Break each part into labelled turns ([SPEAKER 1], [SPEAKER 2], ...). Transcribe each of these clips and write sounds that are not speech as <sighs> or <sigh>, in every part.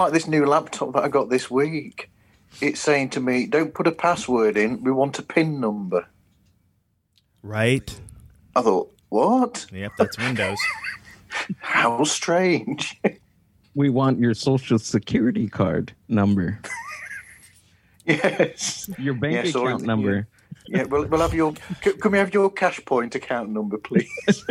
[SPEAKER 1] Like this new laptop that I got this week. It's saying to me, "Don't put a password in. We want a PIN number."
[SPEAKER 2] Right.
[SPEAKER 1] I thought, "What?
[SPEAKER 2] Yep, that's Windows. <laughs>
[SPEAKER 1] How strange."
[SPEAKER 3] We want your social security card number,
[SPEAKER 1] yes.
[SPEAKER 3] your bank
[SPEAKER 1] Yes, or-
[SPEAKER 3] account number.
[SPEAKER 1] Yeah, we'll, we'll have your. c- Can we have your cash point account number, please? <laughs>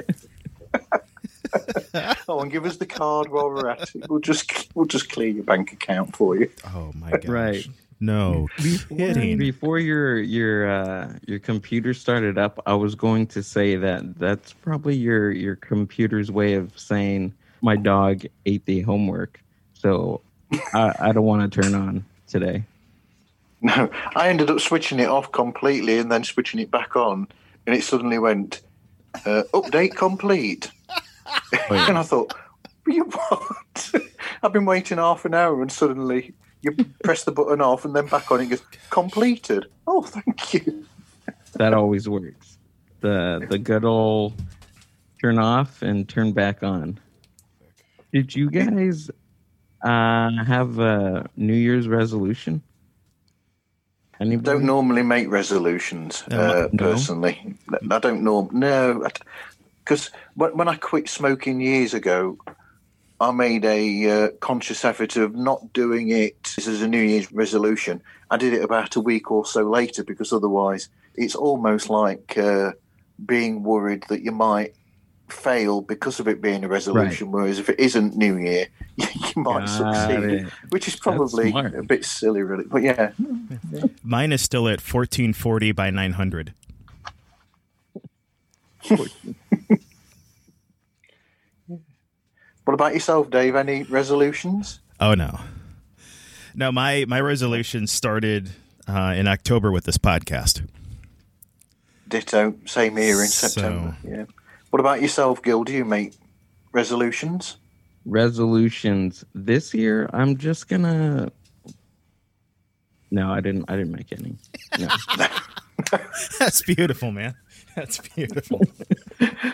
[SPEAKER 1] <laughs> oh, and give us the card while we're at it. We'll just we'll just clear your bank account for you.
[SPEAKER 2] Oh my gosh.
[SPEAKER 3] Right.
[SPEAKER 2] No kidding.
[SPEAKER 3] Before your your uh, your computer started up, I was going to say that that's probably your your computer's way of saying my dog ate the homework. So I, I don't want to turn on today.
[SPEAKER 1] No, I ended up switching it off completely and then switching it back on, and it suddenly went uh, update complete. <laughs> and I thought, you what? <laughs> I've been waiting half an hour, and suddenly you press the button off, and then back on. It goes completed. Oh, thank you.
[SPEAKER 3] That always works. The the good old turn off and turn back on. Did you guys uh, have a New Year's resolution? Anybody?
[SPEAKER 1] don't normally make resolutions
[SPEAKER 2] No,
[SPEAKER 1] uh,
[SPEAKER 3] no.
[SPEAKER 1] personally. I don't norm no, because when, when I quit smoking years ago, I made a uh, conscious effort of not doing it this as a New Year's resolution. I did it about a week or so later because otherwise, it's almost like uh, being worried that you might fail because of it being a resolution. Whereas if it isn't New Year, <laughs> you might
[SPEAKER 3] Got
[SPEAKER 1] succeed,
[SPEAKER 3] it.
[SPEAKER 1] which is probably a bit silly, really. But yeah,
[SPEAKER 2] Mine is still at 1440 by 900. <laughs>
[SPEAKER 1] What about yourself, Dave? Any resolutions?
[SPEAKER 2] Oh no. No, my my resolution started uh, in October with this podcast.
[SPEAKER 1] Ditto. Same here in
[SPEAKER 2] So-
[SPEAKER 1] September. Yeah. What about yourself, Gil? Do you make resolutions?
[SPEAKER 3] resolutions this year i'm just gonna no i didn't i didn't make any no <laughs> <laughs>
[SPEAKER 2] That's beautiful, man. That's beautiful.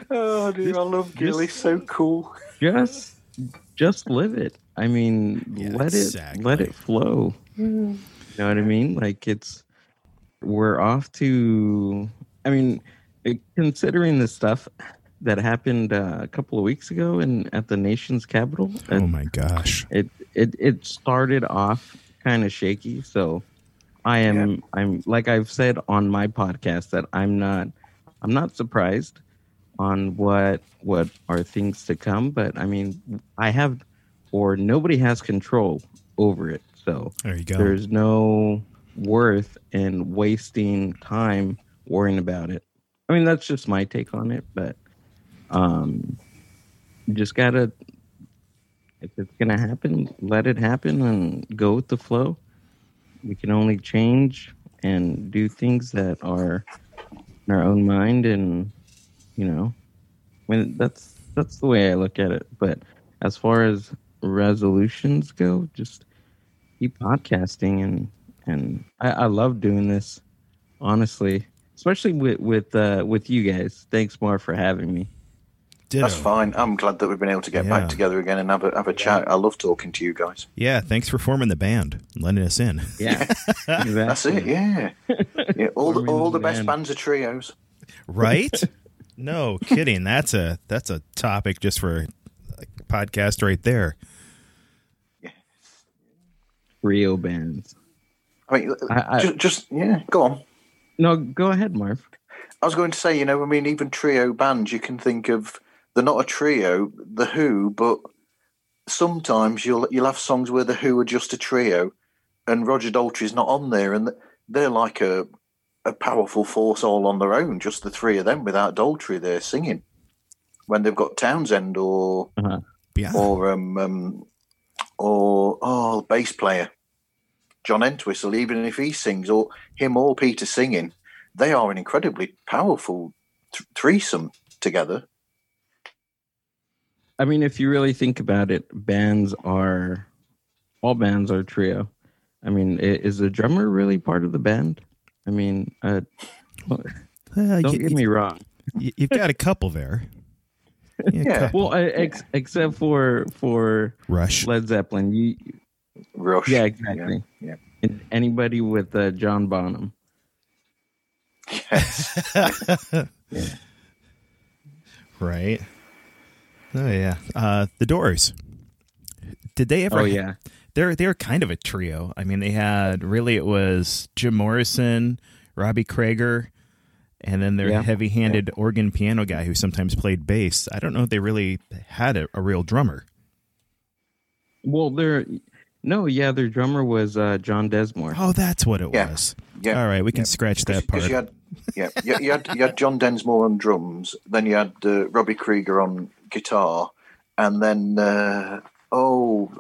[SPEAKER 1] Oh, dude, I love Gil. He's so cool.
[SPEAKER 3] Just just live it. I mean
[SPEAKER 2] Yeah,
[SPEAKER 3] let it let it flow. You know what i mean? Like it's we're off to i mean it- considering the stuff that happened uh, a couple of weeks ago in at the nation's capital
[SPEAKER 2] oh my gosh.
[SPEAKER 3] it it it started off kind of shaky. So i am i'm like i've said on my podcast that i'm not i'm not surprised on what what are things to come but i mean i have or nobody has control over it. So
[SPEAKER 2] There you go.
[SPEAKER 3] there's no worth in wasting time worrying about it. I mean that's just my take on it but um you just gotta if it's gonna happen let it happen and go with the flow. We can only change and do things that are in our own mind and you know I mean that's that's the way i look at it but as far as resolutions go just keep podcasting and and I, I love doing this honestly especially with with uh with you guys thanks more for having me
[SPEAKER 2] Ditto.
[SPEAKER 1] That's fine. I'm glad that we've been able to get
[SPEAKER 2] Yeah.
[SPEAKER 1] back together again and have a have a chat. I love talking to you guys.
[SPEAKER 2] Yeah, thanks for forming the band, and letting us in.
[SPEAKER 3] yeah <laughs>
[SPEAKER 1] That's it. Yeah, yeah. All the all
[SPEAKER 3] the
[SPEAKER 1] the best
[SPEAKER 3] band.
[SPEAKER 1] bands are trios.
[SPEAKER 2] Right? <laughs> no kidding. That's a that's a topic just for a podcast right there.
[SPEAKER 3] Rio bands
[SPEAKER 1] I mean,
[SPEAKER 3] I- I-
[SPEAKER 1] just, just yeah. Go on.
[SPEAKER 3] no go ahead marv
[SPEAKER 1] I was going to say, you know, I mean, even trio bands, you can think of they're not a trio, the Who, but sometimes you'll you'll have songs where the Who are just a trio, and Roger Daltrey's not on there, and they're like a a powerful force all on their own, just the three of them without Daltrey there singing. When they've got Townshend or
[SPEAKER 2] Yeah.
[SPEAKER 1] or um, um or oh bass player John Entwistle, even if he sings or him or Peter singing, they are an incredibly powerful th- threesome together.
[SPEAKER 3] I mean, if you really think about it, bands are all bands are trio. I mean, is the drummer really part of the band? I mean, uh,
[SPEAKER 2] Well,
[SPEAKER 3] don't
[SPEAKER 2] you,
[SPEAKER 3] get me wrong.
[SPEAKER 2] you, have got a couple there. <laughs> Yeah,
[SPEAKER 1] Yeah.
[SPEAKER 2] couple.
[SPEAKER 3] Well, I, ex- except for for
[SPEAKER 2] Rush.
[SPEAKER 3] Led Zeppelin, you
[SPEAKER 1] Rush.
[SPEAKER 3] Yeah, exactly.
[SPEAKER 1] Yeah.
[SPEAKER 3] And anybody with uh, John Bonham.
[SPEAKER 1] Yes. <laughs>
[SPEAKER 4] Right. Oh yeah. Uh, the Doors. Did they ever?
[SPEAKER 3] Oh yeah.
[SPEAKER 4] They're they're kind of a trio. I mean, they had really it was Jim Morrison, Robbie Krieger, and then their
[SPEAKER 3] Yeah.
[SPEAKER 4] heavy-handed organ piano guy who sometimes played bass. I don't know if they really had a, a real drummer.
[SPEAKER 3] Well, their no, yeah, their drummer was uh, John Densmore.
[SPEAKER 4] Oh, that's what it
[SPEAKER 1] Yeah.
[SPEAKER 4] was.
[SPEAKER 1] Yeah.
[SPEAKER 4] All right, we can
[SPEAKER 1] Yeah.
[SPEAKER 4] scratch that part.
[SPEAKER 1] Because you had, yeah, you, you had you had John Densmore on drums, then you had uh, Robbie Krieger on guitar, and then uh, oh,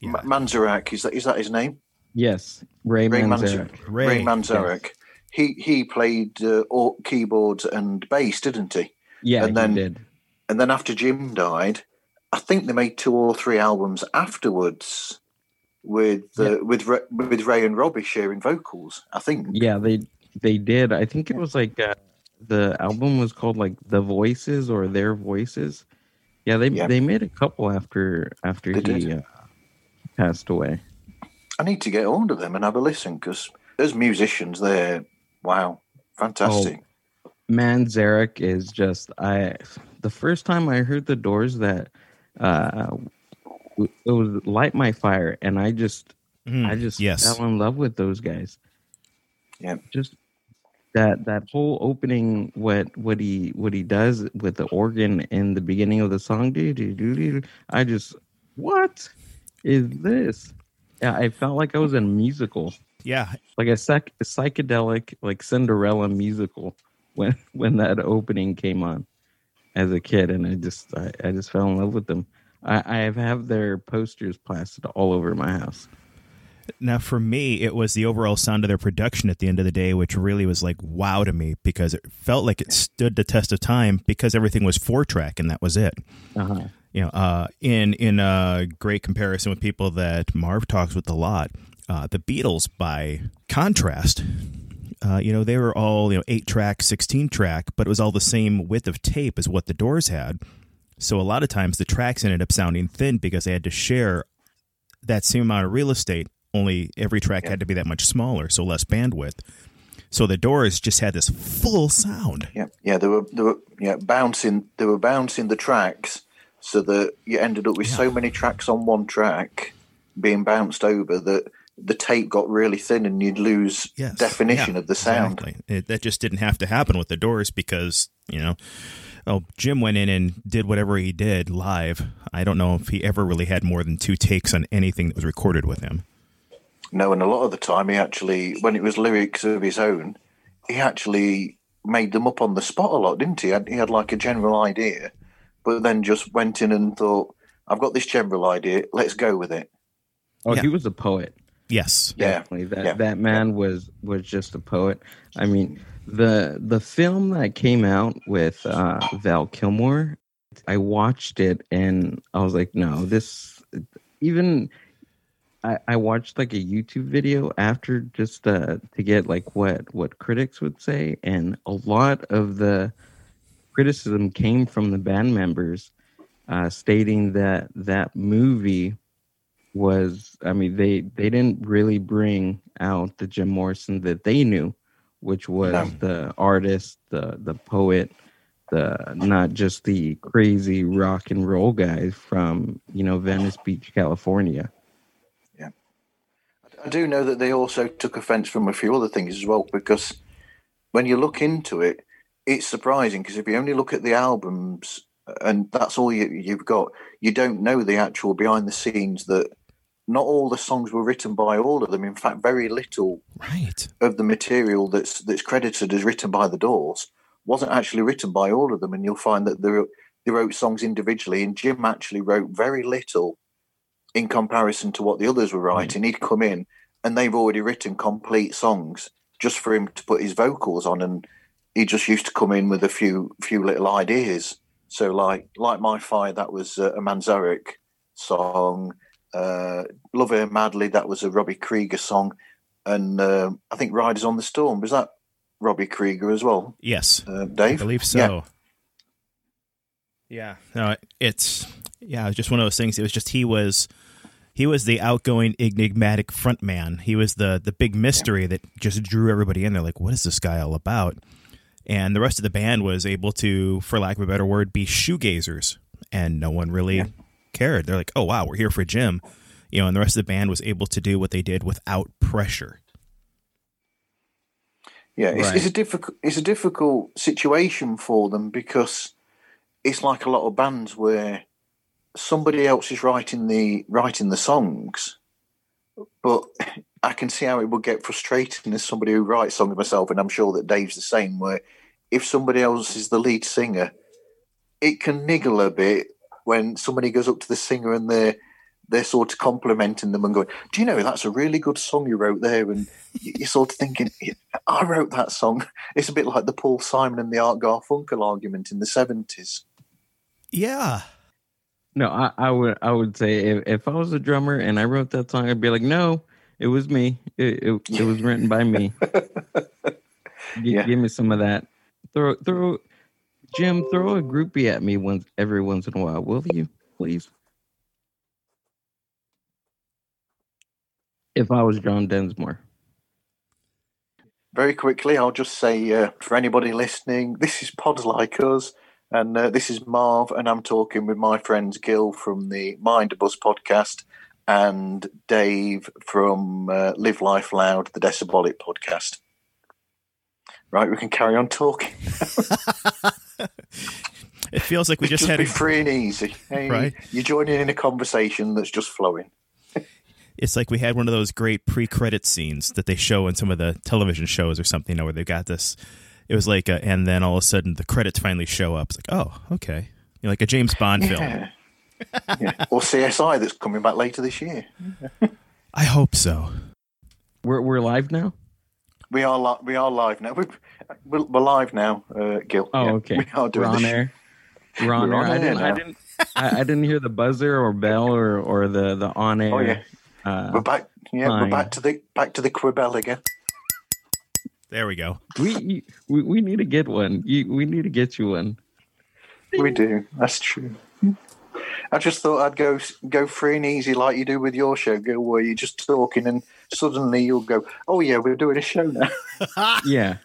[SPEAKER 4] Yeah.
[SPEAKER 1] Ma- Manzarek is that is that his name?
[SPEAKER 3] Yes, Ray,
[SPEAKER 1] Ray
[SPEAKER 3] Manzarek.
[SPEAKER 1] Manzarek.
[SPEAKER 4] Ray,
[SPEAKER 1] Ray Manzarek. He he played uh, keyboards and bass, didn't he?
[SPEAKER 3] Yeah,
[SPEAKER 1] And then-
[SPEAKER 3] he did.
[SPEAKER 1] And then after Jim died, I think they made two or three albums afterwards with uh, with Ray, with Ray and Robbie sharing vocals. I think.
[SPEAKER 3] Yeah, they they did. I think it was like uh, the album was called like The Voices or Their Voices. Yeah, they
[SPEAKER 1] Yeah.
[SPEAKER 3] they made a couple after after
[SPEAKER 1] They
[SPEAKER 3] he uh, passed away.
[SPEAKER 1] I need to get hold of them and have a listen because as musicians, they're wow, fantastic.
[SPEAKER 3] Manzarek is just I. The first time I heard the Doors, that uh, it was "Light My Fire," and I just
[SPEAKER 4] Mm,
[SPEAKER 3] I just
[SPEAKER 4] yes.
[SPEAKER 3] fell in love with those guys.
[SPEAKER 1] Yeah.
[SPEAKER 3] just that that whole opening, what what he what he does with the organ in the beginning of the song. I just what is this? Yeah, I felt like I was in a musical,
[SPEAKER 4] Yeah,
[SPEAKER 3] like a, psych, a psychedelic, like Cinderella musical when when that opening came on as a kid, and I just I, I just fell in love with them. I, I have their posters plastered all over my house.
[SPEAKER 4] Now, for me, it was the overall sound of their production at the end of the day, which really was like wow to me because it felt like it stood the test of time because everything was four track and that was it.
[SPEAKER 3] Uh-huh.
[SPEAKER 4] You know, uh, in in a great comparison with people that Marv talks with a lot, uh, the Beatles, by contrast, uh, you know, they were all you know eight track, sixteen track, but it was all the same width of tape as what the Doors had. So a lot of times the tracks ended up sounding thin because they had to share that same amount of real estate. Only every track had to be that much smaller, so less bandwidth. So the Doors just had this full sound.
[SPEAKER 1] Yeah, yeah, they were they were yeah bouncing they were bouncing the tracks so that you ended up with so many tracks on one track being bounced over that the tape got really thin and you'd lose
[SPEAKER 4] Yes.
[SPEAKER 1] definition
[SPEAKER 4] Yeah,
[SPEAKER 1] of the sound.
[SPEAKER 4] Exactly. It, that just didn't have to happen with the Doors because you know, oh, Jim went in and did whatever he did live. I don't know if he ever really had more than two takes on anything that was recorded with him.
[SPEAKER 1] No, and a lot of the time he actually, when it was lyrics of his own, he actually made them up on the spot a lot, didn't he? He had like a general idea, but then just went in and thought, "I've got this general idea, let's go with it."
[SPEAKER 3] Oh,
[SPEAKER 4] Yeah.
[SPEAKER 3] he was a poet.
[SPEAKER 4] Yes.
[SPEAKER 1] Yeah,
[SPEAKER 3] Definitely. That
[SPEAKER 1] yeah,
[SPEAKER 3] that man was was just a poet. I mean, the the film that came out with uh, Val Kilmer, I watched it and I was like, no, this even. I, I watched like a YouTube video after just uh, to get like what what critics would say, and a lot of the criticism came from the band members, uh, stating that that movie was I mean they they didn't really bring out the Jim Morrison that they knew, which was the artist, the the poet, the not just the crazy rock and roll guy from you know Venice Beach, California. Yeah.
[SPEAKER 1] I do know that they also took offence from a few other things as well because when you look into it, it's surprising because if you only look at the albums and that's all you, you've got, you don't know the actual behind the scenes that not all the songs were written by all of them. In fact, very little
[SPEAKER 4] Right.
[SPEAKER 1] of the material that's that's credited as written by the Doors wasn't actually written by all of them, and you'll find that they wrote, they wrote songs individually, and Jim actually wrote very little in comparison to what the others were hmm. writing. He'd come in and they've already written complete songs just for him to put his vocals on, and he just used to come in with a few few little ideas. So, like Light My Fire, that was uh, a Manzarek song. Uh, Love Her Madly, that was a Robbie Krieger song and uh, I think Riders on the Storm was that Robbie Krieger as well,
[SPEAKER 4] Yes.
[SPEAKER 1] uh,
[SPEAKER 4] I believe so. Yeah. No, it's yeah, it was just one of those things. It was just he was he was the outgoing, enigmatic front man. He was the the big mystery that just drew everybody in. They're like, "What is this guy all about?" And the rest of the band was able to, for lack of a better word, be shoegazers, and no one really cared. They're like, "Oh wow, we're here for Jim," you know. And the rest of the band was able to do what they did without pressure.
[SPEAKER 1] Yeah, it's,
[SPEAKER 3] Right.
[SPEAKER 1] it's a difficult it's a difficult situation for them because it's like a lot of bands where somebody else is writing the writing the songs, but <laughs> I can see how it would get frustrating as somebody who writes songs myself, and I'm sure that Dave's the same. Where if somebody else is the lead singer, it can niggle a bit when somebody goes up to the singer and they're they're sort of complimenting them and going, "Do you know that's a really good song you wrote there?" And you're sort of thinking, "I wrote that song." <laughs> It's a bit like the Paul Simon and the Art Garfunkel argument in the seventies.
[SPEAKER 4] Yeah,
[SPEAKER 3] No, I, I would I would say if, if I was a drummer and I wrote that song, I'd be like, no, it was me. It it, it was written by me. <laughs> G-
[SPEAKER 1] Yeah.
[SPEAKER 3] Give me some of that. Throw throw, Jim, throw a groupie at me once every once in a while, will you, please? If I was John Densmore,
[SPEAKER 1] Very quickly, I'll just say uh, for anybody listening, this is Pods Like Us, and uh, this is Marv, and I'm talking with my friends Gil from the Mind Bus podcast and Dave from uh, Live Life Loud, the Decibolic podcast. Right, we can carry on talking. <laughs>
[SPEAKER 4] it feels like we just,
[SPEAKER 1] just
[SPEAKER 4] had
[SPEAKER 1] be
[SPEAKER 4] a,
[SPEAKER 1] free and easy. Hey,
[SPEAKER 4] Right.
[SPEAKER 1] You're joining in a conversation that's just flowing. <laughs>
[SPEAKER 4] it's like we had one of those great pre-credit scenes that they show in some of the television shows or something, you know, where they've got this. It was like, a, and then all of a sudden the credits finally show up. It's like, oh, okay, you know, like a James Bond film.
[SPEAKER 1] Yeah. <laughs> yeah. Or CSI that's coming back later this year.
[SPEAKER 4] I hope so.
[SPEAKER 3] we're we're live now.
[SPEAKER 1] We are li- we are live now. We're, we're, we're live now, uh, Gil.
[SPEAKER 3] Oh,
[SPEAKER 1] Yeah,
[SPEAKER 3] okay.
[SPEAKER 1] We are
[SPEAKER 3] We're
[SPEAKER 1] doing
[SPEAKER 3] on air. We're on
[SPEAKER 1] We're
[SPEAKER 3] air. I didn't. I didn't. I, I didn't hear the buzzer or bell or or the the on air.
[SPEAKER 1] Oh yeah,
[SPEAKER 3] Uh,
[SPEAKER 1] we're back. Yeah,
[SPEAKER 3] fine.
[SPEAKER 1] we're back to the back to the Quibel again.
[SPEAKER 4] There we go.
[SPEAKER 3] we, we we need to get one. You, we need to get you one.
[SPEAKER 1] We do. That's true. I just thought I'd go go free and easy like you do with your show, Gil, where you're just talking and suddenly you'll go, "Oh yeah, we're doing a show now." <laughs>
[SPEAKER 3] Yeah,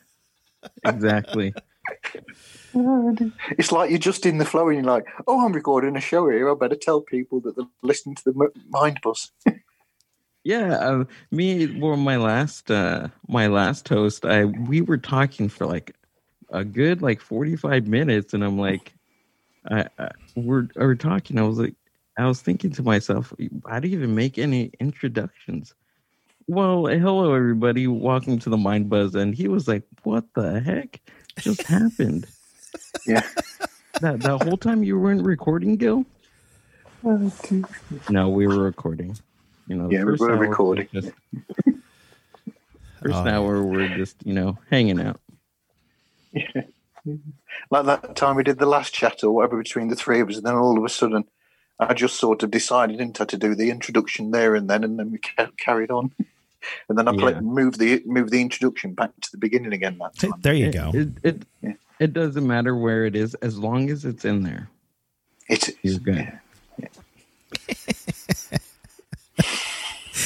[SPEAKER 3] exactly.
[SPEAKER 1] it's like you're just in the flow and you're like, "Oh, I'm recording a show here. I better tell people that they're listening to the Mind Bus."
[SPEAKER 3] Yeah, uh, me well, my last uh my last host, I we were talking for like a good like forty five minutes, and I'm like, I, I we're we're talking. I was like, I was thinking to myself, how do you even make any introductions? Well, hello everybody, welcome to the Mind Buzz, and he was like, "What the heck just happened?"
[SPEAKER 1] Yeah.
[SPEAKER 3] That the whole time you weren't recording, Gil? <laughs> No, we were recording. You know, the
[SPEAKER 1] Yeah, we
[SPEAKER 3] first
[SPEAKER 1] were
[SPEAKER 3] hour was
[SPEAKER 1] recording.
[SPEAKER 3] just- <laughs> first
[SPEAKER 4] Oh.
[SPEAKER 3] hour, we're just you know hanging out. Yeah. <laughs>
[SPEAKER 1] like that time we did the last chat or whatever between the three of us, and then all of a sudden, I just sort of decided, didn't I, to do the introduction there and then, and then we ca- carried on, and then I play,
[SPEAKER 3] Yeah.
[SPEAKER 1] moved the moved the introduction back to the beginning again that time.
[SPEAKER 4] There you
[SPEAKER 3] It-
[SPEAKER 4] go.
[SPEAKER 3] It it,
[SPEAKER 1] Yeah.
[SPEAKER 3] it doesn't matter where it is as long as it's in there.
[SPEAKER 1] It
[SPEAKER 3] You're
[SPEAKER 1] is
[SPEAKER 3] good. <laughs>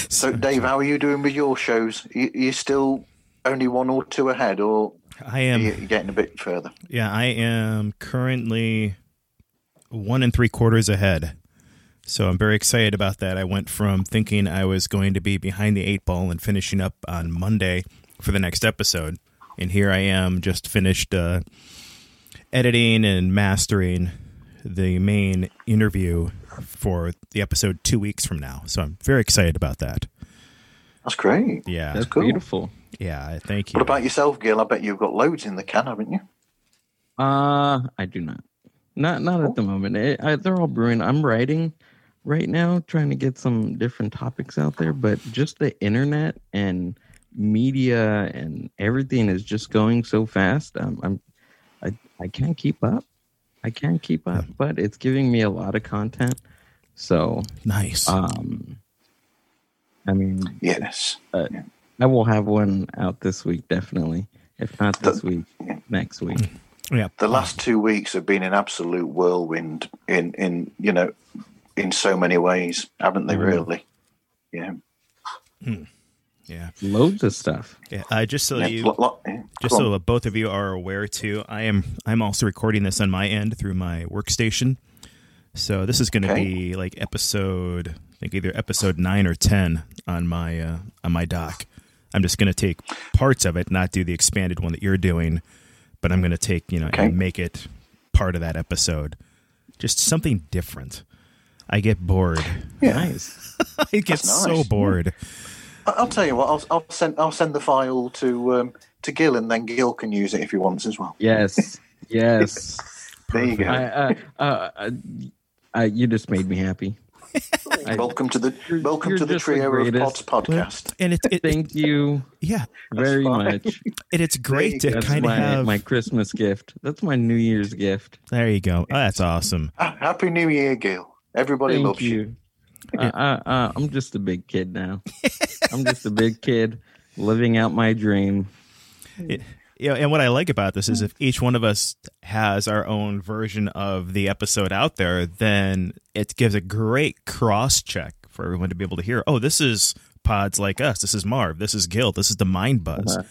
[SPEAKER 1] So, Dave, how are you doing with your shows? You, you still only one or two ahead, or
[SPEAKER 4] I
[SPEAKER 1] are
[SPEAKER 4] am.
[SPEAKER 1] you getting a bit further?
[SPEAKER 4] Yeah, I am currently one and three quarters ahead. So I'm very excited about that. I went from thinking I was going to be behind the eight ball and finishing up on Monday for the next episode. And here I am, just finished uh, editing and mastering the main interview for the episode two weeks from now. So I'm very excited about that.
[SPEAKER 1] That's great.
[SPEAKER 4] Yeah.
[SPEAKER 3] That's
[SPEAKER 1] cool.
[SPEAKER 3] beautiful.
[SPEAKER 4] Yeah. Thank you.
[SPEAKER 1] What about yourself, Gil? I bet you've got loads in the can, haven't you?
[SPEAKER 3] Uh I do not. Not not at the moment. It, I, they're all brewing. I'm writing right now, trying to get some different topics out there. But just the internet and media and everything is just going so fast. Um, I'm I I can't keep up. I can't keep up, but it's giving me a lot of content. So
[SPEAKER 4] nice.
[SPEAKER 3] um, I mean,
[SPEAKER 1] Yes.
[SPEAKER 3] I will have one out this week, definitely. If not this week, next week.
[SPEAKER 4] yeah.
[SPEAKER 1] The last two weeks have been an absolute whirlwind in, in you know, in so many ways, haven't they?
[SPEAKER 3] Mhm.
[SPEAKER 1] Really? Yeah.
[SPEAKER 4] Yeah.
[SPEAKER 3] Loads of stuff.
[SPEAKER 4] Yeah. Uh, just so
[SPEAKER 1] yeah.
[SPEAKER 4] you
[SPEAKER 1] lo- lo- yeah.
[SPEAKER 4] just
[SPEAKER 1] Go
[SPEAKER 4] so
[SPEAKER 1] on.
[SPEAKER 4] both of you are aware too, I am I'm also recording this on my end through my workstation. So this is going to
[SPEAKER 1] Okay.
[SPEAKER 4] be like episode, I think either episode nine or ten on my uh, on my doc. I'm just going to take parts of it, not do the expanded one that you're doing, but I'm going to take you know
[SPEAKER 1] Okay.
[SPEAKER 4] and make it part of that episode. Just something different. I get bored.
[SPEAKER 1] Yeah.
[SPEAKER 3] Nice. <laughs>
[SPEAKER 4] I get
[SPEAKER 1] That's
[SPEAKER 4] so bored.
[SPEAKER 1] I- I'll tell you what. I'll, I'll send. I'll send the file to um, to Gil, and then Gil can use it if he wants as well.
[SPEAKER 3] Yes. <laughs> Yes.
[SPEAKER 1] There you go.
[SPEAKER 3] I, uh, uh, uh, uh, you just made me happy. <laughs>
[SPEAKER 1] Welcome to the
[SPEAKER 3] You're-
[SPEAKER 1] welcome
[SPEAKER 3] you're
[SPEAKER 1] to the
[SPEAKER 3] just the
[SPEAKER 1] of
[SPEAKER 3] greatest.
[SPEAKER 1] pods podcast.
[SPEAKER 4] And it, it,
[SPEAKER 3] Thank you
[SPEAKER 4] yeah,
[SPEAKER 3] very
[SPEAKER 1] fine.
[SPEAKER 3] much.
[SPEAKER 4] and it's great to kind of have.
[SPEAKER 3] my Christmas gift. That's my New Year's gift.
[SPEAKER 4] there you go. Oh, that's awesome.
[SPEAKER 1] Ah, Happy New Year, Gil. Everybody
[SPEAKER 3] Thank
[SPEAKER 1] loves you.
[SPEAKER 3] you. Uh, uh, I'm just a big kid now. I'm just a big kid living out my dream.
[SPEAKER 4] It, you know, and what I like about this is if each one of us has our own version of the episode out there, then it gives a great cross check for everyone to be able to hear. Oh, this is pods like us. This is Marv. This is Gil. This is the Mind Buzz.
[SPEAKER 3] Uh-huh.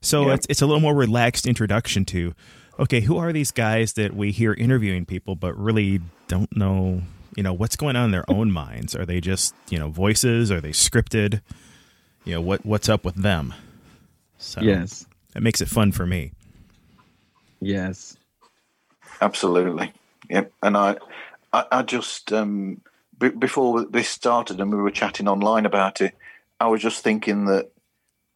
[SPEAKER 4] So
[SPEAKER 1] Yeah.
[SPEAKER 4] it's it's a little more relaxed introduction to, okay, who are these guys that we hear interviewing people, but really don't know, you know, what's going on in their own minds? Are they just you know voices? Are they scripted? You know what what's up with them? So
[SPEAKER 3] Yes.
[SPEAKER 4] it makes it fun for me.
[SPEAKER 3] Yes.
[SPEAKER 1] Absolutely. Yep. And I, I, I just um, b- before this started and we were chatting online about it, I was just thinking that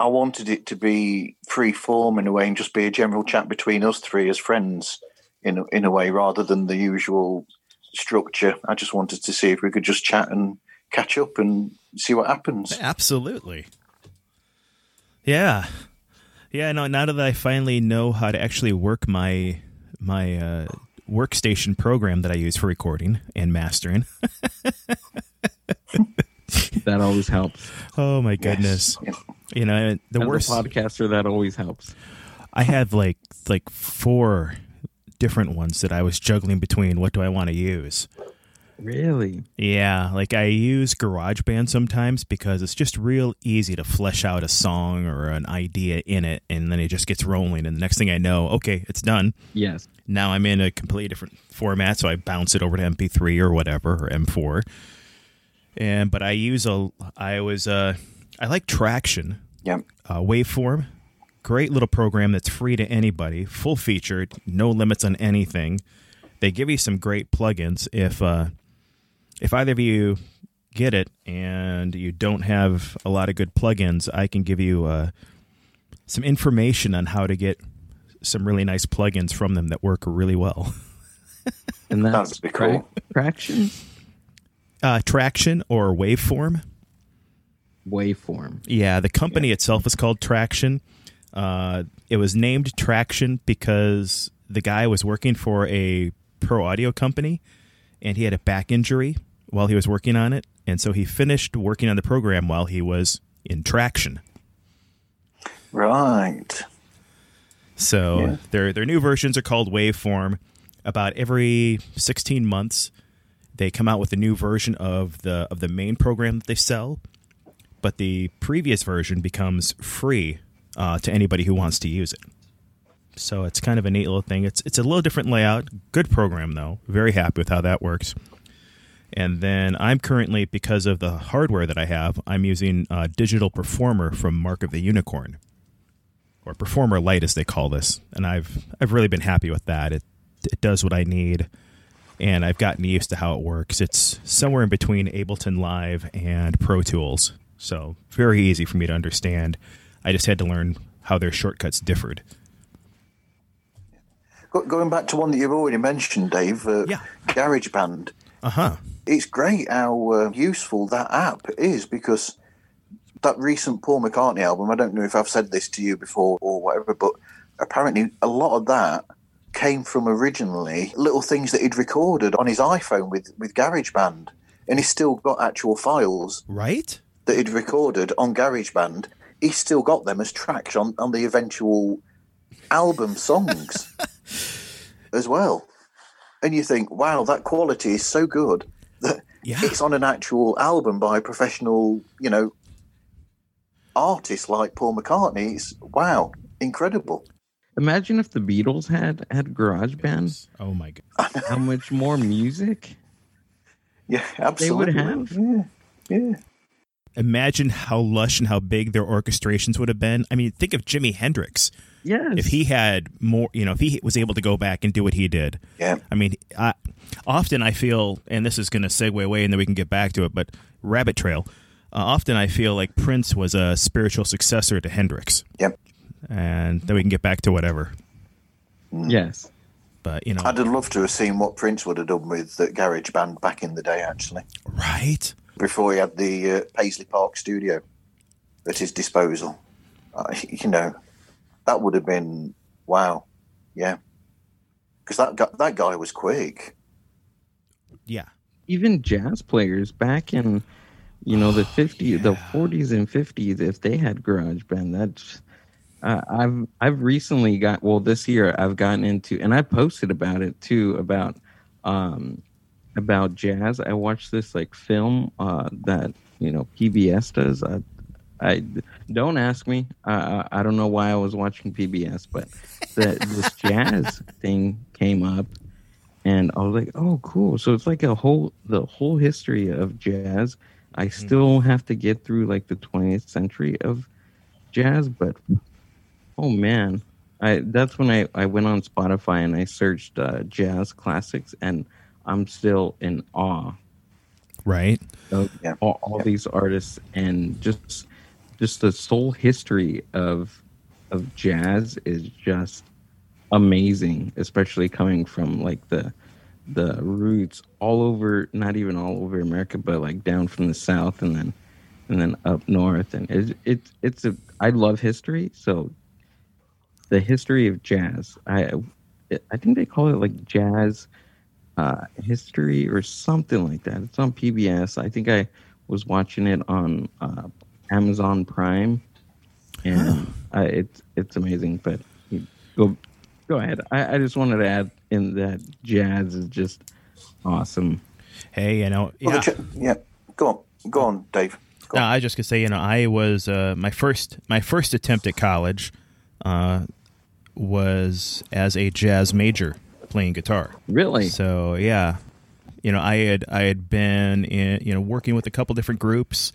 [SPEAKER 1] I wanted it to be free form in a way and just be a general chat between us three as friends in a, in a way rather than the usual structure. I just wanted to see if we could just chat and catch up and see what happens.
[SPEAKER 4] Absolutely. Yeah. Yeah, no, now that I finally know how to actually work my my uh, workstation program that I use for recording and mastering. <laughs>
[SPEAKER 3] That always helps.
[SPEAKER 4] Oh my goodness.
[SPEAKER 1] Yes.
[SPEAKER 4] You know, the
[SPEAKER 3] As
[SPEAKER 4] worst
[SPEAKER 3] a podcaster, that always helps.
[SPEAKER 4] I have like like four different ones that I was juggling between what do I want to use.
[SPEAKER 3] Really?
[SPEAKER 4] Yeah, like I use GarageBand sometimes because it's just real easy to flesh out a song or an idea in it, and then it just gets rolling. And the next thing I know, okay, it's done.
[SPEAKER 3] Yes.
[SPEAKER 4] Now I'm in a completely different format, so I bounce it over to MP3 or whatever or M4. And but I use a, I was uh, I like Tracktion
[SPEAKER 1] Yep.
[SPEAKER 4] uh, Waveform. Great little program that's free to anybody, full featured, no limits on anything. They give you some great plugins. If uh, if either of you get it and you don't have a lot of good plugins, I can give you uh, some information on how to get some really nice plugins from them that work really well. <laughs>
[SPEAKER 3] And that's
[SPEAKER 1] That'd be cool.
[SPEAKER 3] Tracktion
[SPEAKER 4] Uh, Tracktion or Waveform.
[SPEAKER 3] waveform.
[SPEAKER 4] Yeah, the company itself is called Tracktion. Uh, it was named Tracktion because the guy was working for a pro audio company and he had a back injury while he was working on it. And so he finished working on the program while he was in traction.
[SPEAKER 1] Right.
[SPEAKER 4] So
[SPEAKER 1] Yeah.
[SPEAKER 4] their their new versions are called Waveform. About every 16 months, they come out with a new version of the of the main program that they sell. But the previous version becomes free uh, to anybody who wants to use it. So it's kind of a neat little thing. It's it's a little different layout. Good program though. Very happy with how that works. And then I'm currently, because of the hardware that I have, I'm using Digital Performer from Mark of the Unicorn or Performer Lite as they call this, and I've I've really been happy with that. It it does what I need, and I've gotten used to how it works. It's somewhere in between Ableton Live and Pro Tools, so very easy for me to understand. I just had to learn how their shortcuts differed.
[SPEAKER 1] Going back to one that you've already mentioned, Dave. Uh,
[SPEAKER 4] Yeah.
[SPEAKER 1] GarageBand.
[SPEAKER 4] Uh huh.
[SPEAKER 1] it's great how uh, useful that app is because that recent Paul McCartney album, I don't know if I've said this to you before or whatever, but apparently a lot of that came from originally little things that he'd recorded on his iPhone with, with GarageBand. And he's still got actual files
[SPEAKER 4] Right?
[SPEAKER 1] that he'd recorded on GarageBand. He's still got them as tracks on, on the eventual album songs <laughs> as well. And you think, wow, that quality is so good that
[SPEAKER 4] Yeah.
[SPEAKER 1] it's on an actual album by a professional, you know, artist like Paul McCartney. It's wow, incredible.
[SPEAKER 3] Imagine if the Beatles had had Garage Bands.
[SPEAKER 4] Oh my god. <laughs>
[SPEAKER 3] How much more music?
[SPEAKER 1] Yeah, absolutely.
[SPEAKER 3] They would have.
[SPEAKER 1] Yeah, yeah.
[SPEAKER 4] Imagine how lush and how big their orchestrations would have been. I mean, think of Jimi Hendrix.
[SPEAKER 3] Yes.
[SPEAKER 4] If he had more, you know, if he was able to go back and do what he did.
[SPEAKER 1] Yeah.
[SPEAKER 4] I mean, I, often I feel, and this is going to segue away, and then we can get back to it. But Rabbit Trail. Uh, often I feel like Prince was a spiritual successor to Hendrix,
[SPEAKER 1] Yep.
[SPEAKER 4] and then we can get back to whatever.
[SPEAKER 3] yes.
[SPEAKER 4] But you know,
[SPEAKER 1] I'd have loved to have seen what Prince would have done with the Garage Band back in the day, actually,
[SPEAKER 4] right?
[SPEAKER 1] Before he had the uh, Paisley Park studio at his disposal. Uh, <laughs> you know, that would have been wow. Yeah, because that guy, that guy was quick.
[SPEAKER 4] Yeah.
[SPEAKER 3] Even jazz players back in, you know, the <sighs> 50s, the 40s and 50s, if they had Garage Band, that's. Uh, I've I've recently got well this year I've gotten into and I posted about it too about um about jazz. I watched this like film uh that you know PBS does. I, I don't ask me. I I I don't know why I was watching PBS, but the, this <laughs> jazz thing came up, and I was like, "Oh, cool!" So it's like a whole the whole history of jazz. I still have to get through like the 20th century of jazz, but oh man, I that's when I I went on Spotify and I searched uh, jazz classics, and I'm still in awe
[SPEAKER 4] Right.
[SPEAKER 3] of
[SPEAKER 1] Yeah.
[SPEAKER 3] all, all these artists and just just the soul history of of jazz is just amazing especially coming from like the the roots all over not even all over america but like down from the south and then and then up north and it's it it's a i love history so the history of jazz i i think they call it like jazz uh, history or something like that. It's on PBS. I think I was watching it on uh, Amazon Prime, and uh, it's it's amazing. But go go ahead. I, I just wanted to add in that jazz is just awesome.
[SPEAKER 4] Hey, you know, yeah.
[SPEAKER 1] the ch- yeah. Go on, go on, Dave. Go
[SPEAKER 4] No,
[SPEAKER 1] on.
[SPEAKER 4] I was just gonna say, you know, I was uh, my first my first attempt at college uh, was as a jazz major playing guitar.
[SPEAKER 3] Really,
[SPEAKER 4] So yeah, you know, I had I had been in you know working with a couple different groups.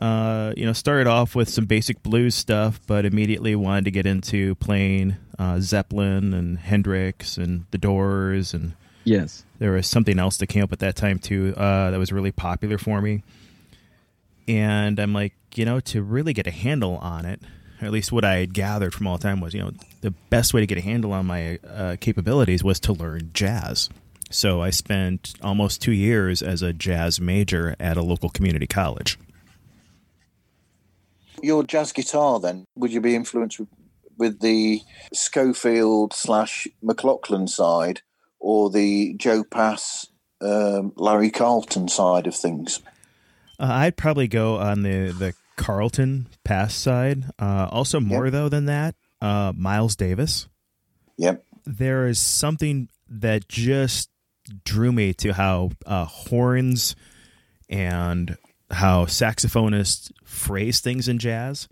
[SPEAKER 4] Uh, you know, started off with some basic blues stuff, but immediately wanted to get into playing uh, Zeppelin and Hendrix and The Doors, and
[SPEAKER 3] yes,
[SPEAKER 4] there was something else that came up at that time too uh, that was really popular for me. And I'm like, you know, to really get a handle on it, or at least what I had gathered from all the time was, you know, the best way to get a handle on my uh, capabilities was to learn jazz. So I spent almost two years as a jazz major at a local community college.
[SPEAKER 1] Your jazz guitar, then, would you be influenced with, with the Scofield slash McLaughlin side or the Joe Pass, um, Larry Carlton side of things?
[SPEAKER 4] Uh, I'd probably go on the the Carlton pass side. Uh, also, more
[SPEAKER 1] Yep.
[SPEAKER 4] though than that, uh, Miles Davis.
[SPEAKER 1] Yep.
[SPEAKER 4] there is something that just drew me to how uh, horns and how saxophonists phrase things in jazz.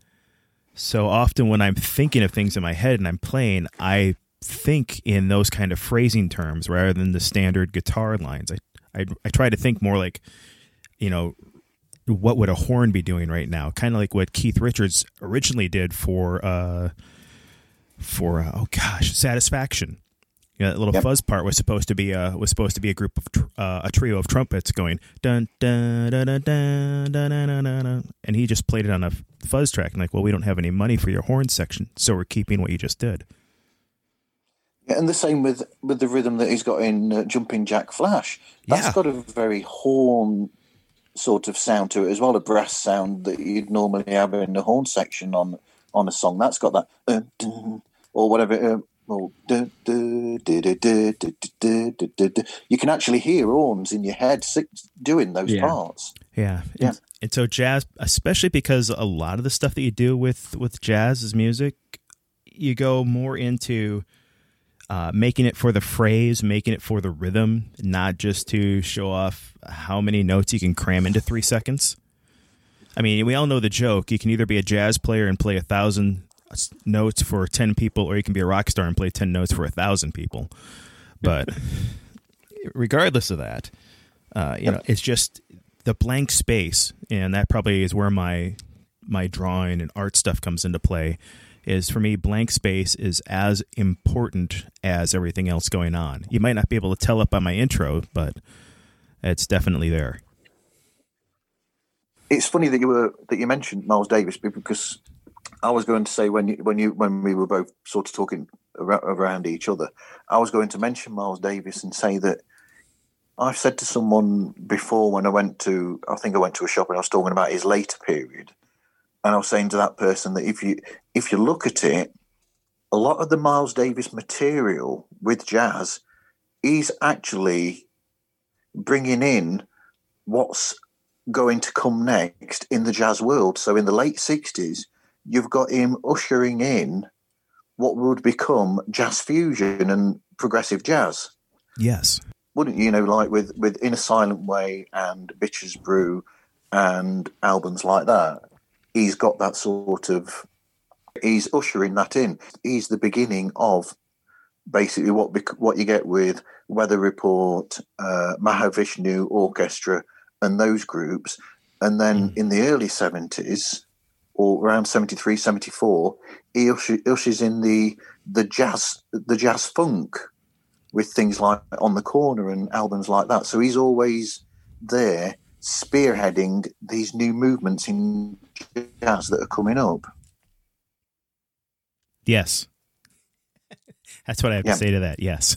[SPEAKER 4] So often when I'm thinking of things in my head and I'm playing, I think in those kind of phrasing terms rather than the standard guitar lines. I I, I try to think more like, you know, what would a horn be doing right now? Kind of like what Keith Richards originally did for uh, for uh, oh gosh, satisfaction. You know, that little
[SPEAKER 1] Yep.
[SPEAKER 4] fuzz part was supposed to be a was supposed to be a group of tr- uh, a trio of trumpets going dun dun dun dun dun dun dun dun dun, dun, and he just played it on a fuzz track. And like, well, we don't have any money for your horn section, so we're keeping what you just did.
[SPEAKER 1] Yeah, and the same with with the rhythm that he's got in uh, Jumping Jack Flash. That's
[SPEAKER 4] Yeah.
[SPEAKER 1] got a very horn sort of sound to it as well, a brass sound that you'd normally have in the horn section on on a song. That's got that uh, dun, or whatever. You can actually hear horns in your head doing those
[SPEAKER 3] yeah.
[SPEAKER 1] parts.
[SPEAKER 4] Yeah,
[SPEAKER 1] yeah.
[SPEAKER 4] And so jazz, especially because a lot of the stuff that you do with with jazz is music, you go more into uh, making it for the phrase, making it for the rhythm, not just to show off how many notes you can cram into three seconds. I mean, we all know the joke. You can either be a jazz player and play a thousand notes for 10 people, or you can be a rock star and play 10 notes for a thousand people. But <laughs> regardless of that, uh, you know, it's just the blank space. And that probably is where my, my drawing and art stuff comes into play is for me blank space is as important as everything else going on. You might not be able to tell it by my intro, but it's definitely there.
[SPEAKER 1] It's funny that you were that you mentioned Miles Davis because I was going to say when you, when you when we were both sort of talking around each other, I was going to mention Miles Davis and say that I've said to someone before when I went to I think I went to a shop and I was talking about his later period and I was saying to that person that if you if you look at it, a lot of the Miles Davis material with jazz is actually bringing in what's going to come next in the jazz world. So in the late sixties, you've got him ushering in what would become jazz fusion and progressive jazz.
[SPEAKER 4] Yes,
[SPEAKER 1] wouldn't you? You know, like with with In a Silent Way and Bitches Brew and albums like that he's got that sort of he's ushering that in. He's the beginning of basically what what you get with Weather Report, uh, Mahavishnu Orchestra, and those groups. And then mm. in the early seventies, or around 73, 74, he ushers in the the jazz the jazz funk with things like on the corner and albums like that. So he's always there spearheading these new movements in jazz that are coming up.
[SPEAKER 4] Yes. <laughs> That's what I have yeah. to say to that. Yes.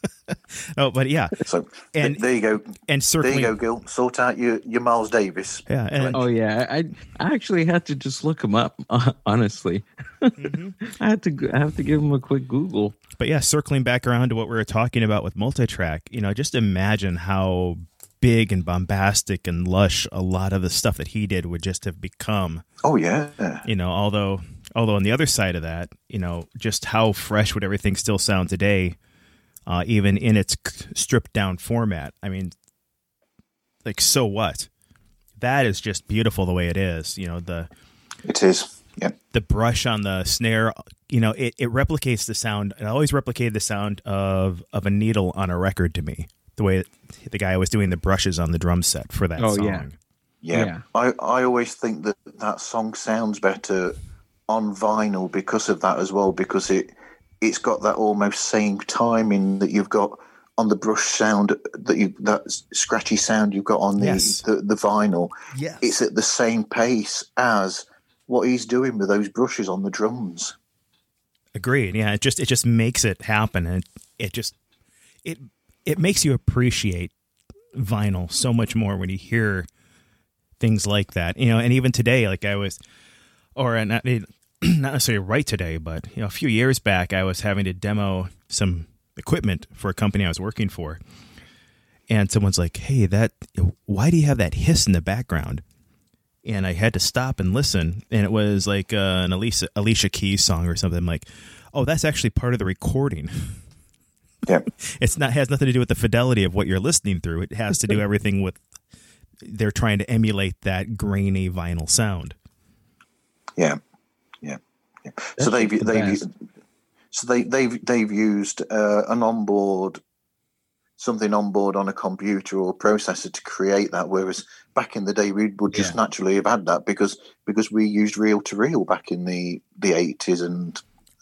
[SPEAKER 4] <laughs> oh, but yeah.
[SPEAKER 1] So and there you go.
[SPEAKER 4] And circling,
[SPEAKER 1] there you go, Gil. Sort out your, your Miles Davis.
[SPEAKER 4] Yeah. And,
[SPEAKER 3] oh yeah. I I actually had to just look him up. <laughs> honestly, mm-hmm. I had to I have to give him a quick Google.
[SPEAKER 4] But yeah, circling back around to what we were talking about with multitrack, you know, just imagine how big and bombastic and lush a lot of the stuff that he did would just have become.
[SPEAKER 1] Oh yeah.
[SPEAKER 4] You know, although although on the other side of that, you know, just how fresh would everything still sound today, uh, even in its stripped down format. I mean, like so what? That is just beautiful the way it is. You know the.
[SPEAKER 1] It is. Yeah.
[SPEAKER 4] The brush on the snare, you know, it, it replicates the sound. It always replicated the sound of of a needle on a record to me the way the guy was doing the brushes on the drum set for that oh, song.
[SPEAKER 1] Yeah. yeah. Yeah. I, I always think that that song sounds better on vinyl because of that as well, because it it's got that almost same timing that you've got on the brush sound that you that scratchy sound you've got on the yes. the, the, vinyl.
[SPEAKER 4] Yes.
[SPEAKER 1] It's at the same pace as what he's doing with those brushes on the drums.
[SPEAKER 4] Agreed. Yeah, it just it just makes it happen and it just it it makes you appreciate vinyl so much more when you hear things like that. You know, and even today, like I was, or not, <clears throat> not necessarily right today, but you know, a few years back, I was having to demo some equipment for a company I was working for, and someone's like, "Hey, that why do you have that hiss in the background?" And I had to stop and listen, and it was like uh, an Alicia Alicia Keys song or something. I'm like, "Oh, that's actually part of the recording." <laughs>
[SPEAKER 1] Yeah. <laughs>
[SPEAKER 4] It's not has nothing to do with the fidelity of what you're listening through. It has to do everything with they're trying to emulate that grainy vinyl sound.
[SPEAKER 1] Yeah. Yeah. yeah. so they've the they've so they they've they've used uh, an onboard something on board on a computer or processor to create that whereas back in the day we would just yeah. naturally have had that because because we used reel to reel back in the the 80s and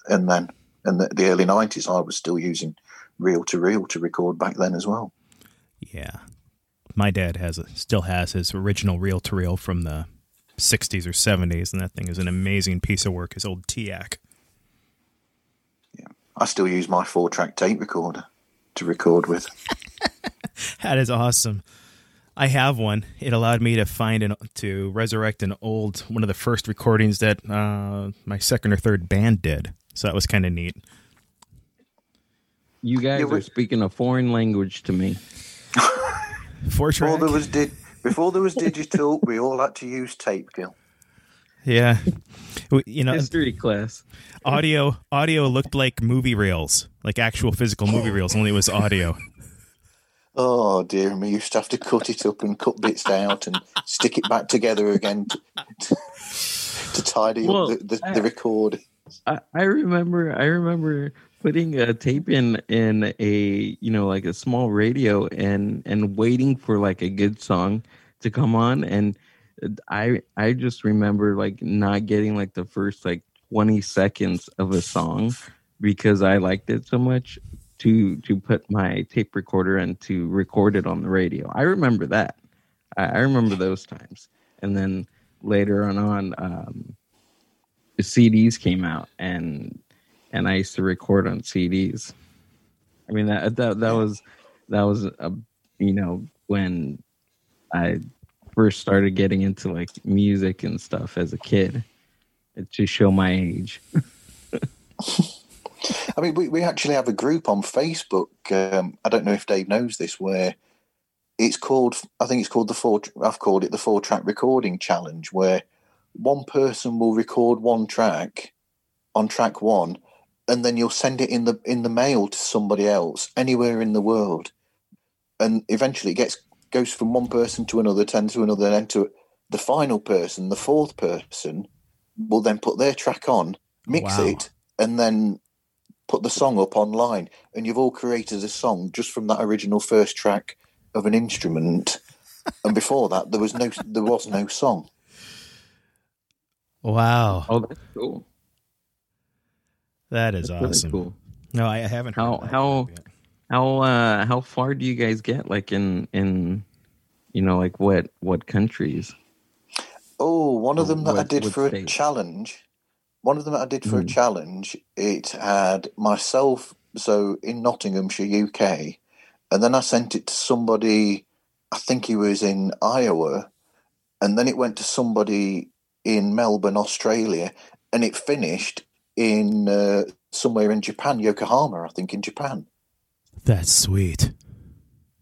[SPEAKER 1] and then and the, the early 90s I was still using reel to reel to record back then as well.
[SPEAKER 4] Yeah, my dad has a, still has his original reel to reel from the '60s or '70s, and that thing is an amazing piece of work. His old TEAC.
[SPEAKER 1] Yeah, I still use my four track tape recorder to record with. <laughs>
[SPEAKER 4] that is awesome. I have one. It allowed me to find and to resurrect an old one of the first recordings that uh, my second or third band did. So that was kind of neat.
[SPEAKER 3] You guys yeah, are speaking a foreign language to me.
[SPEAKER 4] Four
[SPEAKER 1] before there was di- before there was digital, we all had to use tape, Gil.
[SPEAKER 2] Yeah. You know,
[SPEAKER 3] History class.
[SPEAKER 2] audio audio looked like movie reels, like actual physical movie reels, only it was audio.
[SPEAKER 1] Oh dear me! You used to have to cut it up and cut bits out and stick it back together again to, to, to tidy
[SPEAKER 3] Well,
[SPEAKER 1] up the, the,
[SPEAKER 3] I-
[SPEAKER 1] the record.
[SPEAKER 3] I, I remember I remember putting a tape in in a you know like a small radio and and waiting for like a good song to come on and I I just remember like not getting like the first like 20 seconds of a song because I liked it so much to to put my tape recorder and to record it on the radio. I remember that. I, I remember those times. And then later on on um CDs came out and and I used to record on CDs. I mean that that that was that was a you know when I first started getting into like music and stuff as a kid. To show my age. <laughs>
[SPEAKER 1] I mean, we, we actually have a group on Facebook. Um, I don't know if Dave knows this, where it's called. I think it's called the four. I've called it the four track recording challenge, where one person will record one track on track one, and then you'll send it in the in the mail to somebody else anywhere in the world, and eventually it gets goes from one person to another, ten to another, and then to the final person, the fourth person, will then put their track on, mix
[SPEAKER 2] Wow.
[SPEAKER 1] it, and then put the song up online. And you've all created a song just from that original first track of an instrument. and before that, there was no there was no song.
[SPEAKER 2] Wow,
[SPEAKER 3] Oh, that's cool.
[SPEAKER 2] That is
[SPEAKER 3] That's really
[SPEAKER 2] awesome.
[SPEAKER 3] cool.
[SPEAKER 2] No, I I haven't.
[SPEAKER 3] How-
[SPEAKER 2] of
[SPEAKER 3] how- How uh how far do you guys get like in in you know like what what countries?
[SPEAKER 1] Oh, one of them that I did
[SPEAKER 3] what
[SPEAKER 1] for a challenge. One of them that I did for a
[SPEAKER 3] Mm.
[SPEAKER 1] challenge. It had myself, so in Nottinghamshire, UK, and then I sent it to somebody. I think he was in Iowa, and then it went to somebody in Melbourne, Australia, and it finished in uh, somewhere in Japan, Yokohama, I think, in Japan.
[SPEAKER 2] That's sweet.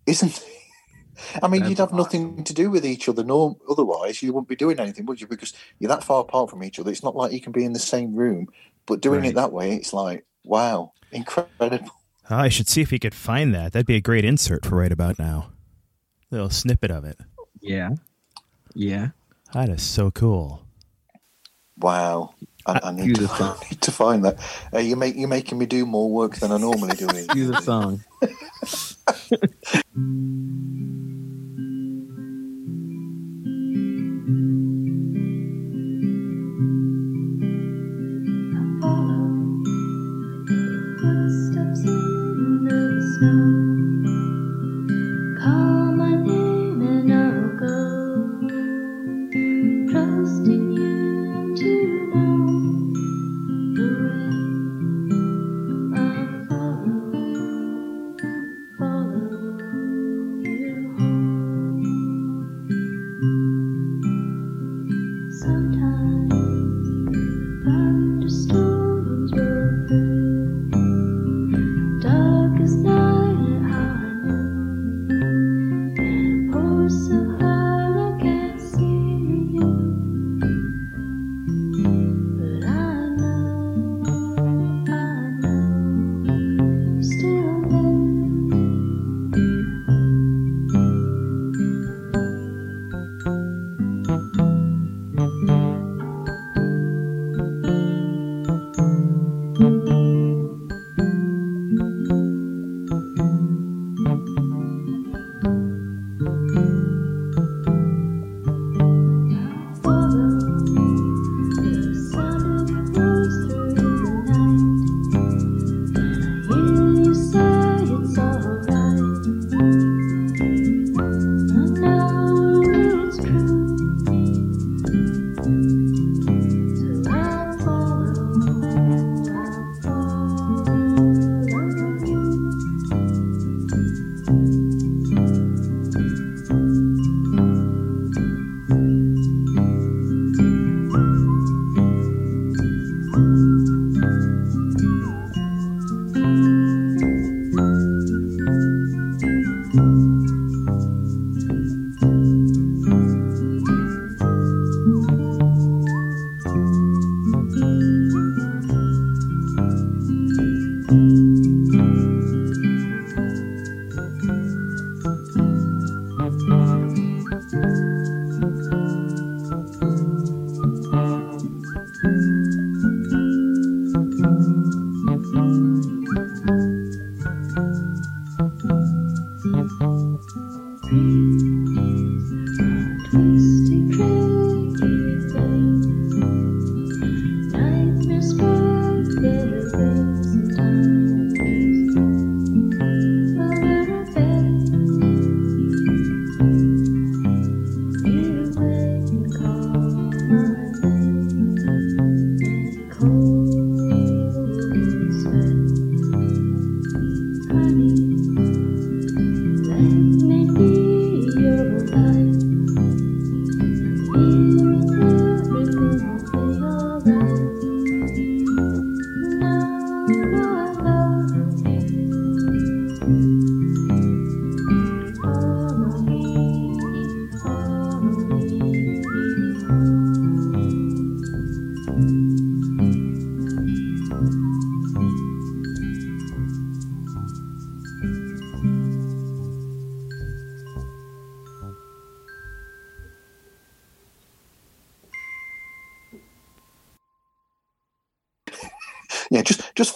[SPEAKER 1] Isn't it? <laughs> I mean, you'd
[SPEAKER 3] That's
[SPEAKER 1] have nothing to do with each other. No, otherwise you wouldn't be doing anything, would you? Because you're that far apart from each other. It's not like you can be in the same room. But doing
[SPEAKER 2] Right.
[SPEAKER 1] it that way, it's like, wow, incredible.
[SPEAKER 2] Oh, I should see if he could find that. That'd be a great insert for right about now. Little snippet of it.
[SPEAKER 3] Yeah. Yeah.
[SPEAKER 2] That is so cool.
[SPEAKER 1] Wow. I, I need, to. <laughs> I need to find that. Uh, you make you're making me do more work than I normally do. <laughs>
[SPEAKER 3] Do the song. <laughs>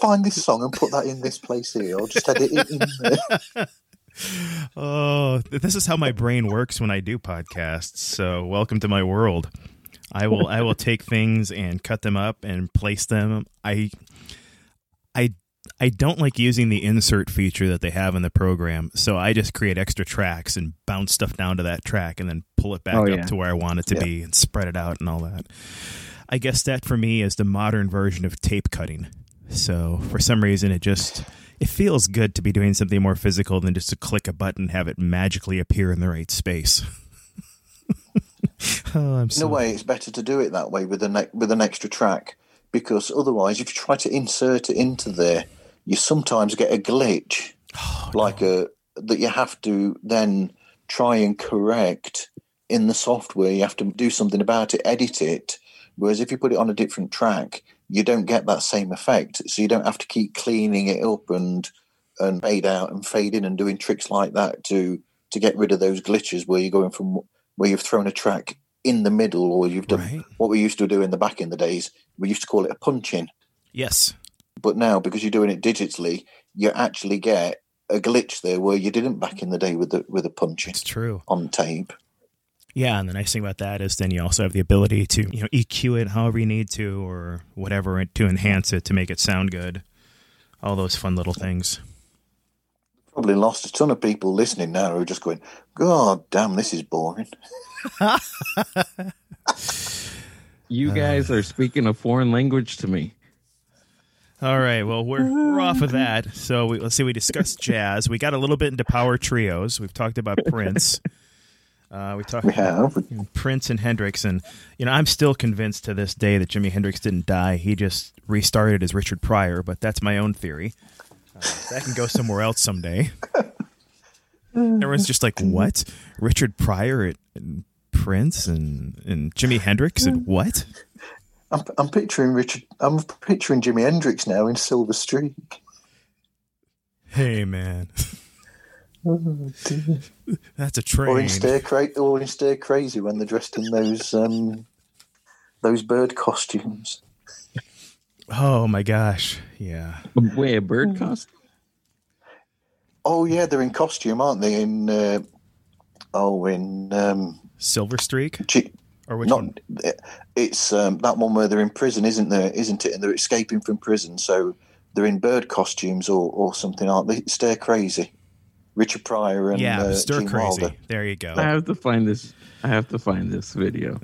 [SPEAKER 1] find this song and put that in this place here, or just edit it in there. <laughs>
[SPEAKER 4] Oh, this is how my brain works when I do podcasts. So, welcome to my world. I will I will take things and cut them up and place them. I I I don't like using the insert feature that they have in the program, so I just create extra tracks and bounce stuff down to that track and then pull it back
[SPEAKER 3] Oh,
[SPEAKER 4] up
[SPEAKER 3] yeah.
[SPEAKER 4] to where I want it to
[SPEAKER 1] Yeah.
[SPEAKER 4] be and spread it out and all that. I guess that for me is the modern version of tape cutting. So for some reason, it just it feels good to be doing something more physical than just to click a button and have it magically appear in the right space. <laughs> oh, I'm
[SPEAKER 1] In a way, it's better to do it that way with an with an extra track because otherwise, if you try to insert it into there, you sometimes get a glitch, oh, like a that you have to then try and correct in the software. You have to do something about it, edit it. Whereas if you put it on a different track, you don't get that same effect. So you don't have to keep cleaning it up and and fade out and fade in and doing tricks like that to to get rid of those glitches where you're going from where you've thrown a track in the middle or you've done
[SPEAKER 4] Right.
[SPEAKER 1] what we used to do in the back in the days. We used to call it a punch in.
[SPEAKER 4] yes,
[SPEAKER 1] But now because you're doing it digitally, you actually get a glitch there where you didn't back in the day with the with a punch in
[SPEAKER 4] it's true.
[SPEAKER 1] on tape.
[SPEAKER 4] Yeah, and the nice thing about that is then you also have the ability to you know EQ it however you need to or whatever to enhance it to make it sound good. All those fun little things.
[SPEAKER 1] Probably lost a ton of people listening now who are just going, God damn, this is boring. <laughs>
[SPEAKER 3] You uh, guys are speaking a foreign language to me.
[SPEAKER 4] All right, well we're we're off of that. So we, let's see. We discussed <laughs> jazz. We got a little bit into power trios. We've talked about Prince. Uh, we talked
[SPEAKER 1] have.
[SPEAKER 4] Prince and Hendrix, and you know I'm still convinced to this day that Jimi Hendrix didn't die. He just restarted as Richard Pryor, but that's my own theory. Uh, that can go somewhere else someday. <laughs> Everyone's just like, "What? Richard Pryor and- and Prince and and Jimi Hendrix and what?"
[SPEAKER 1] I'm, I'm picturing Richard. I'm picturing Jimi Hendrix now in Silver Streak.
[SPEAKER 4] Hey man, <laughs> <laughs> that's a
[SPEAKER 1] Or in
[SPEAKER 4] train.
[SPEAKER 1] Cra- or in Stir Crazy when they're dressed in those um, those bird costumes.
[SPEAKER 4] Oh my gosh, yeah.
[SPEAKER 3] Wait, a bird costume?
[SPEAKER 1] Oh yeah, they're in costume, aren't they? In uh, oh, in um,
[SPEAKER 4] Silver Streak
[SPEAKER 1] G-
[SPEAKER 4] or which
[SPEAKER 1] not
[SPEAKER 4] one?
[SPEAKER 1] it's um, that one where they're in prison, isn't there? Isn't it? And they're escaping from prison, so they're in bird costumes or, or something, aren't they? Stir Crazy, Richard Pryor and
[SPEAKER 4] Yeah,
[SPEAKER 1] uh,
[SPEAKER 4] Stir
[SPEAKER 1] Gene
[SPEAKER 4] Crazy.
[SPEAKER 1] Wilder.
[SPEAKER 4] There you go.
[SPEAKER 3] I have to find this. I have to find this video.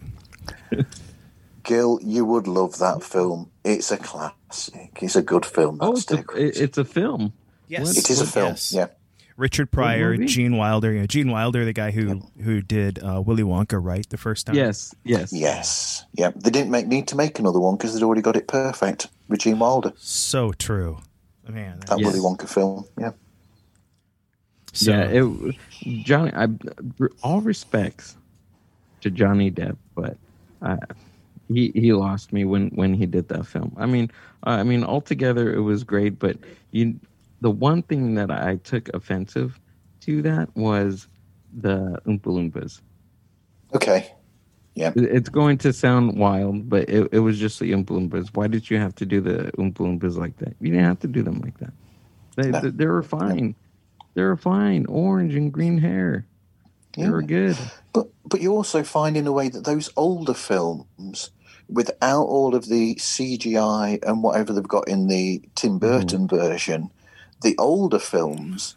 [SPEAKER 3] <laughs>
[SPEAKER 1] Gil, you would love that film. It's a classic. It's a good film.
[SPEAKER 3] Oh, it's a, it's a film.
[SPEAKER 4] Yes,
[SPEAKER 1] it is a film.
[SPEAKER 4] Yes.
[SPEAKER 1] Yeah.
[SPEAKER 4] Richard Pryor. Gene Wilder. You know, Gene Wilder, the guy who who did uh, Willy Wonka, right, the first time.
[SPEAKER 3] Yes, yes.
[SPEAKER 1] Yes. Yeah. They didn't make need to make another one because they'd already got it perfect with Gene Wilder.
[SPEAKER 4] So true, man.
[SPEAKER 1] That
[SPEAKER 3] Yes.
[SPEAKER 1] Willy Wonka film. Yeah.
[SPEAKER 4] So,
[SPEAKER 3] yeah, it Johnny. I all respects to Johnny Depp, but I he he lost me when when he did that film. I mean, I mean, altogether it was great, but you, the one thing that I took offensive to that was the Oompa Loompas.
[SPEAKER 1] Okay.
[SPEAKER 3] Yeah. It's going to sound wild, but it, it was just the Oompa Loompas. Why did you have to do the Oompa Loompas like that? You didn't have to do them like that. They
[SPEAKER 1] No.
[SPEAKER 3] they, they were fine. They were fine. Orange and green hair. They
[SPEAKER 1] Yeah.
[SPEAKER 3] were good.
[SPEAKER 1] But but you also find in a way that those older films, without all of the CGI and whatever they've got in the Tim mm-hmm. Burton version, the older films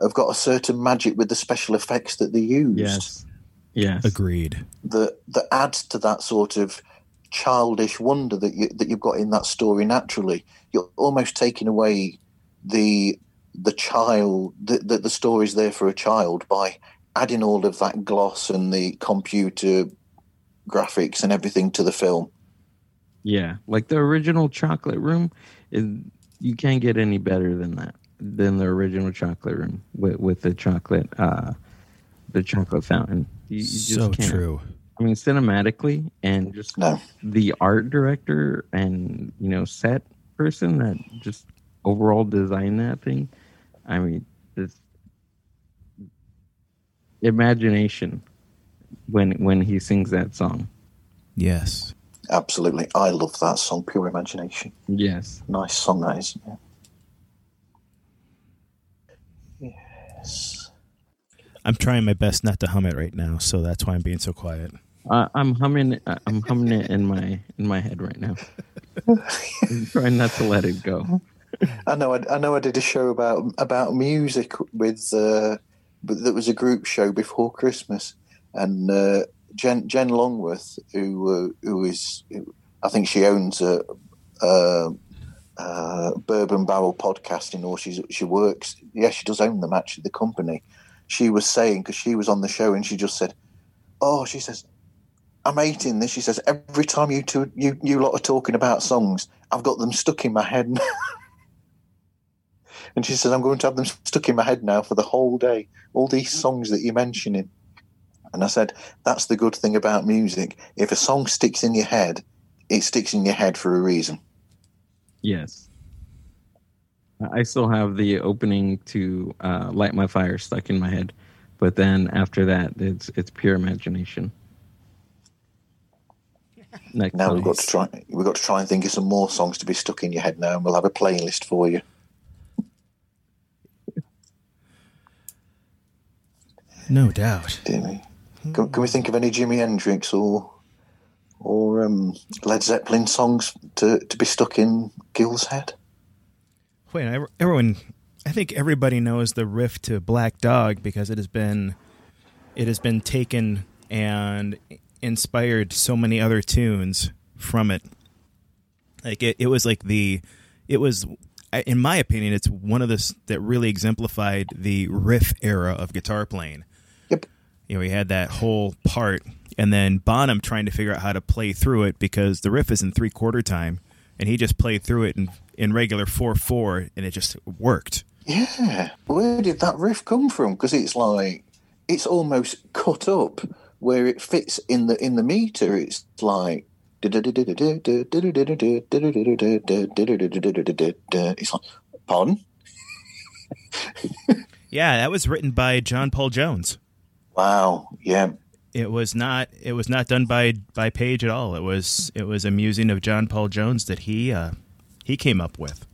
[SPEAKER 1] have got a certain magic with the special effects that they used
[SPEAKER 3] Yes. Yes.
[SPEAKER 4] Agreed.
[SPEAKER 1] that that adds to that sort of childish wonder that you that you've got in that story naturally. You're almost taking away the the child the, the, the story's there for a child by adding all of that gloss and the computer graphics and everything to the film.
[SPEAKER 3] Yeah, like the original Chocolate Room, is, you can't get any better than that than the original Chocolate Room with with the chocolate, uh, the chocolate fountain. You, you just
[SPEAKER 4] so
[SPEAKER 3] can't.
[SPEAKER 4] true.
[SPEAKER 3] I mean, cinematically and just
[SPEAKER 1] No.
[SPEAKER 3] the art director and you know set person that just overall designed that thing. I mean, this imagination when when he sings that song.
[SPEAKER 4] Yes.
[SPEAKER 1] Absolutely. I love that song, Pure Imagination.
[SPEAKER 3] Yes.
[SPEAKER 1] Nice song that is. Yeah. Yes.
[SPEAKER 4] I'm trying my best not to hum it right now, so that's why I'm being so quiet.
[SPEAKER 3] Uh, I'm humming. uh, I'm humming it in my in my head right now. <laughs> I'm trying not to let it go.
[SPEAKER 1] I know. I, I know. I did a show about about music with. Uh, there was a group show before Christmas, and uh, Jen Jen Longworth, who uh, who is, I think she owns a, a, a bourbon barrel podcasting, or she's she works. Yeah, she does own them actually. The company. She was saying because she was on the show, and she just said, "Oh, she says." I'm hating this. She says every time you two, you you lot are talking about songs, I've got them stuck in my head. <laughs> And she says, I'm going to have them stuck in my head now for the whole day. All these songs that you're mentioning. And I said, That's the good thing about music. If a song sticks in your head, it sticks in your head for a reason.
[SPEAKER 3] Yes. I still have the opening to uh, "Light My Fire" stuck in my head, but then after that, it's it's pure imagination. Next
[SPEAKER 1] Now we've got to try we've got to try and think of some more songs to be stuck in your head now, and we'll have a playlist for you.
[SPEAKER 4] No doubt.
[SPEAKER 1] Dear me. Can, can we think of any Jimi Hendrix or or um, Led Zeppelin songs to, to be stuck in Gil's head?
[SPEAKER 4] Wait, everyone. I think everybody knows the riff to Black Dog because it has been, it has been taken and inspired so many other tunes from it. Like it, it was like the, it was, in my opinion, it's one of the that really exemplified the riff era of guitar playing. You know, he had that whole part, and then Bonham trying to figure out how to play through it because the riff is in three quarter time, and he just played through it in, in regular four four, and it just worked.
[SPEAKER 1] Yeah. Where did that riff come from? Because it's like it's almost cut up where it fits in the in the meter. It's like it's like pardon.
[SPEAKER 4] Yeah, that was written by John Paul Jones.
[SPEAKER 1] Wow. Yeah.
[SPEAKER 4] It was not. It was not done by by Page at all. It was. It was a musing of John Paul Jones that he uh, he came up with.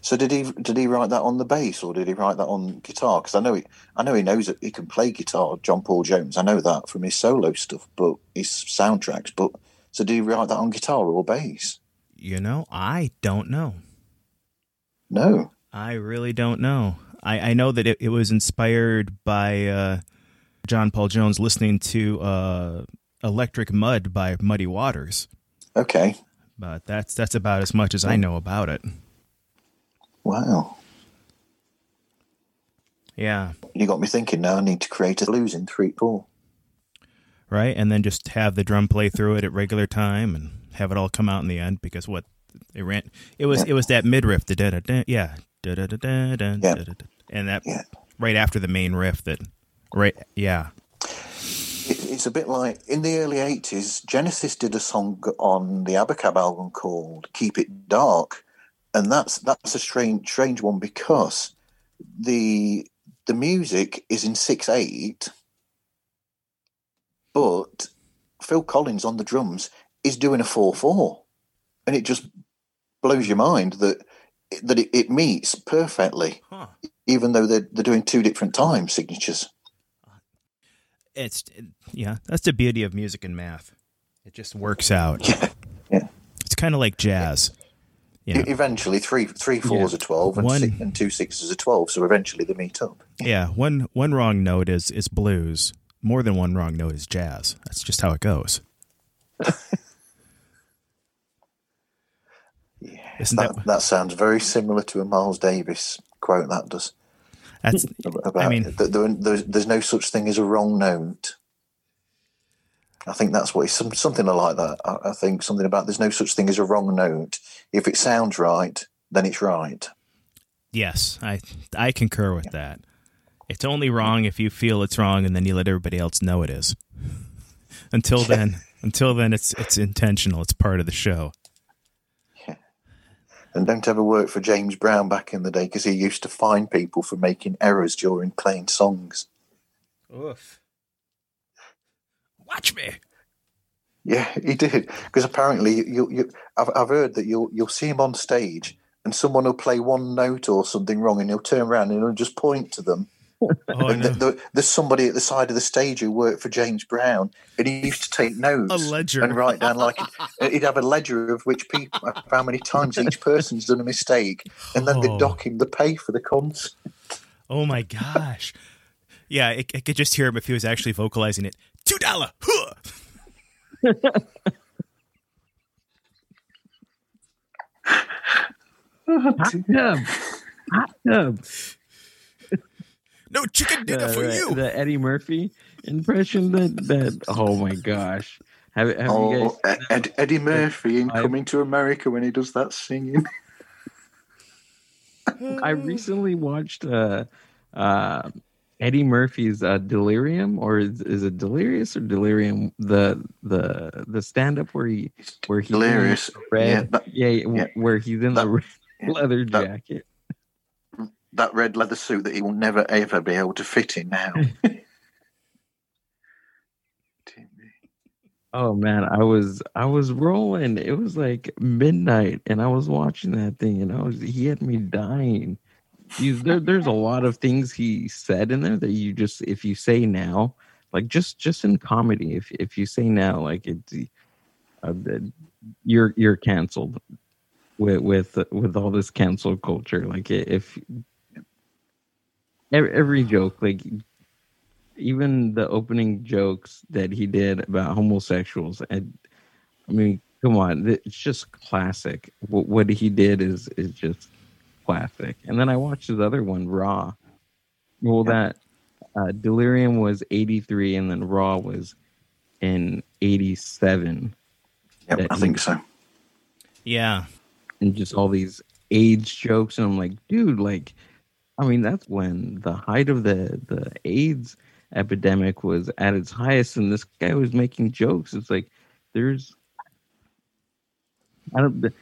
[SPEAKER 1] So did he did he write that on the bass or did he write that on guitar? Because I know he I know he knows that he can play guitar. John Paul Jones. I know that from his solo stuff, but his soundtracks. But so did he write that on guitar or bass?
[SPEAKER 4] You know, I don't know.
[SPEAKER 1] No.
[SPEAKER 4] I really don't know. I, I know that it, it was inspired by uh, John Paul Jones listening to uh, "Electric Mud" by Muddy Waters,
[SPEAKER 1] Okay.
[SPEAKER 4] but that's that's about as much as I know about it.
[SPEAKER 1] Wow.
[SPEAKER 4] Yeah,
[SPEAKER 1] You got me thinking now. I need to create a blues in three four.
[SPEAKER 4] right. And then just have the drum play through it at regular time and have it all come out in the end. Because what it ran, it was it was that mid riff, the da da da, yeah, da da da da da,
[SPEAKER 1] Yeah.
[SPEAKER 4] And that
[SPEAKER 1] Yeah.
[SPEAKER 4] right after the main riff. That right, yeah,
[SPEAKER 1] it's a bit like in the early 80s, Genesis did a song on the Abacab album called Keep It Dark. And that's that's a strange strange one because the the music is in six eight, but Phil Collins on the drums is doing a four four, and it just blows your mind that that it, it meets perfectly,
[SPEAKER 4] Huh.
[SPEAKER 1] even though they're they're doing two different time signatures.
[SPEAKER 4] It's yeah, that's the beauty of music and math. It just works out.
[SPEAKER 1] Yeah, <laughs> yeah.
[SPEAKER 4] It's kind of like jazz. You know?
[SPEAKER 1] Eventually, three three fours
[SPEAKER 3] Yeah.
[SPEAKER 1] are twelve, and,
[SPEAKER 4] One-
[SPEAKER 1] six, and two sixes are twelve. So eventually, they meet up. <laughs>
[SPEAKER 4] Yeah, one one wrong note is is blues. More than one wrong note is jazz. That's just how it goes. <laughs>
[SPEAKER 1] Yeah,
[SPEAKER 4] Isn't
[SPEAKER 1] that,
[SPEAKER 4] that-
[SPEAKER 1] that sounds very similar to a Miles Davis quote. That does.
[SPEAKER 4] That's
[SPEAKER 1] about
[SPEAKER 4] mean-
[SPEAKER 1] there, there's, there's no such thing as a wrong note. I think that's what it's some, something like that. I, I think something about there's no such thing as a wrong note. If it sounds right, then it's right.
[SPEAKER 4] yes, I I concur with that. It's only wrong if you feel it's wrong and then you let everybody else know it is. <laughs> Until then, until then it's it's intentional. It's part of the show.
[SPEAKER 1] And don't ever work for James Brown back in the day because he used to fine people for making errors during playing songs.
[SPEAKER 4] Oof. Watch me.
[SPEAKER 1] Yeah, he did. Because apparently, you, you, I've, I've heard that you'll you'll see him on stage, and someone will play one note or something wrong, and he'll turn around and he'll just point to them. <laughs>
[SPEAKER 4] Oh,
[SPEAKER 1] and
[SPEAKER 4] no.
[SPEAKER 1] th- th- there's somebody at the side of the stage who worked for James Brown, and he used to take notes
[SPEAKER 4] A ledger.
[SPEAKER 1] and write down like <laughs> uh, he'd have a ledger of which people, how many times each person's done a mistake, and then
[SPEAKER 4] Oh.
[SPEAKER 1] they dock him the pay for the concert.
[SPEAKER 4] Oh my gosh. Yeah, I, I could just hear him if he was actually vocalizing it. Two dollar. Huh.
[SPEAKER 3] Hot tub. Hot tub.
[SPEAKER 4] No chicken dinner
[SPEAKER 3] the,
[SPEAKER 4] for
[SPEAKER 3] the-
[SPEAKER 4] you.
[SPEAKER 3] the Eddie Murphy impression that that oh my gosh. Have, have you
[SPEAKER 1] Oh,
[SPEAKER 3] guys
[SPEAKER 1] Ed, Eddie Murphy in
[SPEAKER 3] I-
[SPEAKER 1] Coming to America when he does that singing. <laughs>
[SPEAKER 3] I recently watched uh uh Eddie Murphy's uh, Delirium or is, is it Delirious or Delirium the the the stand up where he where he's in the
[SPEAKER 1] Delirious.
[SPEAKER 3] red
[SPEAKER 1] Yeah, that,
[SPEAKER 3] yeah,
[SPEAKER 1] yeah.
[SPEAKER 3] where he's in the
[SPEAKER 1] That-
[SPEAKER 3] red
[SPEAKER 1] yeah,
[SPEAKER 3] leather jacket.
[SPEAKER 1] that red leather suit that he will never ever be able to fit in now. <laughs>
[SPEAKER 3] Oh man, I was I was rolling. It was like midnight, and I was watching that thing, and I was he had me dying. He's, there, there's a lot of things he said in there that you just if you say now, like just just in comedy, if if you say now, like it, uh, you're you're canceled with with with all this cancel culture. Like if every, every joke, like even the opening jokes that he did about homosexuals and i mean come on it's just classic. What, what he did is is just classic. And then i watched his other one raw. Well that uh, delirium was 83 and then raw was in 87
[SPEAKER 1] Yep,
[SPEAKER 3] That
[SPEAKER 1] I think so.
[SPEAKER 4] Yeah.
[SPEAKER 3] and just all these AIDS jokes, and I'm like, dude, like, I mean, that's when the height of the the AIDS epidemic was at its highest, and this guy was making jokes. It's like, there's, I don't.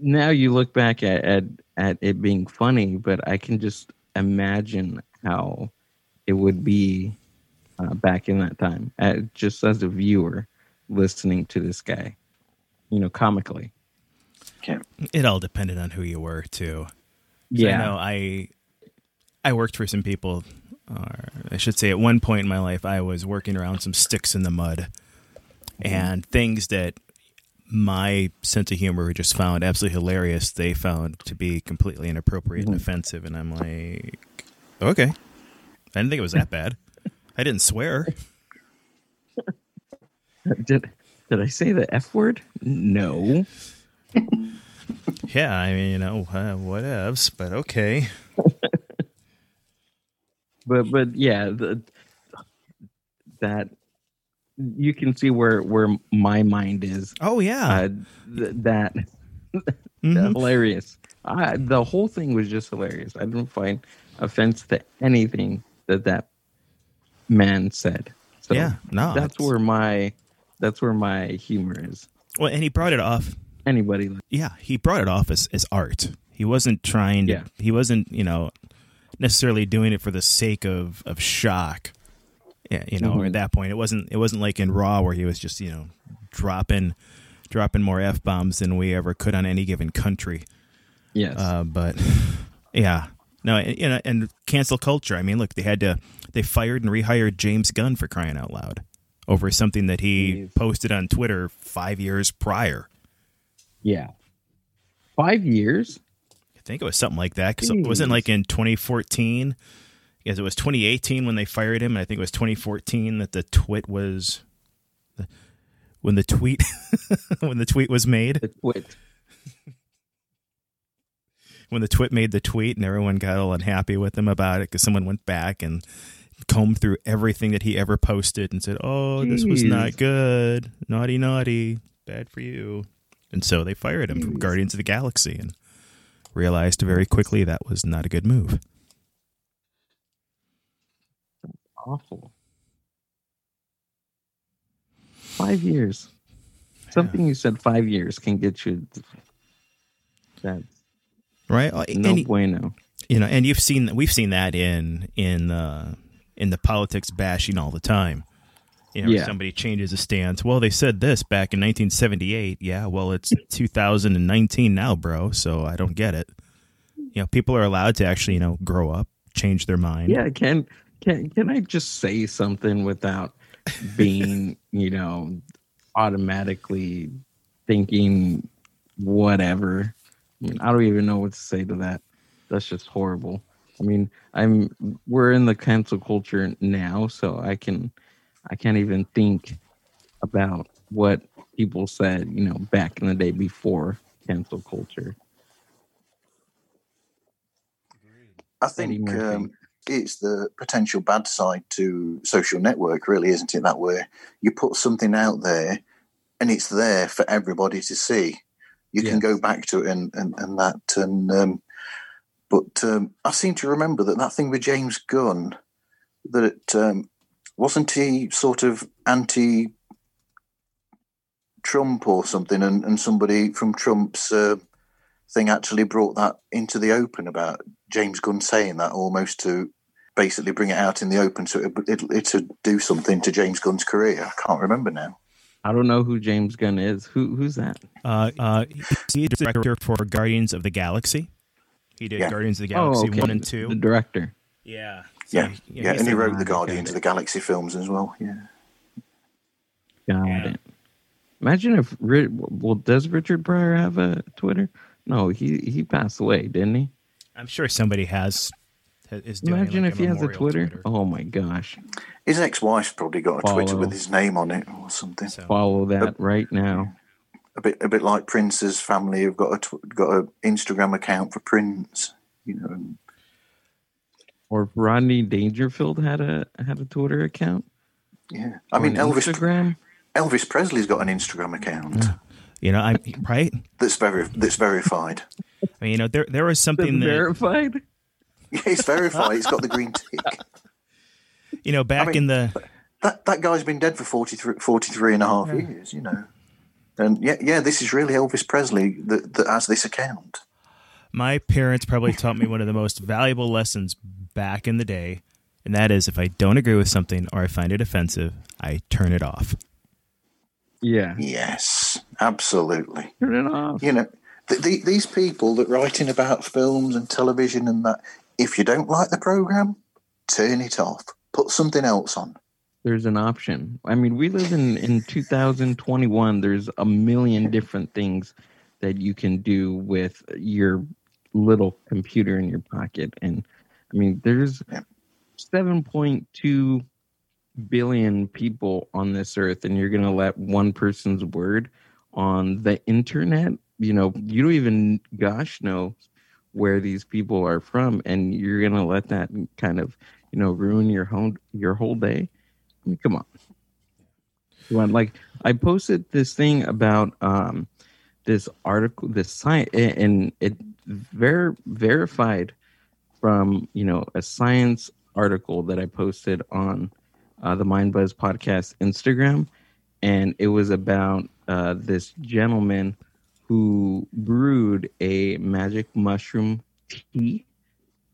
[SPEAKER 3] Now you look back at at at it being funny, but I can just imagine how it would be uh, back in that time, uh, just as a viewer listening to this guy, you know, comically.
[SPEAKER 4] It all depended on who you were too. So I know I I worked for some people or I should say at one point in my life I was working around some sticks in the mud and things that my sense of humor just found absolutely hilarious. They found to be completely inappropriate and offensive and I'm like okay. I didn't think it was that bad. <laughs> I didn't swear. <laughs>
[SPEAKER 3] Did did I say the F word? No. <laughs>
[SPEAKER 4] yeah I mean you know uh, whatevs but okay
[SPEAKER 3] But but yeah, the, that you can see where where my mind is.
[SPEAKER 4] oh yeah
[SPEAKER 3] Uh, th- that <laughs>
[SPEAKER 4] Mhm.
[SPEAKER 3] hilarious. I, the whole thing was just hilarious. I didn't find offense to anything that that man said. So
[SPEAKER 4] yeah, no,
[SPEAKER 3] that's where my that's where my humor is.
[SPEAKER 4] Well, and he brought it off.
[SPEAKER 3] Anybody
[SPEAKER 4] Yeah, he brought it off as, as art. He wasn't trying to.
[SPEAKER 3] Yeah.
[SPEAKER 4] He wasn't, you know, necessarily doing it for the sake of of shock. Yeah, you know,
[SPEAKER 3] Mhm.
[SPEAKER 4] at that point, it wasn't. It wasn't like in Raw where he was just, you know, dropping dropping more f bombs than we ever could on any given country.
[SPEAKER 3] Yes.
[SPEAKER 4] Uh, but <sighs> yeah, no, and, you know, and cancel culture. I mean, look, they had to. They fired and rehired James Gunn for crying out loud over something that he posted on Twitter five years prior.
[SPEAKER 3] yeah. Five years?
[SPEAKER 4] I think it was something like that because it wasn't like in 2014. Because it was 2018 when they fired him, and I think it was 2014 that the twit was when the tweet <laughs> when the tweet was made.
[SPEAKER 3] The quit.
[SPEAKER 4] when the twit made the tweet and everyone got all unhappy with him about it because someone went back and combed through everything that he ever posted and said, "Oh, this was not good, naughty, naughty, bad for you," and so they fired him from Guardians of the Galaxy and realized very quickly that was not a good move.
[SPEAKER 3] Awful. Five years. Something you said five years can get you. That's
[SPEAKER 4] right? Uh,
[SPEAKER 3] no
[SPEAKER 4] and,
[SPEAKER 3] bueno.
[SPEAKER 4] you know, and you've seen we've seen that in in uh, in the politics bashing all the time. You know,
[SPEAKER 3] Yeah.
[SPEAKER 4] somebody changes a stance. Well, they said this back in 1978. Yeah, well, it's 2019 now, bro. So I don't get it. You know, people are allowed to actually, you know, grow up, change their mind.
[SPEAKER 3] Yeah, can can can I just say something without being, <laughs> you know, automatically thinking whatever? I mean, I don't even know what to say to that. That's just horrible. I mean, I'm we're in the cancel culture now, so I can I can't even think about what people said, you know, back in the day before cancel culture.
[SPEAKER 1] I think um, it's the potential bad side to social network, really, isn't it? That way you put something out there and it's there for everybody to see. You can go back to it and, and, and that. And um, But um, I seem to remember that that thing with James Gunn, that it, um, wasn't he sort of anti Trump or something, and, and somebody from Trump's uh, thing actually brought that into the open about James Gunn saying that almost to basically bring it out in the open so it, it, it would do something to James Gunn's career. I can't remember now.
[SPEAKER 3] I don't know who James Gunn is. Who who's that?
[SPEAKER 4] Uh, uh, he's the director for Guardians of the Galaxy. He did
[SPEAKER 1] Yeah.
[SPEAKER 4] Guardians of the Galaxy one and two.
[SPEAKER 3] The director.
[SPEAKER 4] Yeah,
[SPEAKER 1] Yeah,
[SPEAKER 4] he-
[SPEAKER 1] yeah, and he wrote the
[SPEAKER 3] okay.
[SPEAKER 1] Guardians of the Galaxy films as well. Yeah,
[SPEAKER 3] Got
[SPEAKER 4] Yeah.
[SPEAKER 3] it. Imagine if well, does Richard Pryor have a Twitter? No, he he passed away, didn't he?
[SPEAKER 4] I'm sure somebody has is doing
[SPEAKER 3] Imagine
[SPEAKER 4] like
[SPEAKER 3] if he has a
[SPEAKER 4] memorial
[SPEAKER 3] Twitter. Oh my gosh!
[SPEAKER 1] his ex-wife's probably got a Twitter with his name on it or something.
[SPEAKER 4] So,
[SPEAKER 3] Follow that right now.
[SPEAKER 1] A bit, a bit like Prince's family have got a tw- got an Instagram account for Prince. You know, and
[SPEAKER 3] Or Rodney Dangerfield had a had a Twitter account.
[SPEAKER 1] yeah. I mean, Elvis
[SPEAKER 3] Instagram.
[SPEAKER 1] Elvis Presley's got an Instagram account
[SPEAKER 4] you know, I'm right.
[SPEAKER 1] that's very that's verified.
[SPEAKER 4] I mean, you know, there there was something that
[SPEAKER 3] verified. <laughs>
[SPEAKER 1] Yeah, it's verified. It's got the green tick.
[SPEAKER 4] you know back
[SPEAKER 1] mean-
[SPEAKER 4] in the
[SPEAKER 1] That that guy's been dead for 43, 43 and a half years. You know, and yeah, yeah, this is really Elvis Presley that, that has this account.
[SPEAKER 4] My parents probably taught me one of the most valuable lessons back in the day, and that is if I don't agree with something or I find it offensive, I turn it off.
[SPEAKER 3] Yeah,
[SPEAKER 1] Yes, absolutely.
[SPEAKER 3] turn it off.
[SPEAKER 1] You know, th- the, these people that writing about films and television and that, if you don't like the program, turn it off. Put something else on.
[SPEAKER 3] There's an option. I mean, we live in in 2021. There's a million different things that you can do with your little computer in your pocket, and I mean, there's 7.2 billion people on this earth, and you're gonna let one person's word on the internet. You know, you don't even, gosh, know where these people are from, and you're gonna let that kind of, you know, ruin your whole your whole day. I mean, come on. Come on, like I posted this thing about um this article, this science, and it ver- verified from you know a science article that I posted on uh, the Mind Buzz podcast Instagram, and it was about uh, this gentleman who brewed a magic mushroom tea,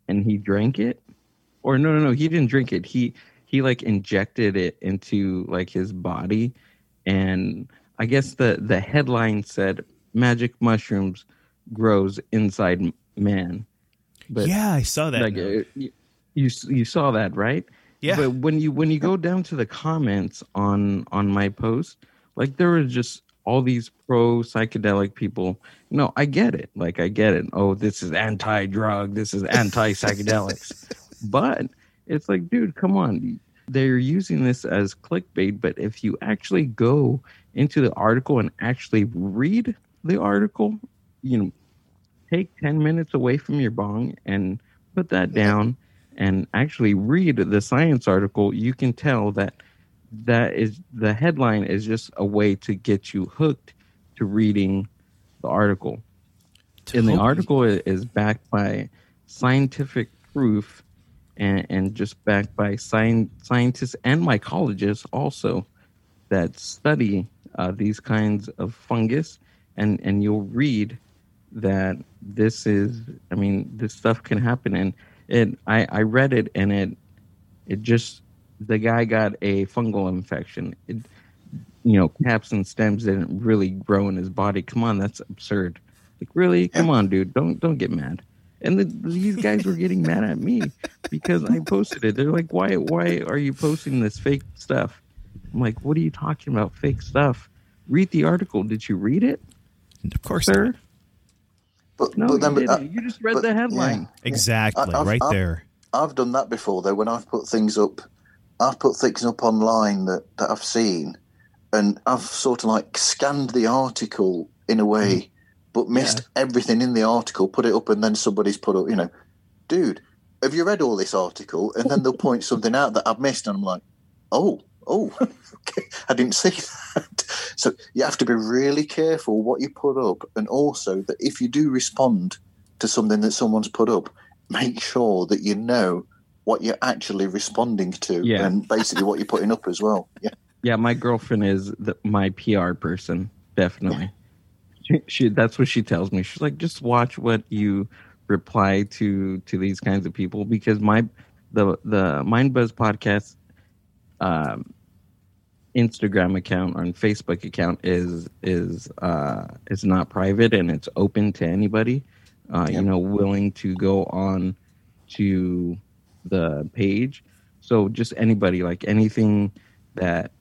[SPEAKER 3] and he drank it. Or no, no, no, he didn't drink it. He he like injected it into like his body, and I guess the the headline said magic mushrooms grows inside man. But
[SPEAKER 2] yeah, I saw that.
[SPEAKER 3] like uh, you, you you saw that right?
[SPEAKER 2] Yeah.
[SPEAKER 3] but when you when you go down to the comments on on my post like there was just all these pro psychedelic people. No i get it. Like i get it. Oh this is anti drug this is anti psychedelics <laughs> but it's like dude come on. They're using this as clickbait but if you actually go into the article and actually read the article you know take 10 minutes away from your bong and put that down and actually read the science article you can tell that that is the headline is just a way to get you hooked to reading the article. And the article is backed by scientific proof and, and just backed by science, scientists and mycologists also that study uh, these kinds of fungus and and you'll read that this is i mean this stuff can happen. And it i i read it and it it just the guy got a fungal infection. It you know caps and stems didn't really grow in his body. Come on that's absurd. Like really? Come on dude. Don't don't get mad. And the, these guys were getting mad at me because i posted it. They're like why why are you posting this fake stuff? I'm like what are you talking about? Fake stuff. Read the article. Did you read it
[SPEAKER 2] of course,
[SPEAKER 3] sir?
[SPEAKER 2] not.
[SPEAKER 1] But,
[SPEAKER 3] no
[SPEAKER 1] but
[SPEAKER 3] you
[SPEAKER 1] then
[SPEAKER 3] didn't.
[SPEAKER 1] uh,
[SPEAKER 3] you just read
[SPEAKER 1] but-
[SPEAKER 3] the headline
[SPEAKER 2] exactly,
[SPEAKER 1] I- I've-
[SPEAKER 2] right
[SPEAKER 1] I've-
[SPEAKER 2] there.
[SPEAKER 1] I've done that before though. When I've put things up, I've put things up online that, that I've seen, and I've sort of like scanned the article in a way, but missed everything in the article. Put it up, and then somebody's put up, you know, dude, have you read all this article? And then they'll point something out that I've missed, and I'm like, oh, oh, <laughs> okay, I didn't see <laughs> that. So you have to be really careful what you put up, and also that if you do respond to something that someone's put up, make sure that you know what you're actually responding to
[SPEAKER 3] Yeah.
[SPEAKER 1] and basically what you're putting up as well. Yeah.
[SPEAKER 3] Yeah, my girlfriend is the, my PR person, definitely. She, she that's what she tells me. She's like, just watch what you reply to to these kinds of people because my the the Mind Buzz podcast um, Instagram account or Facebook account is is uh, is not private and it's open to anybody. Uh, You know, willing to go on to the page. So just anybody, like anything that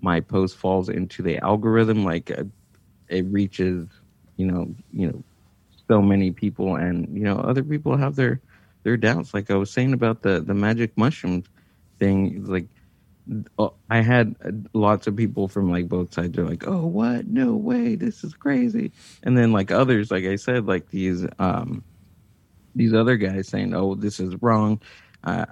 [SPEAKER 3] my post falls into the algorithm, like uh, it reaches, you know, you know, so many people, and you know, other people have their their doubts. Like I was saying about the the magic mushrooms thing, like I had uh, lots of people from like both sides. They're like, "Oh, what? No way! This is crazy!" And then like others, like I said, like these um these other guys saying, "Oh, this is wrong." Uh,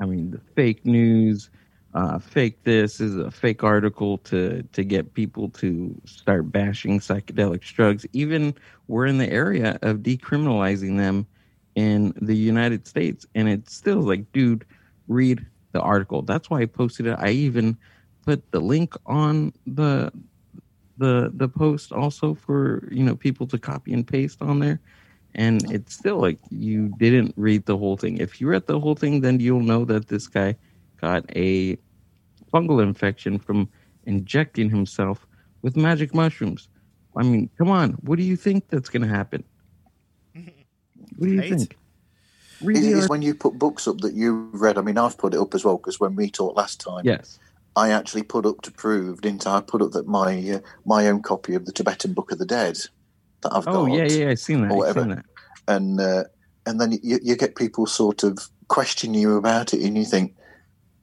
[SPEAKER 3] I mean, the fake news, uh, fake this is a fake article to to get people to start bashing psychedelic drugs. Even we're in the area of decriminalizing them in the United States, and it's still like, dude, read the article. That's why I posted it. I even put the link on the the the post also for you know people to copy and paste on there and it's still like you didn't read the whole thing if you read the whole thing then you'll know that this guy got a fungal infection from injecting himself with magic mushrooms i mean come on what do you think that's going to happen what do you
[SPEAKER 2] Right?
[SPEAKER 3] think the
[SPEAKER 1] is when you put books up that you read. I mean, I've put it up as well because when we talked last time,
[SPEAKER 3] yes
[SPEAKER 1] I actually put up to prove, didn't I? I put up that my uh, my own copy of the Tibetan Book of the Dead that I've
[SPEAKER 3] oh
[SPEAKER 1] got.
[SPEAKER 3] yeah yeah i've seen that
[SPEAKER 1] or
[SPEAKER 3] i've seen
[SPEAKER 1] whatever.
[SPEAKER 3] that
[SPEAKER 1] and uh, and then you, you get people sort of question you about it, and you think,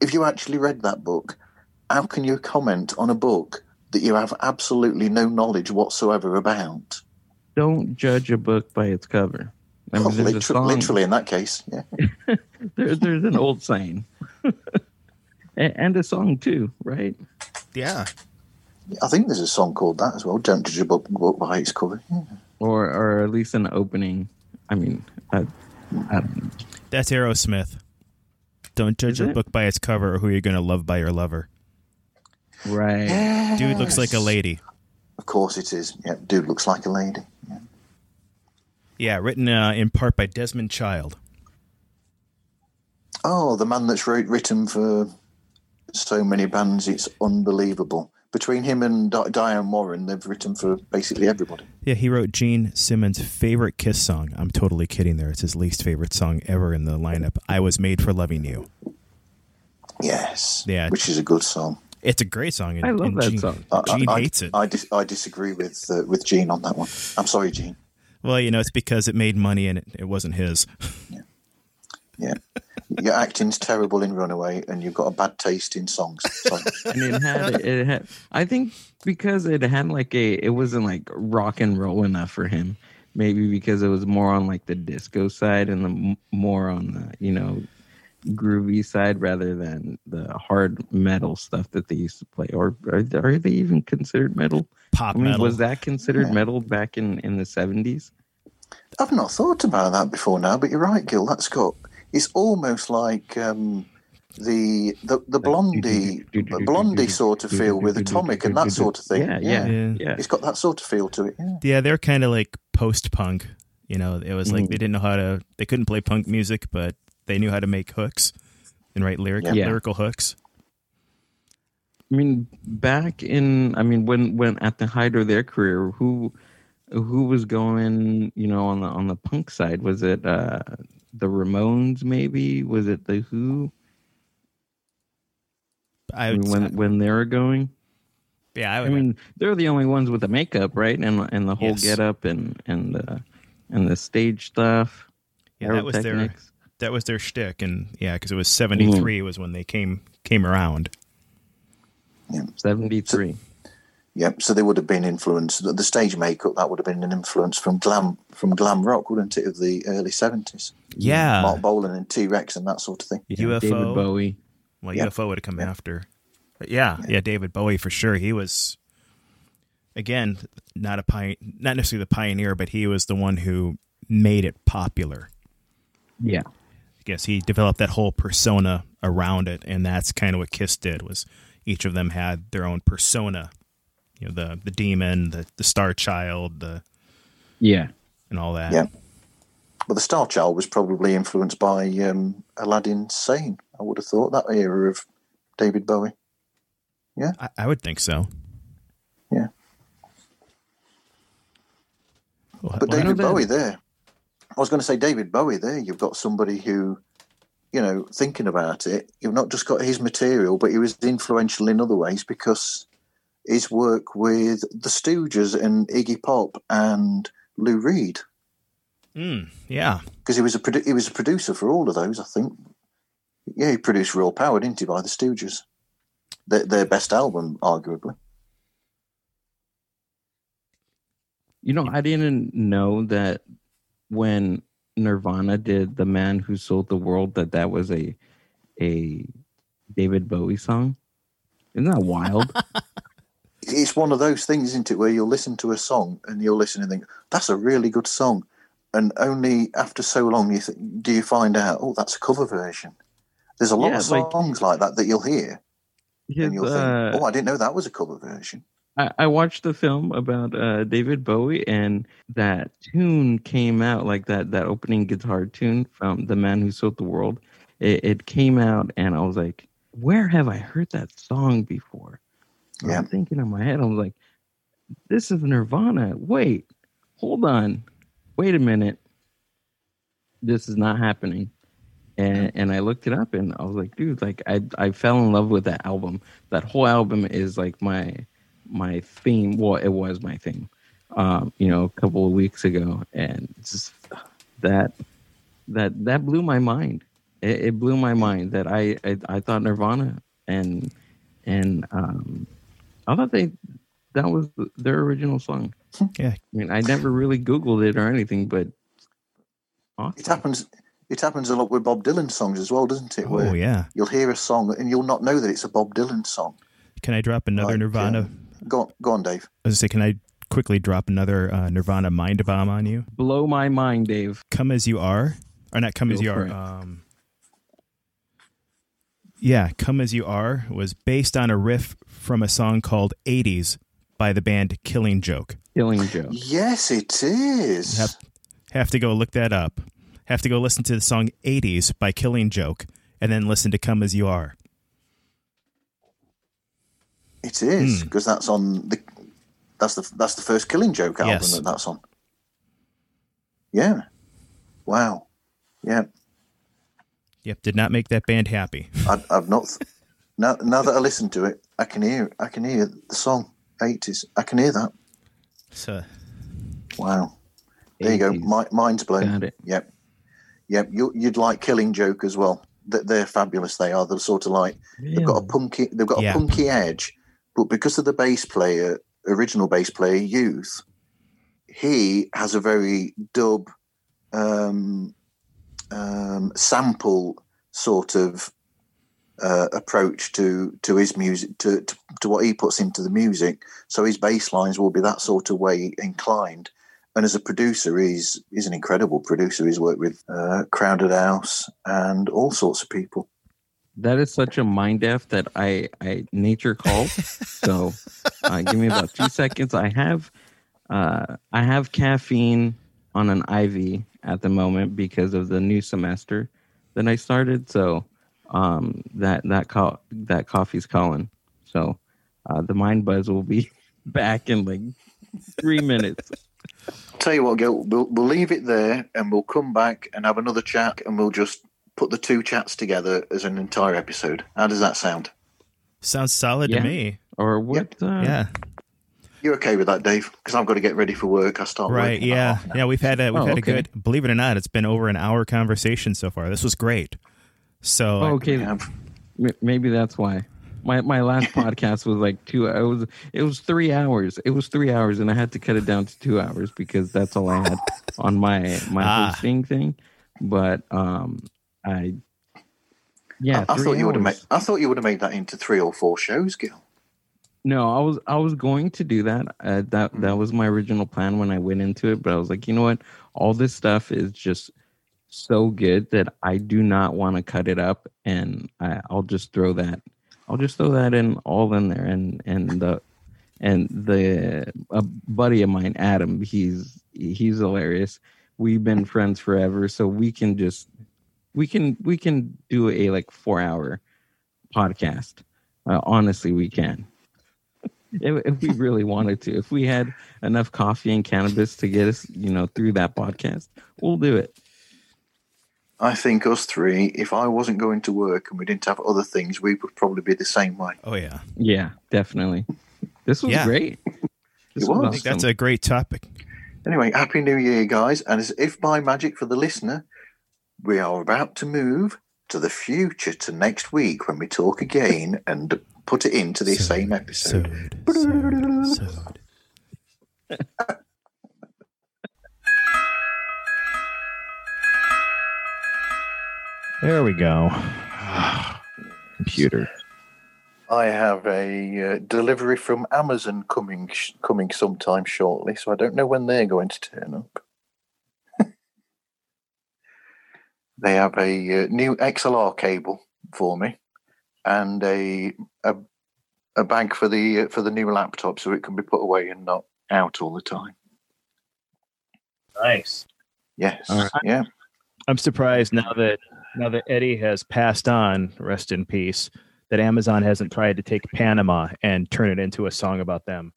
[SPEAKER 1] if you actually read that book, how can you comment on a book that you have absolutely no knowledge whatsoever about?
[SPEAKER 3] don't judge a book by its cover I mean,
[SPEAKER 1] Well,
[SPEAKER 3] there's a song-
[SPEAKER 1] literally, in that case, yeah. <laughs>
[SPEAKER 3] there, there's an old saying <laughs> and, and a song too right
[SPEAKER 2] Yeah.
[SPEAKER 1] I think there's a song called that as well. Don't judge a book, book by its cover. Yeah.
[SPEAKER 3] or or at least an opening. I mean, I, I,
[SPEAKER 2] That's Aerosmith.
[SPEAKER 4] Don't judge a
[SPEAKER 3] it?
[SPEAKER 4] book by its cover or who you're going to love by your lover.
[SPEAKER 3] Right.
[SPEAKER 4] Dude looks like a lady.
[SPEAKER 1] Of course it is. Yeah, dude looks like a lady. Yeah.
[SPEAKER 4] Yeah, written uh, in part by Desmond Child.
[SPEAKER 1] Oh, the man that's wrote, written for so many bands, it's unbelievable. Between him and Di- Diane Warren, they've written for basically everybody.
[SPEAKER 4] Yeah, he wrote Gene Simmons' favorite Kiss song. I'm totally kidding there. It's his least favorite song ever in the lineup. I Was Made for Loving You.
[SPEAKER 1] Yes.
[SPEAKER 4] Yeah.
[SPEAKER 1] Which is a good song.
[SPEAKER 4] It's a great song. And,
[SPEAKER 3] I love
[SPEAKER 4] and
[SPEAKER 3] that
[SPEAKER 4] Gene,
[SPEAKER 3] song.
[SPEAKER 4] Gene
[SPEAKER 1] I,
[SPEAKER 4] hates it.
[SPEAKER 1] I, dis- I disagree with uh, with Gene on that one. I'm sorry, Gene.
[SPEAKER 4] Well, you know, it's because it made money and it, it wasn't his. <laughs>
[SPEAKER 1] Yeah. Your acting's terrible in Runaway, and you've got a bad taste in songs. Sorry. <laughs>
[SPEAKER 3] and it had it had I think because it had like a it wasn't like rock and roll enough for him. Maybe because it was more on like the disco side and the more on the you know groovy side rather than the hard metal stuff that they used to play. Or are, are they even considered metal?
[SPEAKER 4] Pop
[SPEAKER 3] I mean,
[SPEAKER 4] metal.
[SPEAKER 3] was that considered
[SPEAKER 1] Yeah.
[SPEAKER 3] metal back in in the seventies?
[SPEAKER 1] I've not thought about that before now, but you're right, Gil. That's got. It's almost like um, the the the blondie blondie sort of feel with Atomic and that sort of thing.
[SPEAKER 3] Yeah, yeah,
[SPEAKER 4] Yeah.
[SPEAKER 3] yeah.
[SPEAKER 1] It's got that sort of feel to it. Yeah.
[SPEAKER 4] Yeah, they're kind of like post punk. You know, it was like
[SPEAKER 3] Mm.
[SPEAKER 4] they didn't know how to, they couldn't play punk music, but they knew how to make hooks and write lyric,
[SPEAKER 3] Yeah.
[SPEAKER 4] lyrical hooks.
[SPEAKER 3] I mean, back in, I mean, when when at the height of their career, who who was going, you know, on the on the punk side? Was it uh the Ramones? Maybe was it the Who?
[SPEAKER 4] I
[SPEAKER 3] I
[SPEAKER 4] would,
[SPEAKER 3] mean, when when they were going,
[SPEAKER 4] yeah, I,
[SPEAKER 3] I mean, they're the only ones with the makeup, right? And and the whole
[SPEAKER 4] Yes.
[SPEAKER 3] get up and and the and the stage stuff.
[SPEAKER 4] yeah, that was their
[SPEAKER 3] pyrotechnics.
[SPEAKER 4] That was their shtick, and yeah, because it was seventy three was when they came came around.
[SPEAKER 3] Yeah, seventy three.
[SPEAKER 1] Yep. So they would have been influenced. The the stage makeup that would have been an influence from glam from glam rock, wouldn't it, of the early seventies?
[SPEAKER 4] Yeah,
[SPEAKER 1] Marc Bolan and T Rex and that sort of thing.
[SPEAKER 4] UFO.
[SPEAKER 3] David Bowie.
[SPEAKER 4] Well,
[SPEAKER 1] Yeah.
[SPEAKER 4] UFO would have come after. But yeah, yeah, David Bowie for sure. He was again not a pi- not necessarily the pioneer, but he was the one who made it popular.
[SPEAKER 3] Yeah.
[SPEAKER 4] I guess he developed that whole persona around it, and that's kind of what Kiss did. Was each of them had their own persona, you know, the the demon, the the star child, the
[SPEAKER 3] Yeah.
[SPEAKER 4] and all that.
[SPEAKER 1] Yeah. But the Star Child was probably influenced by um, Aladdin Sane. I would have thought that era of David Bowie.
[SPEAKER 4] I, I would think so.
[SPEAKER 1] Yeah.
[SPEAKER 4] Well,
[SPEAKER 1] But
[SPEAKER 4] well,
[SPEAKER 1] David Bowie there. I was going to say David Bowie there. You've got somebody who, you know, thinking about it, you've not just got his material, but he was influential in other ways because his work with the Stooges and Iggy Pop and Lou Reed,
[SPEAKER 4] mm, yeah,
[SPEAKER 1] because he was a produ- he was a producer for all of those. I think. Yeah, he produced Raw Power, didn't he, by the Stooges? Their, their best album, arguably.
[SPEAKER 3] You know, I didn't know that when Nirvana did "The Man Who Sold the World" that that was a a David Bowie song. Isn't that wild? <laughs>
[SPEAKER 1] it's one of those things, isn't it, where you'll listen to a song and you'll listen and think, that's a really good song. And only after so long you th- do you find out, oh, that's a cover version. There's a lot
[SPEAKER 3] Yeah,
[SPEAKER 1] of songs like that that you'll hear
[SPEAKER 3] His,
[SPEAKER 1] and you'll
[SPEAKER 3] uh,
[SPEAKER 1] think, oh, I didn't know that was a cover version.
[SPEAKER 3] I, I watched the film about uh, David Bowie, and that tune came out like that that opening guitar tune from "The Man Who Sold the World." It, it came out, and I was like, "Where have I heard that song before?"
[SPEAKER 1] Yeah.
[SPEAKER 3] I'm thinking in my head, I was like, "This is Nirvana." Wait, hold on, wait a minute. This is not happening. And and I looked it up, and I was like, "Dude, like I I fell in love with that album. That whole album is like my." My theme. Well, it was my theme. Um, you know, a couple of weeks ago, and just that that that blew my mind. It, it blew my mind that I, I I thought Nirvana and and um, I thought they that was their original song. <laughs>
[SPEAKER 4] yeah.
[SPEAKER 3] I mean, I never really Googled it or anything, but
[SPEAKER 1] It happens. It happens a lot with Bob Dylan songs as well, doesn't it?
[SPEAKER 4] Oh yeah.
[SPEAKER 1] you'll hear a song and you'll not know that it's a Bob Dylan song.
[SPEAKER 4] Can I drop another
[SPEAKER 1] Like,
[SPEAKER 4] Nirvana?
[SPEAKER 1] um, go on, go on, Dave.
[SPEAKER 4] I was gonna say, can I quickly drop another uh, Nirvana mind bomb on you?
[SPEAKER 3] Blow my mind, Dave.
[SPEAKER 4] Come as you are, or not come as you are. Um,
[SPEAKER 2] Yeah, Come As You Are was based on a riff from a song called 80s by the band Killing Joke.
[SPEAKER 3] Killing Joke.
[SPEAKER 1] Yes, it is.
[SPEAKER 2] Have, have to go look that up. Have to go listen to the song 80s by Killing Joke and then listen to Come As You Are.
[SPEAKER 1] It is
[SPEAKER 2] Hmm.
[SPEAKER 1] because that's on the that's the that's the first Killing Joke album
[SPEAKER 2] Yes.
[SPEAKER 1] that that's on. Yeah. Wow. Yeah.
[SPEAKER 2] Yep, did not make that band happy. <laughs>
[SPEAKER 1] I, I've not. Now, now that I listen to it, I can hear. I can hear the song. Eighties. I can hear that.
[SPEAKER 2] So,
[SPEAKER 1] Wow. There you go.
[SPEAKER 3] 80s.
[SPEAKER 1] Mi- mind's blown.
[SPEAKER 3] Got it.
[SPEAKER 1] Yep. Yep. You, you'd like Killing Joke as well. They're fabulous. They are. They're sort of like they've got a punky. They've got
[SPEAKER 2] Yeah.
[SPEAKER 1] a punky edge, but because of the bass player, original bass player Youth, he has a very dub, um, um, sample sort of uh, approach to to his music to, to to what he puts into the music. So his bass lines will be that sort of way inclined. And as a producer, he's he's an incredible producer. He's worked with uh, Crowded House and all sorts of people.
[SPEAKER 3] That is such a mind f that I I nature called. so uh, give me about two seconds. I have uh, I have caffeine on an IV at the moment because of the new semester that I started. So um, that that co- that coffee's calling. So uh, the mind buzz will be <laughs> back in like three minutes.
[SPEAKER 1] Tell you what, Gil, we'll, we'll leave it there and we'll come back and have another chat and we'll just put the two chats together as an entire episode. How does that sound?
[SPEAKER 2] sounds solid
[SPEAKER 3] Yeah.
[SPEAKER 2] to me.
[SPEAKER 3] Or what? Uh,
[SPEAKER 2] Yeah.
[SPEAKER 1] You're okay with that, Dave? Because I've got to get ready for work. I start
[SPEAKER 2] Right. Yeah.
[SPEAKER 1] half.
[SPEAKER 2] Yeah. We've had a we've
[SPEAKER 3] Oh,
[SPEAKER 2] had a good. Believe it or not, it's been over an hour conversation so far. This was great. So
[SPEAKER 3] Oh, okay.
[SPEAKER 1] We have-
[SPEAKER 3] maybe that's why. My my last <laughs> podcast was like two. It was it was three hours. It was three hours, and I had to cut it down to two hours because that's all I had <laughs> on my my
[SPEAKER 2] Ah.
[SPEAKER 3] hosting thing. But um, I yeah,
[SPEAKER 1] I, I thought you would have made. I thought you would have made that into three or four shows, Gil.
[SPEAKER 3] No, I was I was going to do that. Uh, that
[SPEAKER 1] Hmm.
[SPEAKER 3] that was my original plan when I went into it. But I was like, you know what? All this stuff is just so good that I do not want to cut it up, and I, I'll just throw that. I'll just throw that in all in there, and and the and the a buddy of mine, Adam. He's he's hilarious. We've been friends forever, so we can just we can we can do a like four hour podcast. Uh, honestly, we can if, if we really wanted to. If we had enough coffee and cannabis to get us, you know, through that podcast, we'll do it.
[SPEAKER 1] I think us three. If I wasn't going to work and we didn't have other things, we would probably be the same way.
[SPEAKER 2] oh yeah.
[SPEAKER 3] Yeah, definitely. This was
[SPEAKER 2] Yeah.
[SPEAKER 3] great. This
[SPEAKER 1] It was.
[SPEAKER 2] I think that's a great topic.
[SPEAKER 1] Anyway, happy New Year, guys! And as if by magic for the listener, we are about to move to the future to next week when we talk again and put it into the same episode.
[SPEAKER 2] There we go. <sighs> Computer.
[SPEAKER 1] I have a uh, delivery from Amazon coming sh- coming sometime shortly, so I don't know when they're going to turn up. They have a uh, new XLR cable for me and a a, a bag for the uh, for the new laptop, so it can be put away and not out all the time.
[SPEAKER 4] Nice.
[SPEAKER 1] Yes,
[SPEAKER 3] All right.
[SPEAKER 1] yeah.
[SPEAKER 4] I'm surprised now that now that Eddie has passed on, rest in peace, that Amazon hasn't tried to take Panama and turn it into a song about them.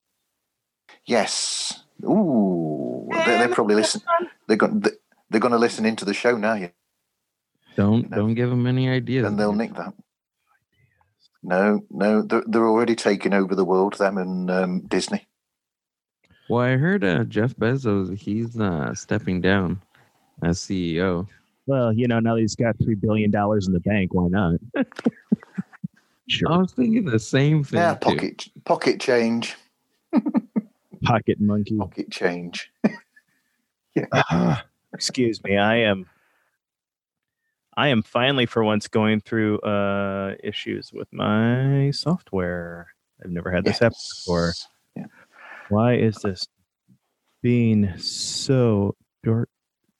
[SPEAKER 1] Yes. Ooh, they, they probably listen. They're going. They're going to listen into the show now, yeah,
[SPEAKER 3] Don't don't give them any ideas.
[SPEAKER 1] and they'll nick that. No, no, they're, they're already taking over the world. Them and um, Disney.
[SPEAKER 3] Well, I heard uh, Jeff Bezos he's uh, stepping down as CEO.
[SPEAKER 4] Well, you know, now that he's got three billion dollars in the bank, why not? <laughs> sure.
[SPEAKER 3] I was thinking the same thing.
[SPEAKER 1] Yeah,
[SPEAKER 3] too.
[SPEAKER 1] pocket pocket change, <laughs>
[SPEAKER 4] Pocket monkey.
[SPEAKER 1] pocket change. <laughs> <sighs>
[SPEAKER 4] Ah, excuse me. I am I am finally for once going through uh issues with my software. I've never had this happen before. Why is this being so dork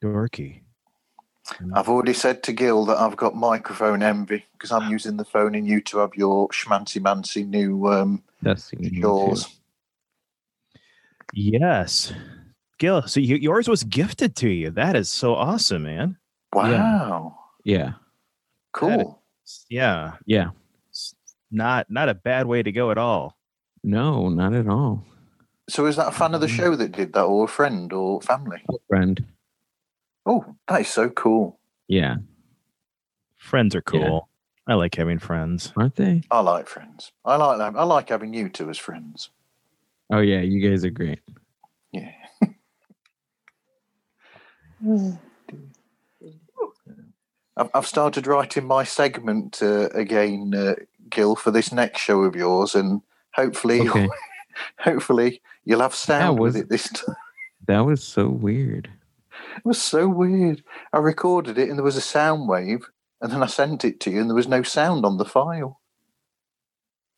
[SPEAKER 4] dorky?
[SPEAKER 1] I've already said to Gil that I've got microphone envy because I'm using the phone and you to have your schmancy mancy new um,
[SPEAKER 3] you
[SPEAKER 1] yours.
[SPEAKER 4] Yes. Gil, so you, yours was gifted to you. That is so awesome, man.
[SPEAKER 1] Wow.
[SPEAKER 3] Yeah.
[SPEAKER 1] Cool.
[SPEAKER 4] Yeah.
[SPEAKER 3] Yeah.
[SPEAKER 4] It's not not a bad way to go at all.
[SPEAKER 3] No, not at all.
[SPEAKER 1] So is that a fan of the mm. show that did that or a friend or family?
[SPEAKER 3] Friend.
[SPEAKER 1] Oh, that is so cool.
[SPEAKER 3] Yeah.
[SPEAKER 4] Friends are
[SPEAKER 3] Yeah.
[SPEAKER 4] cool. I like having friends.
[SPEAKER 3] Aren't they?
[SPEAKER 1] I like friends. I like them. I like having you two as friends.
[SPEAKER 3] Oh yeah, you guys are great.
[SPEAKER 1] Yeah. <sighs> <sighs> <sighs> I've, I've started writing my segment uh, again, uh, Gil, for this next show of yours, and hopefully,
[SPEAKER 3] Okay. <laughs>
[SPEAKER 1] hopefully you'll have sound
[SPEAKER 3] was-
[SPEAKER 1] with it this time. <laughs>
[SPEAKER 3] That was so weird.
[SPEAKER 1] It was so weird. I recorded it, and there was a sound wave, and then I sent it to you, and there was no sound on the file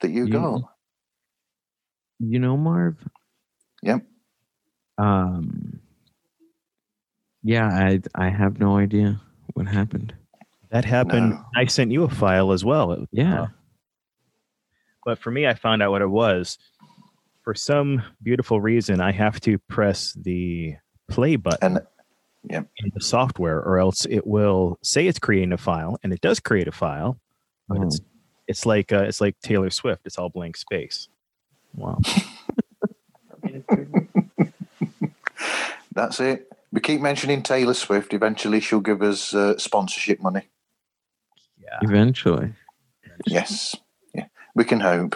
[SPEAKER 1] that you
[SPEAKER 3] You-
[SPEAKER 1] got.
[SPEAKER 3] You know, Marv?
[SPEAKER 1] Yep.
[SPEAKER 3] Um Yeah, I I have no idea what happened.
[SPEAKER 4] That happened.
[SPEAKER 1] No.
[SPEAKER 4] I sent you a file as well. It-
[SPEAKER 3] Yeah.
[SPEAKER 4] uh, but for me, I found out what it was. For some beautiful reason, I have to press the play button
[SPEAKER 1] And- yep.
[SPEAKER 4] in the software, or else it will say it's creating a file, and it does create a file, but
[SPEAKER 3] Oh.
[SPEAKER 4] it's it's like uh, it's like Taylor Swift. It's all blank space. Wow. <laughs>
[SPEAKER 1] That's it. We keep mentioning Taylor Swift. Eventually, she'll give us uh, sponsorship money.
[SPEAKER 4] Yeah.
[SPEAKER 3] Eventually.
[SPEAKER 1] Yes. Yeah. We can hope.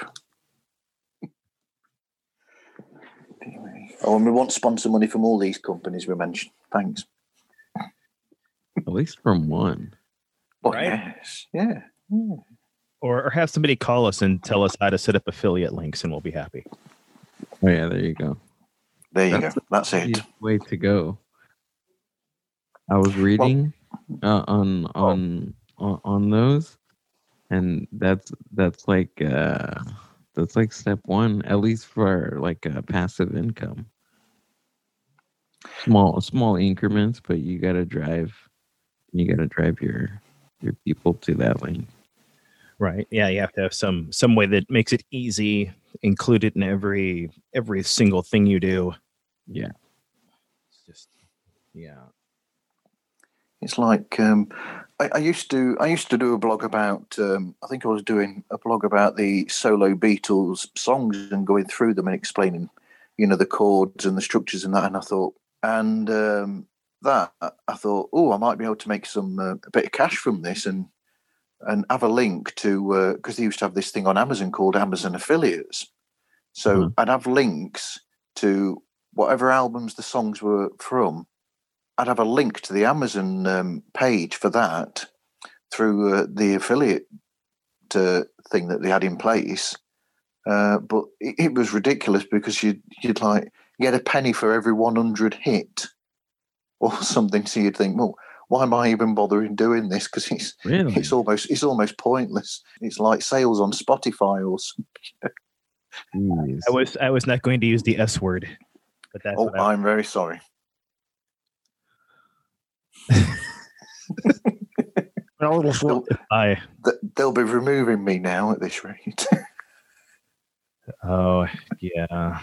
[SPEAKER 1] Oh, and we want sponsor money from all these companies we mentioned. Thanks.
[SPEAKER 3] At least from one.
[SPEAKER 1] Oh,
[SPEAKER 4] Right.
[SPEAKER 1] yes. Yeah. yeah.
[SPEAKER 4] Or, or have somebody call us and tell us how to set up affiliate links, and we'll be happy.
[SPEAKER 3] Oh yeah, there you go.
[SPEAKER 1] There you
[SPEAKER 3] That's
[SPEAKER 1] go. That's it.
[SPEAKER 3] Way to go. I was reading uh, on on on on those, and that's that's like uh that's like step one, at least for like a passive income. Small small increments, but you gotta drive, you gotta drive your your people to that link.
[SPEAKER 4] Right. Yeah, you have to have some some way that makes it easy, include it in every every single thing you do.
[SPEAKER 3] Yeah.
[SPEAKER 4] It's just yeah.
[SPEAKER 1] It's like um, I, I used to. I used to do a blog about. Um, I think I was doing a blog about the solo Beatles songs and going through them and explaining, you know, the chords and the structures and that. And I thought, and um, that I thought, oh, I might be able to make some uh, a bit of cash from this and and have a link to because they used to have this thing on Amazon called Amazon affiliates. So
[SPEAKER 3] Mhm.
[SPEAKER 1] I'd have links to whatever albums the songs were from. I'd have a link to the Amazon um, page for that through uh, the affiliate uh, thing that they had in place. Uh, but it, it was ridiculous because you'd, you'd like get a penny for every 100 hit or <laughs> something. So you'd think, well, why am I even bothering doing this? Because it's
[SPEAKER 3] Really?
[SPEAKER 1] it's almost it's almost pointless. It's like sales on Spotify or something.
[SPEAKER 4] I was I was not going to use the S word, but that's
[SPEAKER 1] Oh,
[SPEAKER 4] I,
[SPEAKER 1] I'm very sorry.
[SPEAKER 4] I
[SPEAKER 1] Th- They'll be removing me now at this rate. <laughs>
[SPEAKER 4] oh yeah.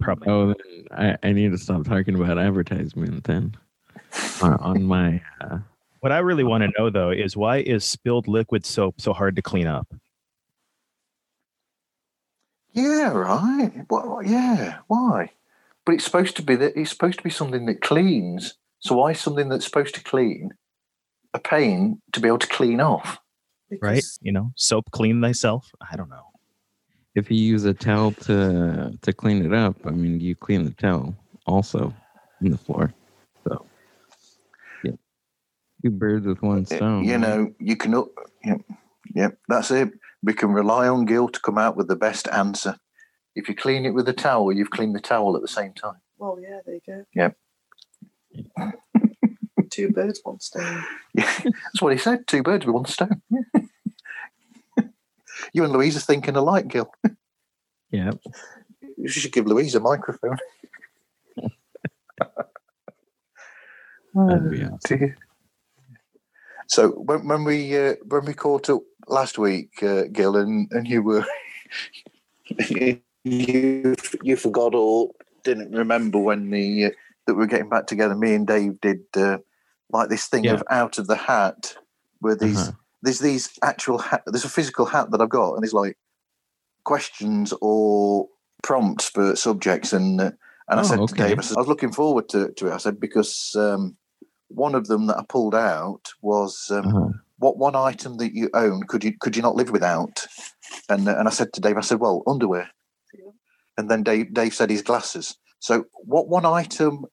[SPEAKER 4] Probably
[SPEAKER 3] Oh, then I, I need to stop talking about advertisement then. Uh, on my uh,
[SPEAKER 4] what I really want to know though is why is spilled liquid soap so hard to clean up?
[SPEAKER 1] yeah, right. What, what- yeah, why? But it's supposed to be that it's supposed to be something that cleans. So why something that's supposed to clean a pain to be able to clean off?
[SPEAKER 4] Right? You know, soap clean thyself. I don't know.
[SPEAKER 3] if you use a towel to to clean it up, I mean you clean the towel also in the floor. So yeah. Two birds with one
[SPEAKER 1] Uh,
[SPEAKER 3] stone.
[SPEAKER 1] You know, you can. uh, Yep, yep, that's it. We can rely on Gil to come out with the best answer. If you clean it with a towel, you've cleaned the towel at the same time.
[SPEAKER 5] well, yeah, there you go.
[SPEAKER 1] Yep.
[SPEAKER 5] Two birds, one stone.
[SPEAKER 1] Yeah, <laughs> that's what he said. Two birds with one stone. <laughs> you and Louise are thinking alike, Gil. <laughs>
[SPEAKER 3] Yeah.
[SPEAKER 1] You should give Louise a microphone.
[SPEAKER 3] That'd.
[SPEAKER 1] Dear. So when, when we uh, when we caught up last week, uh, Gil, and, and you were you you forgot or didn't remember when the uh, that we were getting back together. Me and Dave did uh, like this thing
[SPEAKER 3] Yeah.
[SPEAKER 1] of out of the hat, where these
[SPEAKER 3] Uh-huh.
[SPEAKER 1] there's these actual hat. There's a physical hat that I've got, and there's like questions or prompts for subjects, and uh, and I
[SPEAKER 3] Oh,
[SPEAKER 1] said to. Dave, I, said, I was looking forward to, to it. I said because um, one of them that I pulled out was um,
[SPEAKER 3] Uh-huh.
[SPEAKER 1] what one item that you own could you could you not live without? And uh, and I said to Dave, I said, well, underwear. And then Dave Dave said his glasses. So what one item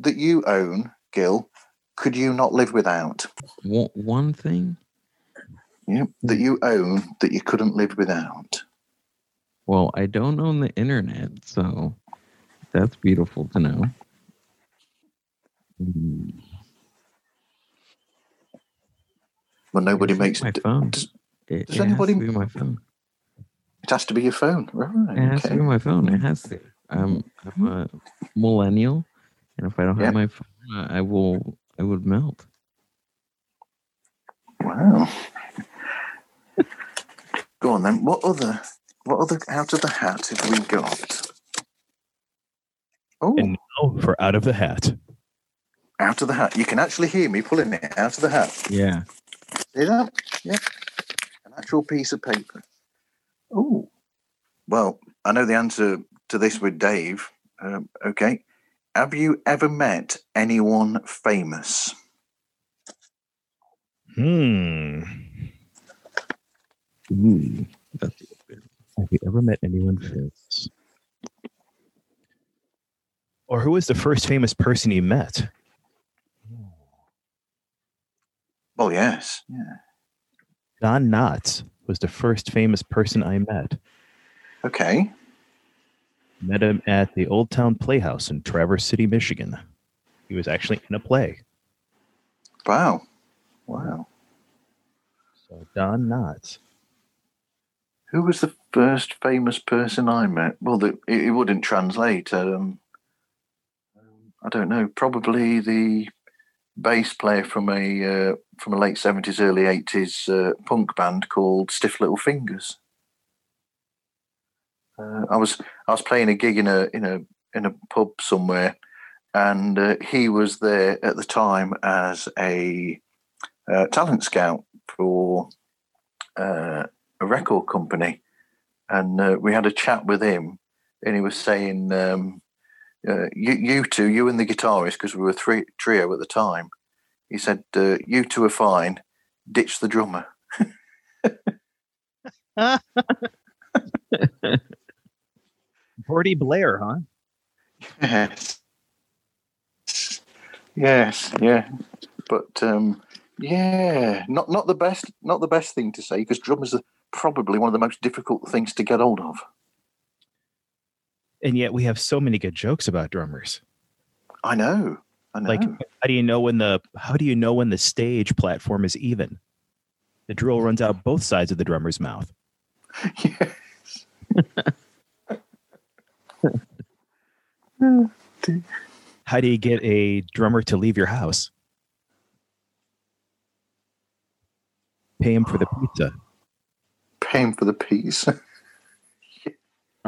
[SPEAKER 1] that you own, Gil, could you not live without?
[SPEAKER 3] One, one thing.
[SPEAKER 1] Yeah, that you own that you couldn't live without.
[SPEAKER 3] Well, I don't own the internet, so that's beautiful to know. Mm,
[SPEAKER 1] Well, nobody
[SPEAKER 3] it
[SPEAKER 1] makes
[SPEAKER 3] my
[SPEAKER 1] d-
[SPEAKER 3] phone.
[SPEAKER 1] does-
[SPEAKER 3] It,
[SPEAKER 1] does
[SPEAKER 3] it
[SPEAKER 1] anybody-
[SPEAKER 3] has to be my phone.
[SPEAKER 1] It has to be your phone, right?
[SPEAKER 3] It has to be my phone. It has to. I'm I'm a millennial, and if I don't
[SPEAKER 1] Yeah.
[SPEAKER 3] have my phone, I I will I would melt.
[SPEAKER 1] Wow. Go on then. What other what other out of the hat have we got? Oh,
[SPEAKER 4] And now for out of the hat.
[SPEAKER 1] out of the hat. You can actually hear me pulling it out of the hat.
[SPEAKER 3] Yeah.
[SPEAKER 1] See that? Yeah. An actual piece of paper. Oh. Well, I know the answer to this with Dave. Um, okay. Have you ever met anyone famous?
[SPEAKER 4] Hmm.
[SPEAKER 3] Ooh, that's good.
[SPEAKER 4] Have you ever met anyone famous? Or who was the first famous person you met?
[SPEAKER 1] Oh yes. Yeah.
[SPEAKER 4] Don Knotts was the first famous person I met.
[SPEAKER 1] Okay.
[SPEAKER 4] Met him at the Old Town Playhouse in Traverse City, Michigan. He was actually in a play.
[SPEAKER 1] Wow. Wow.
[SPEAKER 4] So Don Knotts.
[SPEAKER 1] Who was the first famous person I met? Well, the, it, it wouldn't translate. Um, I don't know. Probably the bass player from a uh, from a late seventies, early eighties uh, punk band called Stiff Little Fingers. Uh, I was I was playing a gig in a in a in a pub somewhere, and uh, he was there at the time as a uh, talent scout for uh, a record company, and uh, we had a chat with him, and he was saying, um, uh, "You, you two, you and the guitarist, because we were three trio at the time." He said, "You two are fine. Ditch the drummer." <laughs> <laughs>
[SPEAKER 4] Gordy Blair, huh?
[SPEAKER 1] Yes. Yes. Yeah. But um, yeah, not not the best, not the best thing to say because drummers are probably one of the most difficult things to get hold of.
[SPEAKER 4] And yet we have so many good jokes about drummers.
[SPEAKER 1] I know. I know.
[SPEAKER 4] Like how do you know when the how do you know when the stage platform is even? The drill runs out both sides of the drummer's mouth. <laughs>
[SPEAKER 1] yes.
[SPEAKER 4] How do you get a drummer to leave your house? Pay him for the pizza.
[SPEAKER 1] Pay him for the piece. <laughs>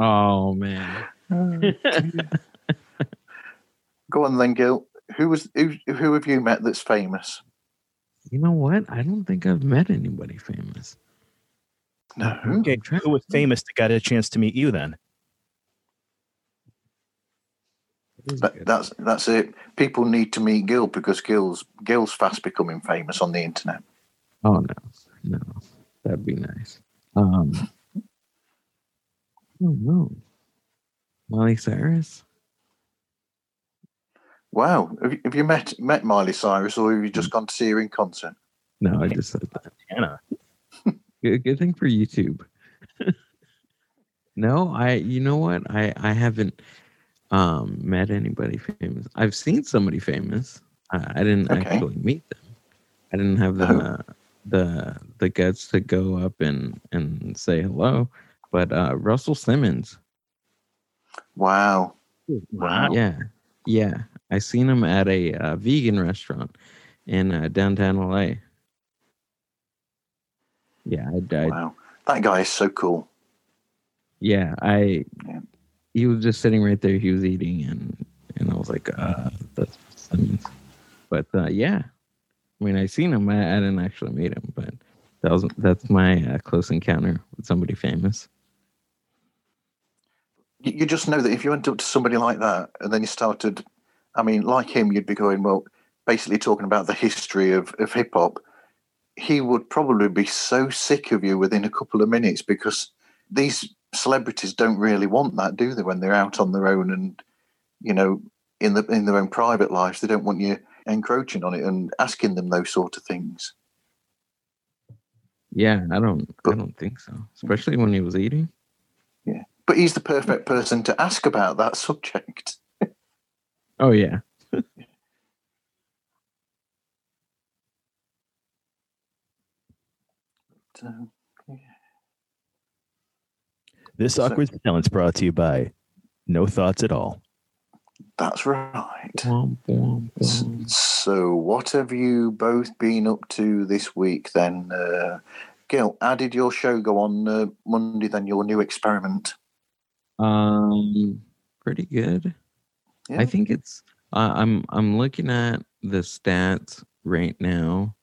[SPEAKER 3] Oh man. <laughs>
[SPEAKER 1] Go on then, Gil. Who was who? Who have you met that's famous?
[SPEAKER 3] You know what? I don't think I've met anybody famous.
[SPEAKER 1] No.
[SPEAKER 4] Okay, who was famous that got a chance to meet you then?
[SPEAKER 3] That is
[SPEAKER 1] That,
[SPEAKER 3] good.
[SPEAKER 1] that's that's it. People need to meet Gil because Gil's Gil's fast becoming famous on the internet.
[SPEAKER 3] Oh no, no, that'd be nice. Um, oh no, Miley Cyrus.
[SPEAKER 1] Wow. Have you, have you met met Miley Cyrus or have you just gone to see her in concert?
[SPEAKER 3] No, I just said that. <laughs>
[SPEAKER 4] Anna.
[SPEAKER 3] Good, good thing for YouTube. <laughs> no, I. You know what? I I haven't um met anybody famous. I've seen somebody famous. I, I didn't
[SPEAKER 1] Okay.
[SPEAKER 3] actually meet them. I didn't have the uh the the guts to go up and and say hello. But uh Russell Simmons.
[SPEAKER 1] Wow.
[SPEAKER 4] Wow.
[SPEAKER 3] Yeah, yeah. I seen him at a uh, vegan restaurant in uh, downtown LA. Yeah, I died.
[SPEAKER 1] Wow, that guy is so cool.
[SPEAKER 3] Yeah, I.
[SPEAKER 1] Yeah.
[SPEAKER 3] He was just sitting right there. He was eating, and and I was like, uh, that's. But uh, yeah, I mean, I seen him. I, I didn't actually meet him, but that was that's my uh, close encounter with somebody famous.
[SPEAKER 1] You just know that if you went up to somebody like that and then you started, I mean, like him, you'd be going, well, basically talking about the history of, of hip hop. He would probably be so sick of you within a couple of minutes because these celebrities don't really want that, do they? When they're out on their own and, you know, in the in their own private lives, they don't want you encroaching on it and asking them those sort of things.
[SPEAKER 3] Yeah, I don't. I don't think so. Especially when he was eating.
[SPEAKER 1] Yeah, but he's the perfect person to ask about that subject.
[SPEAKER 3] Oh yeah. <laughs>
[SPEAKER 1] So,
[SPEAKER 4] This
[SPEAKER 1] So-
[SPEAKER 4] awkward silence brought to you by No Thoughts at All.
[SPEAKER 1] that's right.
[SPEAKER 3] Womp, womp,
[SPEAKER 1] S-
[SPEAKER 3] womp.
[SPEAKER 1] So, what have you both been up to this week then? Uh, Gil, how did your show go on uh, Monday then, your new experiment?
[SPEAKER 3] Um, pretty good.
[SPEAKER 1] Yeah.
[SPEAKER 3] I think it's. Uh, I'm I'm looking at the stats right now,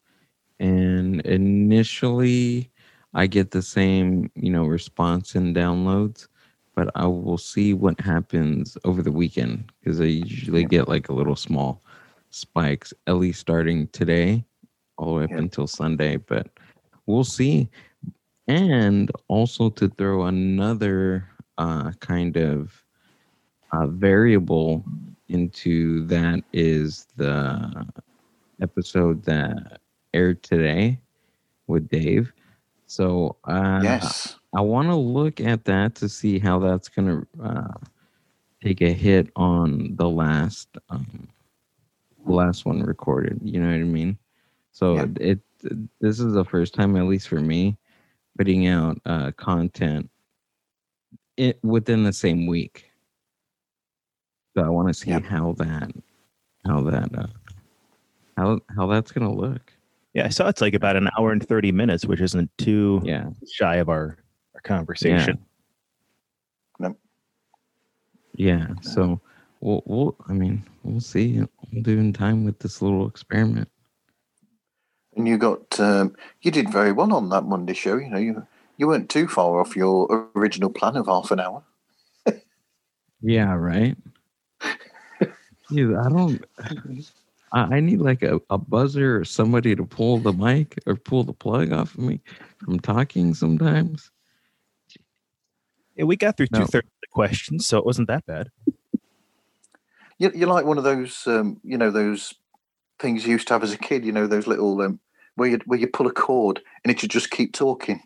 [SPEAKER 3] and initially, I get the same you know response and downloads, but I will see what happens over the weekend because I usually
[SPEAKER 1] Yeah.
[SPEAKER 3] get like a little small spikes, at least starting today, all the way up
[SPEAKER 1] Yeah.
[SPEAKER 3] until Sunday. But we'll see. And also to throw another uh, kind of uh, variable into that is the episode that aired today with Dave. So uh,
[SPEAKER 1] yes.
[SPEAKER 3] I want to look at that to see how that's going to uh, take a hit on the last um, the last one recorded. You know what I mean? So
[SPEAKER 1] Yeah.
[SPEAKER 3] it this is the first time, at least for me, putting out uh, content it within the same week. So I want to see
[SPEAKER 1] Yeah.
[SPEAKER 3] how that how that uh, how how that's going to look.
[SPEAKER 4] Yeah, I saw it's like about an hour and 30 minutes, which isn't too
[SPEAKER 3] Yeah.
[SPEAKER 4] shy of our, our conversation.
[SPEAKER 3] Yeah. So we'll, we'll I mean, we'll see. I'm doing time with this little experiment.
[SPEAKER 1] And you got, um, you did very well on that Monday show. You know, you, you weren't too far off your original plan of half an hour. <laughs>
[SPEAKER 3] Yeah, right. <laughs> Dude, I don't I, I need like a, a buzzer or somebody to pull the mic or pull the plug off of me from talking sometimes.
[SPEAKER 4] Yeah, we got through
[SPEAKER 3] No.
[SPEAKER 4] two thirds of the questions, so it wasn't that bad.
[SPEAKER 1] You, you're like one of those, um, you know, those things you used to have as a kid. You know, those little um, where you where you pull a cord and it should just keep talking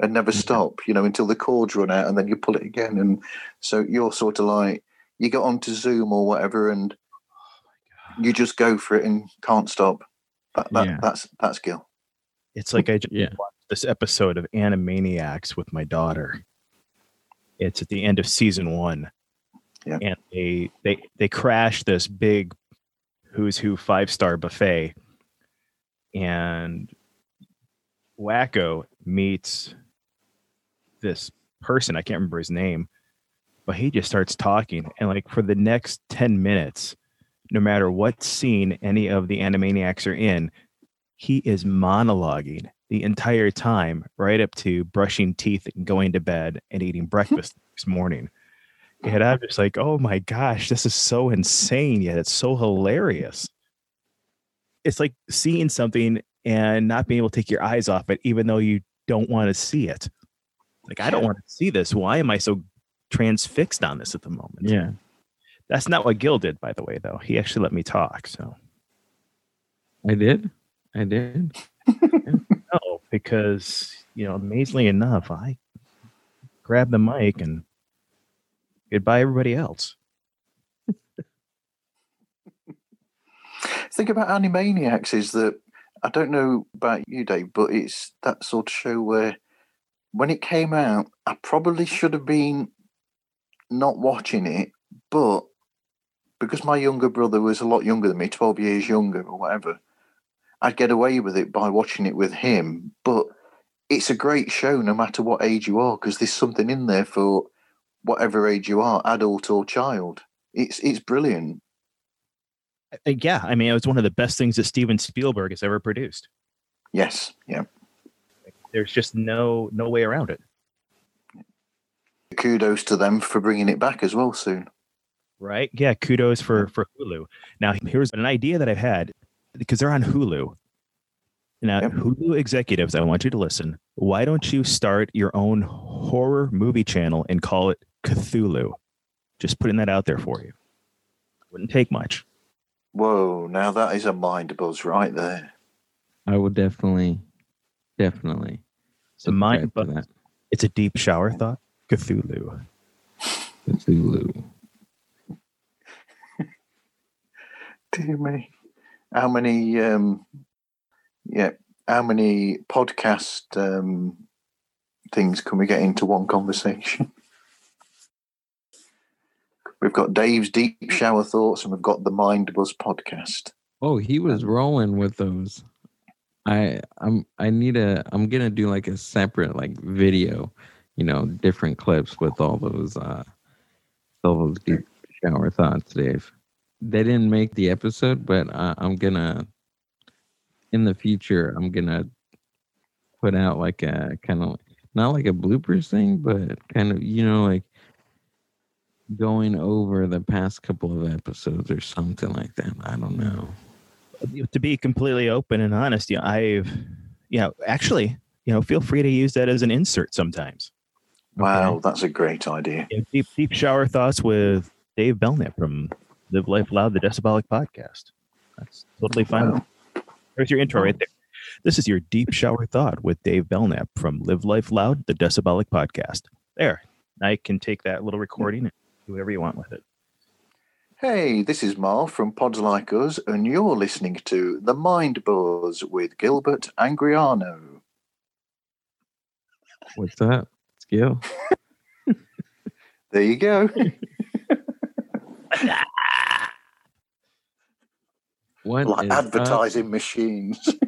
[SPEAKER 1] and never stop. You know, until the cords run out, and then you pull it again. And so you're sort of like you get onto Zoom or whatever, and you just go for it and can't stop. That, that,
[SPEAKER 3] Yeah.
[SPEAKER 1] That's that's Gil.
[SPEAKER 4] It's like I just
[SPEAKER 3] Yeah.
[SPEAKER 4] watched this episode of Animaniacs with my daughter. It's at the end of season one.
[SPEAKER 1] Yeah.
[SPEAKER 4] And they they they crash this big who's who five star buffet. And Wakko meets this person, I can't remember his name, but he just starts talking. And like for the next 10 minutes, no matter what scene any of the Animaniacs are in, he is monologuing the entire time, right up to brushing teeth and going to bed and eating hmm. breakfast the next morning. Oh. And I'm just like, oh my gosh, this is so insane, yet it's so hilarious. It's like seeing something and not being able to take your eyes off it, even though you don't want to see it. Like, I don't want to see this. Why am I so transfixed on this at the moment?
[SPEAKER 3] Yeah.
[SPEAKER 4] That's not what Gil did, by the way, though. He actually let me talk. So,
[SPEAKER 3] I did. I did. <laughs>
[SPEAKER 4] no, because, you know, amazingly enough, I grabbed the mic and goodbye, everybody else.
[SPEAKER 1] thing about Animaniacs is that I don't know about you, Dave, but it's that sort of show where when it came out, I probably should have been not watching it, but because my younger brother was a lot younger than me, 12 years younger or whatever, I'd get away with it by watching it with him. But it's a great show no matter what age you are because there's something in there for whatever age you are, adult or child. It's it's brilliant.
[SPEAKER 4] Yeah, I mean, it was one of the best things that Steven Spielberg has ever produced.
[SPEAKER 1] Yes, yeah.
[SPEAKER 4] There's just no no way around it,
[SPEAKER 1] Kudos to them for bringing it back as well soon.
[SPEAKER 4] Right? Yeah, kudos for for Hulu. Now, here's an idea that I've had because they're on Hulu. Now,
[SPEAKER 1] Yep.
[SPEAKER 4] Hulu executives, I want you to listen. Why don't you start your own horror movie channel and call it Cthulhu? Just putting that out there for you. Wouldn't take much.
[SPEAKER 1] Whoa, now that is a mind buzz right there.
[SPEAKER 3] I would definitely, definitely.
[SPEAKER 4] a mind
[SPEAKER 3] subscribe to
[SPEAKER 4] buzz. It's a deep shower thought. Cthulhu.
[SPEAKER 3] that. Cthulhu.
[SPEAKER 1] Dear me. How many um yeah, how many podcast um things can we get into one conversation? <laughs> We've got Dave's deep shower thoughts and we've got the Mind Buzz podcast.
[SPEAKER 3] Oh, he was rolling with those. I I'm I need a I'm gonna do like a separate like video, you know, different clips with all those uh all those deep shower thoughts, Dave. They didn't make the episode, but uh, I'm gonna in the future I'm gonna put out like a kind of not like a bloopers thing, but kind of you know like going over the past couple of episodes or something like that. I don't know.
[SPEAKER 4] to be completely open and honest, you know, I've, you know, actually, you know, feel free to use that as an insert sometimes.
[SPEAKER 1] Wow, that's a great idea.
[SPEAKER 4] You know, deep, deep shower thoughts with Dave Belknap from Live Life Loud, the Decibolic podcast. That's totally fine.
[SPEAKER 1] Wow.
[SPEAKER 4] There's your intro right there. This is your deep shower thought with Dave Belknap from Live Life Loud, the Decibolic podcast. There. Now you can take that little recording and do whatever you want with it.
[SPEAKER 1] Hey, this is Marv from Pods Like Us, and you're listening to The Mind Buzz with Gilbert Angriano.
[SPEAKER 3] What's that? It's <laughs> Gil.
[SPEAKER 1] There you go. <laughs>
[SPEAKER 3] What
[SPEAKER 1] like
[SPEAKER 3] is up?
[SPEAKER 1] advertising machines. <laughs>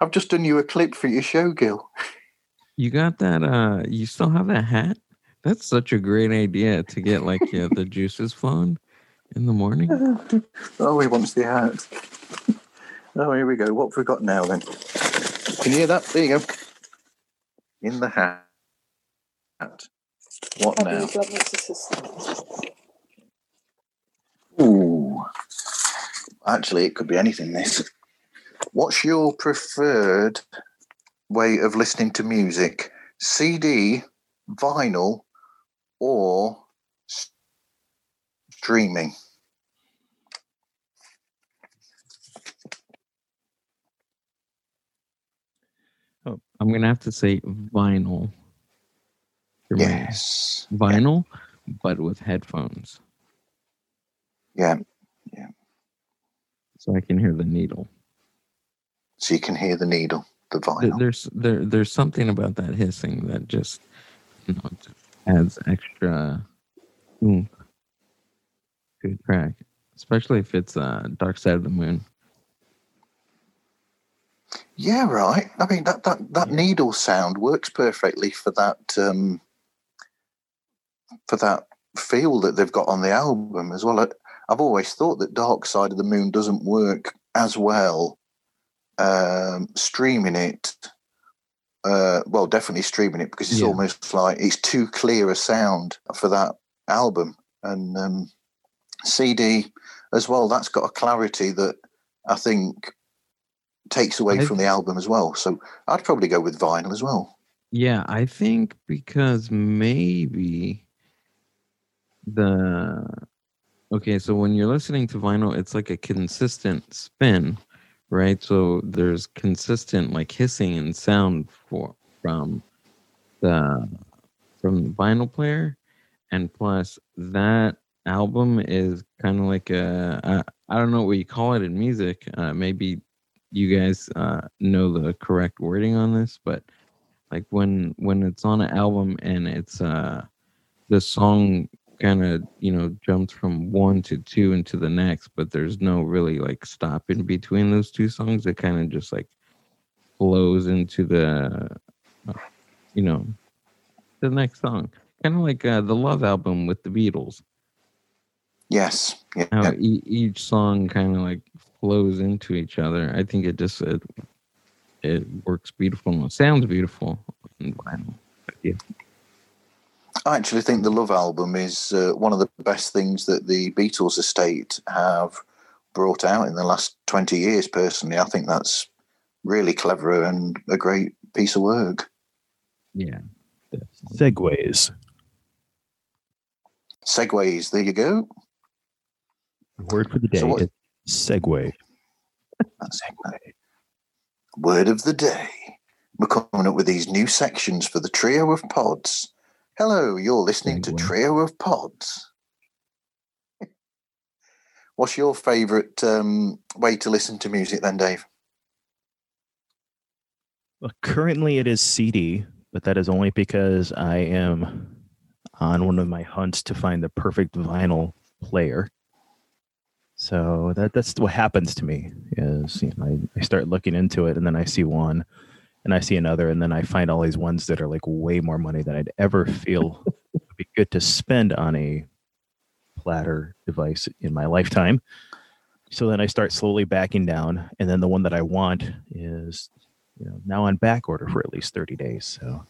[SPEAKER 1] I've just done you a clip for your show, Gil.
[SPEAKER 3] You got that? Uh, you still have that hat? That's such a great idea to get like yeah, the <laughs> juices flowing in the morning.
[SPEAKER 1] Oh, he wants the hat. Oh, here we go. What have we got now then? Can you hear that? There you go. In the hat. What now? Ooh. Actually, it could be anything, this. What's your preferred way of listening to music? CD, vinyl, or streaming?
[SPEAKER 3] Oh, I'm gonna have to say vinyl.
[SPEAKER 1] Yes.
[SPEAKER 3] vinyl, but with headphones,
[SPEAKER 1] Yeah. Yeah.
[SPEAKER 3] So I can hear the needle.
[SPEAKER 1] So you can hear the needle, the vinyl.
[SPEAKER 3] There's there there's something about that hissing that just you know just adds extra oomph to a track, especially if it's uh, Dark Side of the Moon.
[SPEAKER 1] Yeah, right. I mean that that that needle sound works perfectly for that um, for that feel that they've got on the album as well. I've always thought that Dark Side of the Moon doesn't work as well um, streaming it. Uh, well, definitely streaming it because it's
[SPEAKER 3] Yeah.
[SPEAKER 1] almost like it's too clear a sound for that album and um, CD as well. That's got a clarity that I think takes away
[SPEAKER 3] I-
[SPEAKER 1] from the album as well. So I'd probably go with vinyl as well.
[SPEAKER 3] Yeah, I think because maybe the okay, so when you're listening to vinyl, it's like a consistent spin, right? So there's consistent like hissing and sound for from the from the vinyl player, and plus that album is kind of like a I, I don't know what you call it in music. Uh, maybe you guys uh, know the correct wording on this, but like when when it's on an album and it's uh the song kind of you know jumps from one to two into the next but there's no really like stop in between those two songs it kind of just like flows into the, uh, you know, the next song. Kind of like uh, the Love album with the Beatles.
[SPEAKER 1] Yes. Yeah.
[SPEAKER 3] How e- each song kind of like flows into each other. I think it just it, it works beautiful. and sounds beautiful on vinyl.
[SPEAKER 1] I actually think the Love album is uh, one of the best things that the Beatles estate have brought out in the last 20 years, personally. I think that's really clever and a great piece of work.
[SPEAKER 3] Yeah.
[SPEAKER 4] Segues.
[SPEAKER 1] Segues, there you go.
[SPEAKER 4] Word for the day
[SPEAKER 1] So what-
[SPEAKER 4] is segue.
[SPEAKER 1] That's it. Word of the day. We're coming up with these new sections for the trio of pods. Hello, you're listening to Trio of Pods. <laughs> What's your favourite um, way to listen to music then, Dave?
[SPEAKER 4] Well, currently it is CD, but that is only because I am on one of my hunts to find the perfect vinyl player. So that that's what happens to me is you know, I, I start looking into it and then I see one and I see another and then I find all these ones that are like way more money than I'd ever feel <laughs> would be good to spend on a platter device in my lifetime. So then I start slowly backing down and then the one that I want is you know now on back order for at least 30 days. So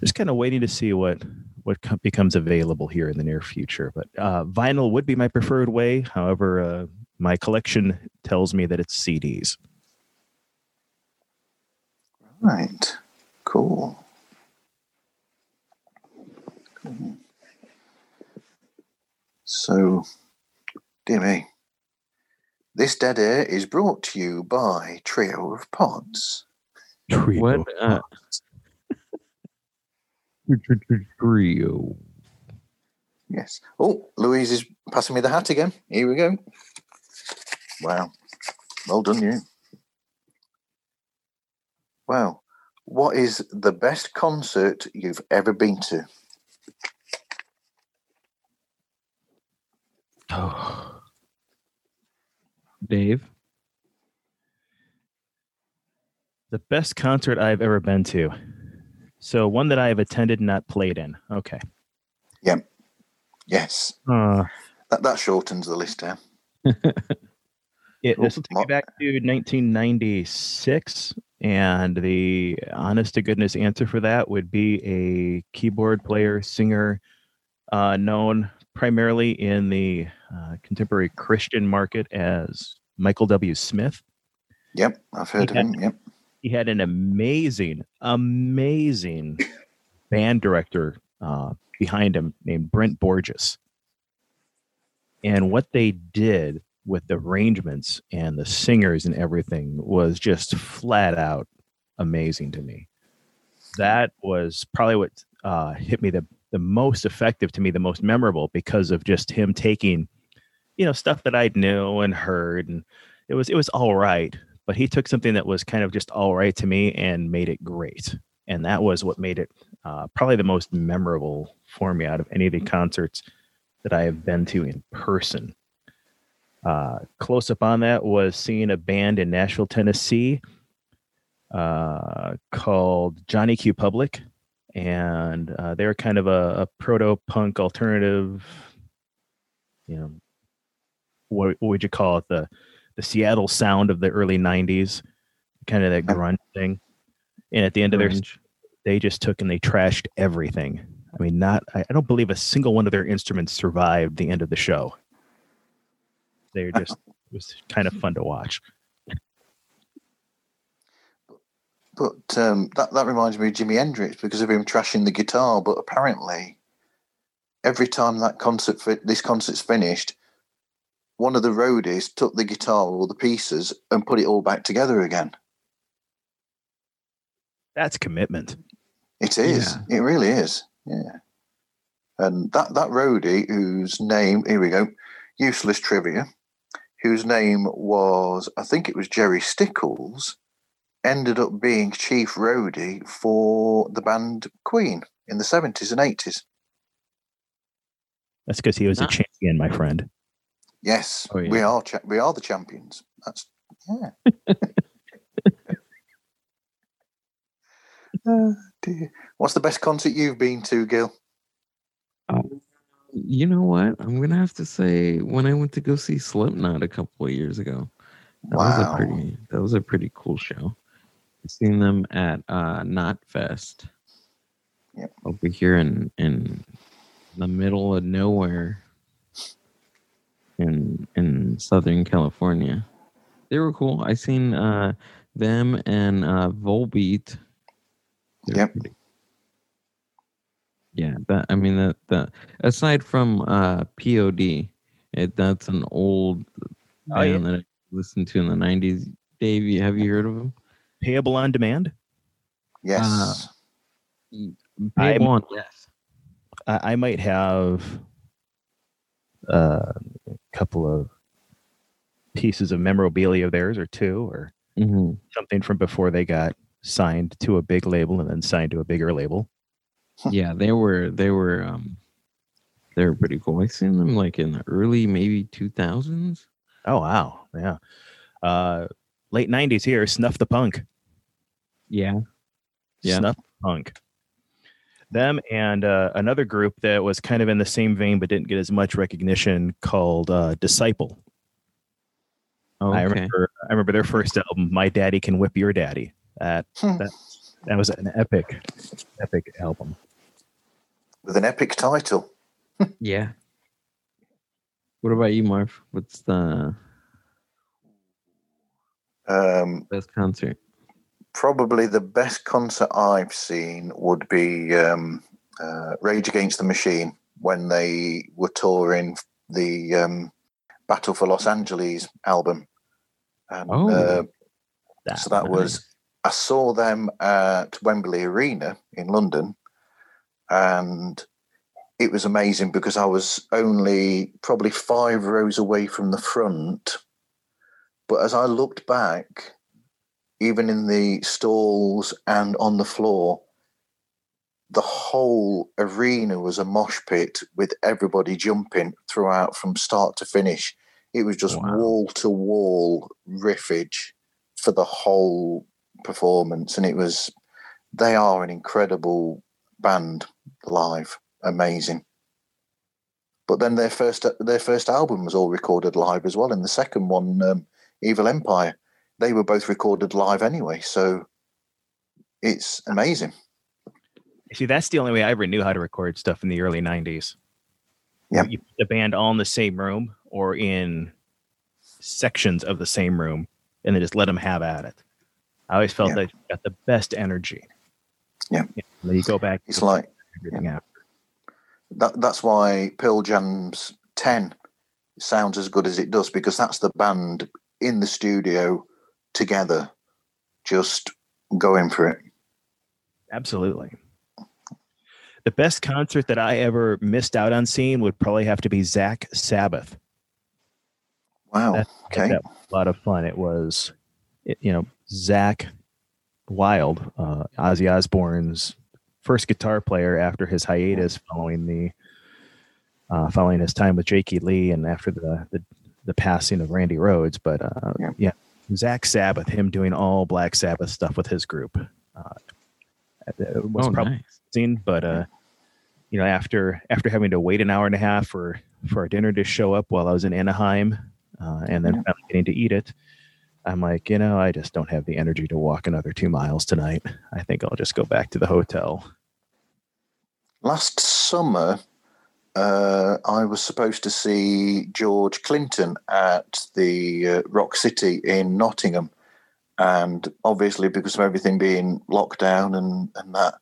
[SPEAKER 4] just kind of waiting to see what what co- becomes available here in the near future. But uh, vinyl would be my preferred way. However uh, my collection tells me that it's cds
[SPEAKER 1] Right. Cool. Cool. So, dear me, this dead air is brought to you by Trio of Pods.
[SPEAKER 4] Trio.
[SPEAKER 3] What? Uh, trio.
[SPEAKER 1] Yes. Oh, Louise is passing me the hat again. Here we go. Wow. Well done, you. Wow. What is the best concert you've ever been to?
[SPEAKER 4] Oh, <sighs>
[SPEAKER 3] Dave.
[SPEAKER 4] the best concert i've ever been to so one that i have attended and not played in okay Yeah.
[SPEAKER 1] Yes.
[SPEAKER 4] uh,
[SPEAKER 1] That, that shortens the list down. <laughs>
[SPEAKER 4] It, this will take me back to 1996, and the honest to goodness answer for that would be a keyboard player, singer, uh, known primarily in the uh, contemporary Christian market as Michael W. Smith.
[SPEAKER 1] Yep, I've heard of
[SPEAKER 4] Yeah.
[SPEAKER 1] him. Yep.
[SPEAKER 4] He had an amazing, amazing band director uh, behind him named Brent Bourgeois. And what they did with the arrangements and the singers and everything was just flat out amazing to me. That was probably what uh, hit me the, the most effective to me, the most memorable because of just him taking, you know, stuff that I knew and heard, and it was it was all right. But he took something that was kind of just all right to me and made it great, and that was what made it uh, probably the most memorable for me out of any of the concerts that I have been to in person. Uh, close up on that was seeing a band in Nashville, Tennessee, uh, called Johnny Q Public, and uh, they're kind of a, a proto punk alternative. You know, what, what would you call it? The the Seattle sound of the early '90s, kind of that grunge thing. And at the end of their they just took and they trashed everything. I mean, not I, I don't believe a single one of their instruments survived the end of the show. They're just it was kind of fun to watch.
[SPEAKER 1] But um, that that reminds me of Jimi Hendrix because of him trashing the guitar. But apparently, every time that concert fi- this concert's finished, one of the roadies took the guitar or the pieces and put it all back together again.
[SPEAKER 4] That's commitment.
[SPEAKER 1] It is. It really is. Yeah. And that that roadie whose name here we go, useless trivia, whose name was I think it was Gerry Stickells, ended up being chief roadie for the band Queen in the seventies and eighties.
[SPEAKER 4] That's because he was a champion, my friend.
[SPEAKER 1] Yes,
[SPEAKER 3] Oh, yeah.
[SPEAKER 1] we are cha- we are the champions. That's yeah. Oh, <laughs> dear. What's the best concert you've been to, Gil?
[SPEAKER 3] Um, You know what? I'm gonna have to say when I went to go see Slipknot a couple of years ago. That was a pretty that was a pretty cool show. I've seen them at uh Knotfest.
[SPEAKER 1] Yep.
[SPEAKER 3] Over here in in the middle of nowhere in in Southern California. They were cool. I seen uh them and uh Volbeat. They were
[SPEAKER 1] Yep.
[SPEAKER 3] pretty- Yeah, that I mean that that aside from uh POD, it, that's an old
[SPEAKER 4] Oh, yeah.
[SPEAKER 3] band that I listened to in the nineties. Dave, have you heard of them?
[SPEAKER 4] Payable on demand.
[SPEAKER 1] Yes.
[SPEAKER 3] Payable on Death.
[SPEAKER 4] I, I might have uh, a couple of pieces of memorabilia of theirs, or two, or
[SPEAKER 3] hmm
[SPEAKER 4] something from before they got signed to a big label and then signed to a bigger label. <laughs>
[SPEAKER 3] Yeah, they were they were um they were pretty cool. I seen them like in the early maybe two thousands.
[SPEAKER 4] Oh wow, yeah. Uh, late '90s here, Snuff the Punk.
[SPEAKER 3] Yeah. Yeah.
[SPEAKER 4] Snuff the Punk. Them and uh, another group that was kind of in the same vein but didn't get as much recognition called uh, Disciple.
[SPEAKER 3] Oh,
[SPEAKER 4] I remember I remember their first album, My Daddy Can Whip Your Daddy. That
[SPEAKER 1] Hmm.
[SPEAKER 4] That that was an epic, epic album.
[SPEAKER 1] With an epic title. <laughs>
[SPEAKER 3] Yeah. What about you, Marv? What's the
[SPEAKER 1] Um,
[SPEAKER 3] best concert?
[SPEAKER 1] probably the best concert I've seen would be um, uh, Rage Against the Machine when they were touring the um, Battle for Los Angeles album. And,
[SPEAKER 3] Oh.
[SPEAKER 1] uh,
[SPEAKER 4] That-
[SPEAKER 1] so that was I saw them at Wembley Arena in London, and it was amazing because I was only probably five rows away from the front. But as I looked back, even in the stalls and on the floor, the whole arena was a mosh pit with everybody jumping throughout from start to finish. It was just wall to wall riffage for the whole performance, and it was. They are an incredible band live, amazing. But then their first their first album was all recorded live as well, and the second one, um, Evil Empire, they were both recorded live anyway. So it's amazing.
[SPEAKER 4] See, that's the only way I ever knew how to record stuff in the early '90s.
[SPEAKER 1] Yeah,
[SPEAKER 4] you put the band all in the same room or in sections of the same room, and then just let them have at it. I always felt
[SPEAKER 1] Yeah.
[SPEAKER 4] that got the best energy.
[SPEAKER 1] Yeah.
[SPEAKER 4] Then you go back.
[SPEAKER 1] It's like
[SPEAKER 4] everything after.
[SPEAKER 1] that. That's why Pearl Jam's Ten sounds as good as it does because that's the band in the studio together, just going for it.
[SPEAKER 4] Absolutely. The best concert that I ever missed out on seeing would probably have to be Zakk Sabbath.
[SPEAKER 1] Wow.
[SPEAKER 4] That-
[SPEAKER 1] okay.
[SPEAKER 4] That was a lot of fun. It was, it, you know, Zakk Wylde, uh, Ozzy Osbourne's first guitar player after his hiatus following the uh, following his time with Jakey Lee and after the the, the passing of Randy Rhoads. But uh,
[SPEAKER 1] Yeah.
[SPEAKER 4] yeah. Zakk Sabbath, him doing all Black Sabbath stuff with his group, uh, it was
[SPEAKER 3] oh,
[SPEAKER 4] probably
[SPEAKER 3] nice.
[SPEAKER 4] scene, but uh you know after after having to wait an hour and a half for for our dinner to show up while i was in anaheim uh, and then
[SPEAKER 1] Yeah.
[SPEAKER 4] finally getting to eat it i'm like you know i just don't have the energy to walk another two miles tonight i think i'll just go back to the hotel
[SPEAKER 1] Last summer, uh, I was supposed to see George Clinton at the uh, Rock City in Nottingham. And obviously, because of everything being locked down and, and that,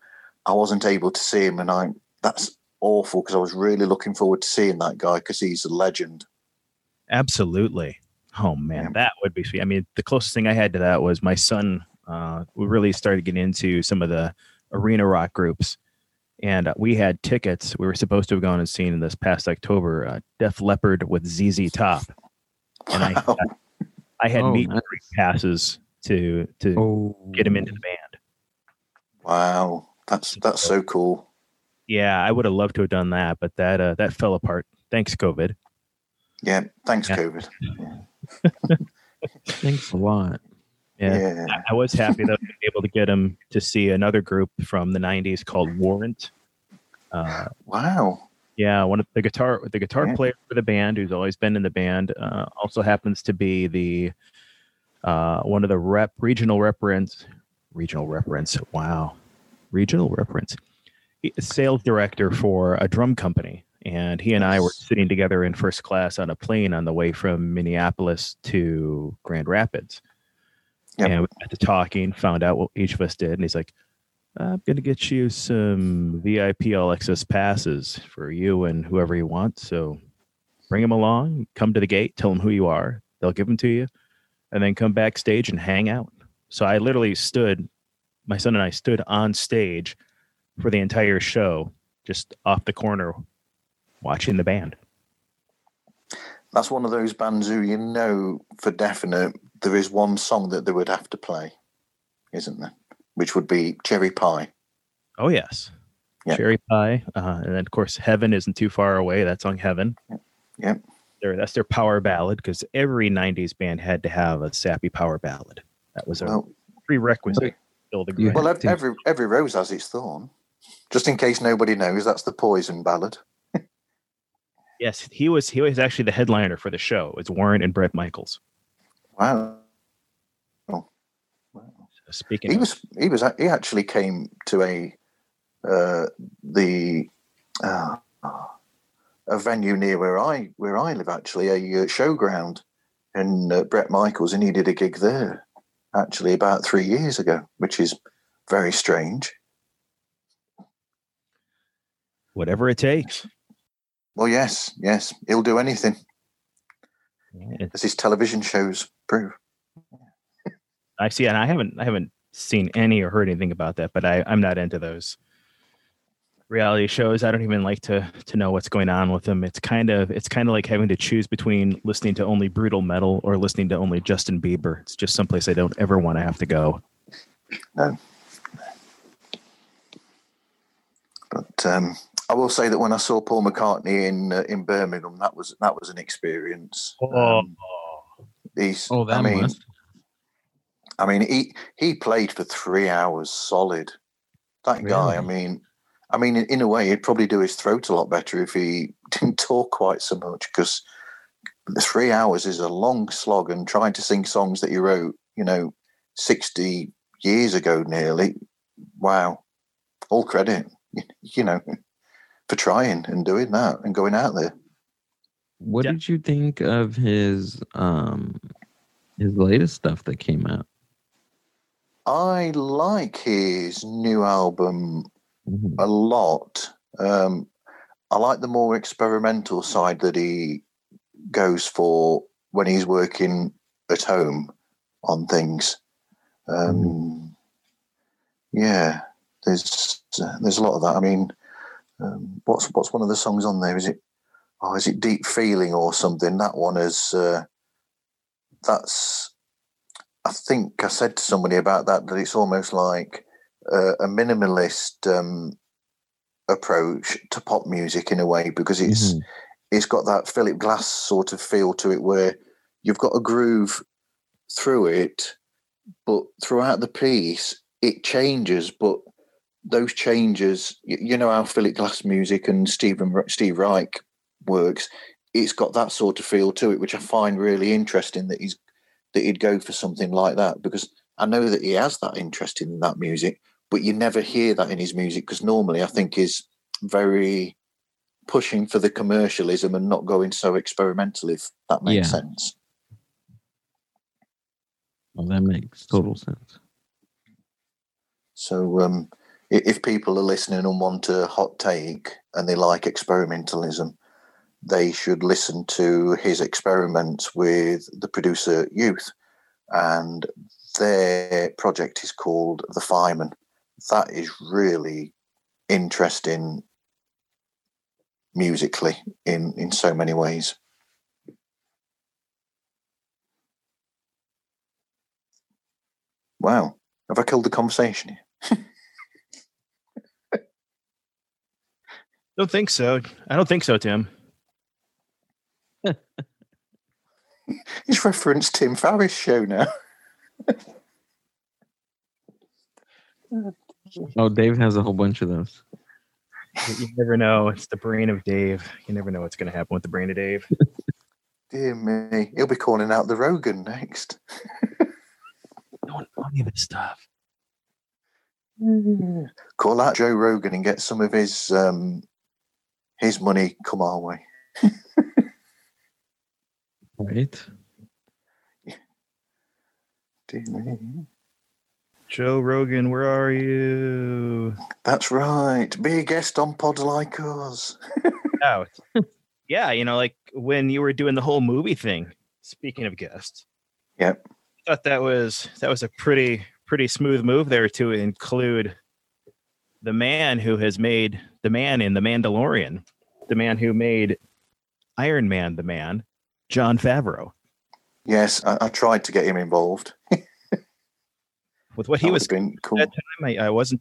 [SPEAKER 1] I wasn't able to see him. And I that's awful because I was really looking forward to seeing that guy because he's a legend.
[SPEAKER 4] absolutely oh man
[SPEAKER 1] Yeah.
[SPEAKER 4] that would be sweet i mean the closest thing i had to that was my son uh we really started getting into some of the arena rock groups and uh, we had tickets we were supposed to have gone and seen in this past october uh, def leppard with zz top and I,
[SPEAKER 1] Wow.
[SPEAKER 4] I had
[SPEAKER 3] Oh,
[SPEAKER 4] meet
[SPEAKER 3] nice.
[SPEAKER 4] passes to to
[SPEAKER 3] Oh,
[SPEAKER 4] get him into the band.
[SPEAKER 1] Wow. That's that's so cool.
[SPEAKER 4] Yeah, I would have loved to have done that, but that uh, that fell apart. Thanks, COVID.
[SPEAKER 1] Yeah. Thanks,
[SPEAKER 4] Yeah.
[SPEAKER 1] COVID. <laughs>
[SPEAKER 3] Thanks a lot.
[SPEAKER 4] Yeah.
[SPEAKER 1] Yeah.
[SPEAKER 4] I- I was happy though to be able to get him to see another group from the '90s called Warrant. Uh,
[SPEAKER 1] Wow.
[SPEAKER 4] yeah, one of the guitar the guitar
[SPEAKER 1] Yeah.
[SPEAKER 4] player for the band, who's always been in the band, uh, also happens to be the uh, one of the rep regional reference regional reference. Wow, regional reference sales director for a drum company, and he and I were sitting together in first class on a plane on the way from Minneapolis to Grand Rapids.
[SPEAKER 1] Yep.
[SPEAKER 4] And we got to talking, found out what each of us did, and he's like, "I'm going to get you some VIP all access passes for you and whoever you want. So bring them along, come to the gate, tell them who you are, they'll give them to you, and then come backstage and hang out." So I literally stood, my son and I stood on stage for the entire show, just off the corner, watching the band.
[SPEAKER 1] That's one of those bands who you know for definite there is one song that they would have to play, isn't there? Which would be Cherry Pie.
[SPEAKER 4] Oh yes,
[SPEAKER 1] Yeah.
[SPEAKER 4] Cherry Pie, uh, and then of course Heaven isn't too far away. That song Heaven.
[SPEAKER 1] Yep.
[SPEAKER 4] Their, that's their power ballad because every '90s band had to have a sappy power ballad. That was a
[SPEAKER 1] Well,
[SPEAKER 4] prerequisite. to Build a
[SPEAKER 1] well,
[SPEAKER 3] have
[SPEAKER 1] every every rose has its thorn. Just in case nobody knows, that's the Poison ballad.
[SPEAKER 4] Yes, he was. He was actually the headliner for the show. It's Warren and Bret Michaels.
[SPEAKER 1] Wow.
[SPEAKER 4] oh So speaking,
[SPEAKER 1] He
[SPEAKER 4] of,
[SPEAKER 1] was he was he actually came to a uh, the uh, a venue near where I where I live actually a uh, showground in uh, Bret Michaels and he did a gig there actually about three years ago, which is very strange.
[SPEAKER 4] whatever it takes.
[SPEAKER 1] Well, yes, yes, he'll do anything
[SPEAKER 4] Yeah,
[SPEAKER 1] as his television shows prove.
[SPEAKER 4] I see, and I haven't, I haven't seen any or heard anything about that. But I, I'm not into those reality shows. I don't even like to to know what's going on with them. It's kind of, it's kind of like having to choose between listening to only brutal metal or listening to only Justin Bieber. It's just someplace I don't ever want to have to go. No.
[SPEAKER 1] But um, I will say that when I saw Paul McCartney in uh, in Birmingham, that was that was an experience. Um, he's,
[SPEAKER 3] Oh, that
[SPEAKER 1] I mean,
[SPEAKER 3] must.
[SPEAKER 1] I mean, he he played for three hours solid. That guy, I mean, I mean, in, in a way, he'd probably do his throat a lot better if he <laughs> didn't talk quite so much. Because three hours is a long slog, and trying to sing songs that he wrote, you know, sixty years ago, nearly. Wow, all credit, <laughs> you know, for trying and doing that and going out there.
[SPEAKER 3] What
[SPEAKER 4] Yeah.
[SPEAKER 3] did you think of his um his latest stuff that came out?
[SPEAKER 1] I like his new album
[SPEAKER 3] Mhm.
[SPEAKER 1] a lot. Um, I like the more experimental side that he goes for when he's working at home on things. Um, Yeah, there's there's a lot of that. I mean, um, what's what's one of the songs on there? Is it oh, is it Deep Feeling or something? That one is uh, that's. I think I said to somebody about that that it's almost like uh, a minimalist um, approach to pop music in a way because it's
[SPEAKER 3] Mhm.
[SPEAKER 1] it's got that Philip Glass sort of feel to it where you've got a groove through it, but throughout the piece it changes. But those changes, you, know how Philip Glass music and Stephen Steve Reich works. It's got that sort of feel to it, which I find really interesting. That he's that he'd go for something like that because I know that he has that interest in that music, but you never hear that in his music because normally I think he's very pushing for the commercialism and not going so experimental. If that makes
[SPEAKER 3] Yeah.
[SPEAKER 1] sense.
[SPEAKER 3] Well, that makes total sense.
[SPEAKER 1] So um, if people are listening and want a hot take and they like experimentalism, they should listen to his experiments with the producer Youth, and their project is called The Fireman. That is really interesting musically in in so many ways. Wow, have I killed the conversation here? <laughs>
[SPEAKER 4] Don't think so. I don't think so, Tim. <laughs>
[SPEAKER 1] He's referenced Tim Ferriss show now. <laughs>
[SPEAKER 3] Oh, Dave has a whole bunch of those.
[SPEAKER 4] You never know. It's the brain of Dave. You never know what's going to happen with the brain of Dave. <laughs>
[SPEAKER 1] Dear me, he'll be calling out the Rogan next.
[SPEAKER 4] Don't know any of this stuff.
[SPEAKER 1] Call out Joe Rogan and get some of his um, his money come our way.
[SPEAKER 3] Right?
[SPEAKER 1] Dear me.
[SPEAKER 4] Joe Rogan, where are you?
[SPEAKER 1] That's right. Be a guest on Pod Like Us. <laughs>
[SPEAKER 4] Out. Oh, yeah, you know, like when you were doing the whole movie thing. Speaking of guests,
[SPEAKER 1] Yep.
[SPEAKER 4] I thought that was that was a pretty pretty smooth move there to include the man who has made the man in the Mandalorian, the man who made Iron Man, the man, Jon Favreau,
[SPEAKER 1] Yes, I, I tried to get him involved. <laughs>
[SPEAKER 4] with what he was
[SPEAKER 1] been cool.
[SPEAKER 4] that time I, I wasn't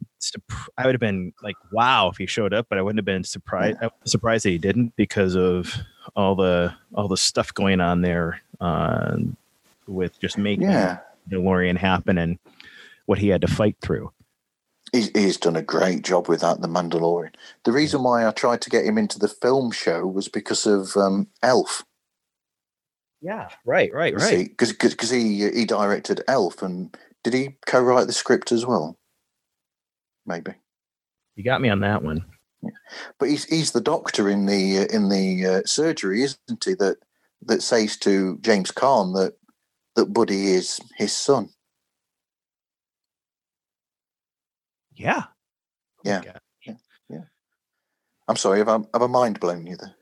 [SPEAKER 4] i would have been like wow if he showed up but i wouldn't have been surprised I was surprised that he didn't because of all the all the stuff going on there uh, with just making
[SPEAKER 1] Yeah,
[SPEAKER 4] DeLorean happen and what he had to fight through
[SPEAKER 1] he's, he's done a great job with that, The Mandalorian. The reason why I tried to get him into the film show was because of um, Elf.
[SPEAKER 4] yeah right right
[SPEAKER 1] Because because he he directed Elf, and did he co-write the script as well? Maybe.
[SPEAKER 4] you got me on that one
[SPEAKER 1] But he's he's the doctor in the uh, in the uh, surgery, isn't he? That that says to James Caan that that Buddy is his son.
[SPEAKER 4] Yeah oh
[SPEAKER 1] Yeah.
[SPEAKER 4] yeah, yeah.
[SPEAKER 1] I'm sorry, have I, have I mind blown you there?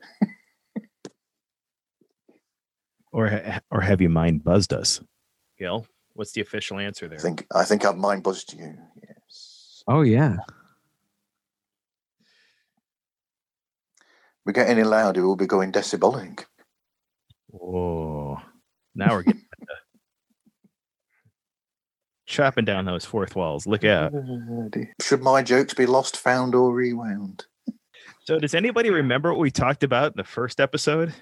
[SPEAKER 4] or ha- or have you mind buzzed us gil what's the official answer there?
[SPEAKER 1] I think I think I've mind buzzed you. Yes.
[SPEAKER 3] Oh yeah.
[SPEAKER 1] We get any louder, we'll be going decibelling.
[SPEAKER 4] Whoa. Now we're getting into chopping down those fourth walls. Look out.
[SPEAKER 1] Should my jokes be lost, found, or rewound?
[SPEAKER 4] So, does anybody remember what we talked about in the first episode?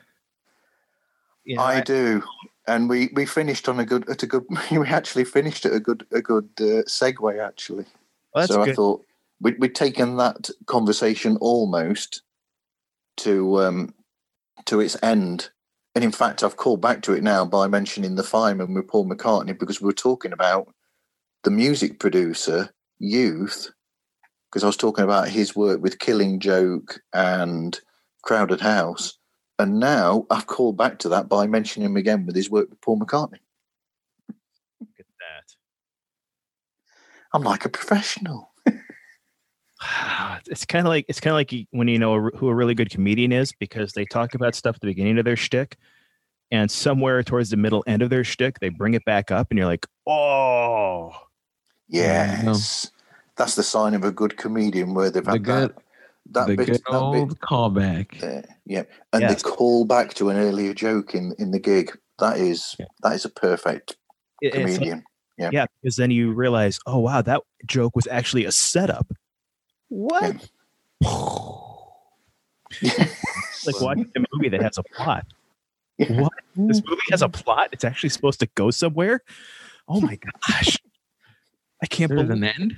[SPEAKER 4] You know,
[SPEAKER 1] I do, and we we finished on a good at a good. <laughs> We actually finished at a good a good uh, segue actually.
[SPEAKER 4] well, that's
[SPEAKER 1] so I thought we'd, we'd taken that conversation almost to um, to its end, and in fact, I've called back to it now by mentioning the fireman with Paul McCartney because we were talking about the music producer Youth, because I was talking about his work with Killing Joke and Crowded House, and now I've called back to that by mentioning him again with his work with Paul McCartney.
[SPEAKER 4] Look at that.
[SPEAKER 1] I'm like a professional. <laughs> <sighs>
[SPEAKER 4] It's kind of like it's kind of like when you know who a really good comedian is because they talk about stuff at the beginning of their shtick, and somewhere towards the middle end of their shtick, they bring it back up, and you're like, oh,
[SPEAKER 3] Yeah, I know.
[SPEAKER 1] Yes, that's the sign of a good comedian where they've
[SPEAKER 3] The
[SPEAKER 1] had
[SPEAKER 3] good,
[SPEAKER 1] that that
[SPEAKER 3] the
[SPEAKER 1] bit,
[SPEAKER 3] good
[SPEAKER 1] that
[SPEAKER 3] old
[SPEAKER 1] bit
[SPEAKER 3] callback.
[SPEAKER 1] there. Yeah, and
[SPEAKER 4] Yes.
[SPEAKER 1] they call back to an earlier joke in in the gig. That is
[SPEAKER 3] Yeah.
[SPEAKER 1] that is a perfect
[SPEAKER 4] It- it's like-
[SPEAKER 1] comedian. Yeah.
[SPEAKER 4] yeah, because then you realize, oh wow, that joke was actually a setup. What? It's <laughs> like watching a movie that has a plot. <laughs>
[SPEAKER 1] Yeah.
[SPEAKER 4] What? This movie has a plot. It's actually supposed to go somewhere. Oh my gosh! I can't
[SPEAKER 3] There's
[SPEAKER 4] believe
[SPEAKER 3] an end.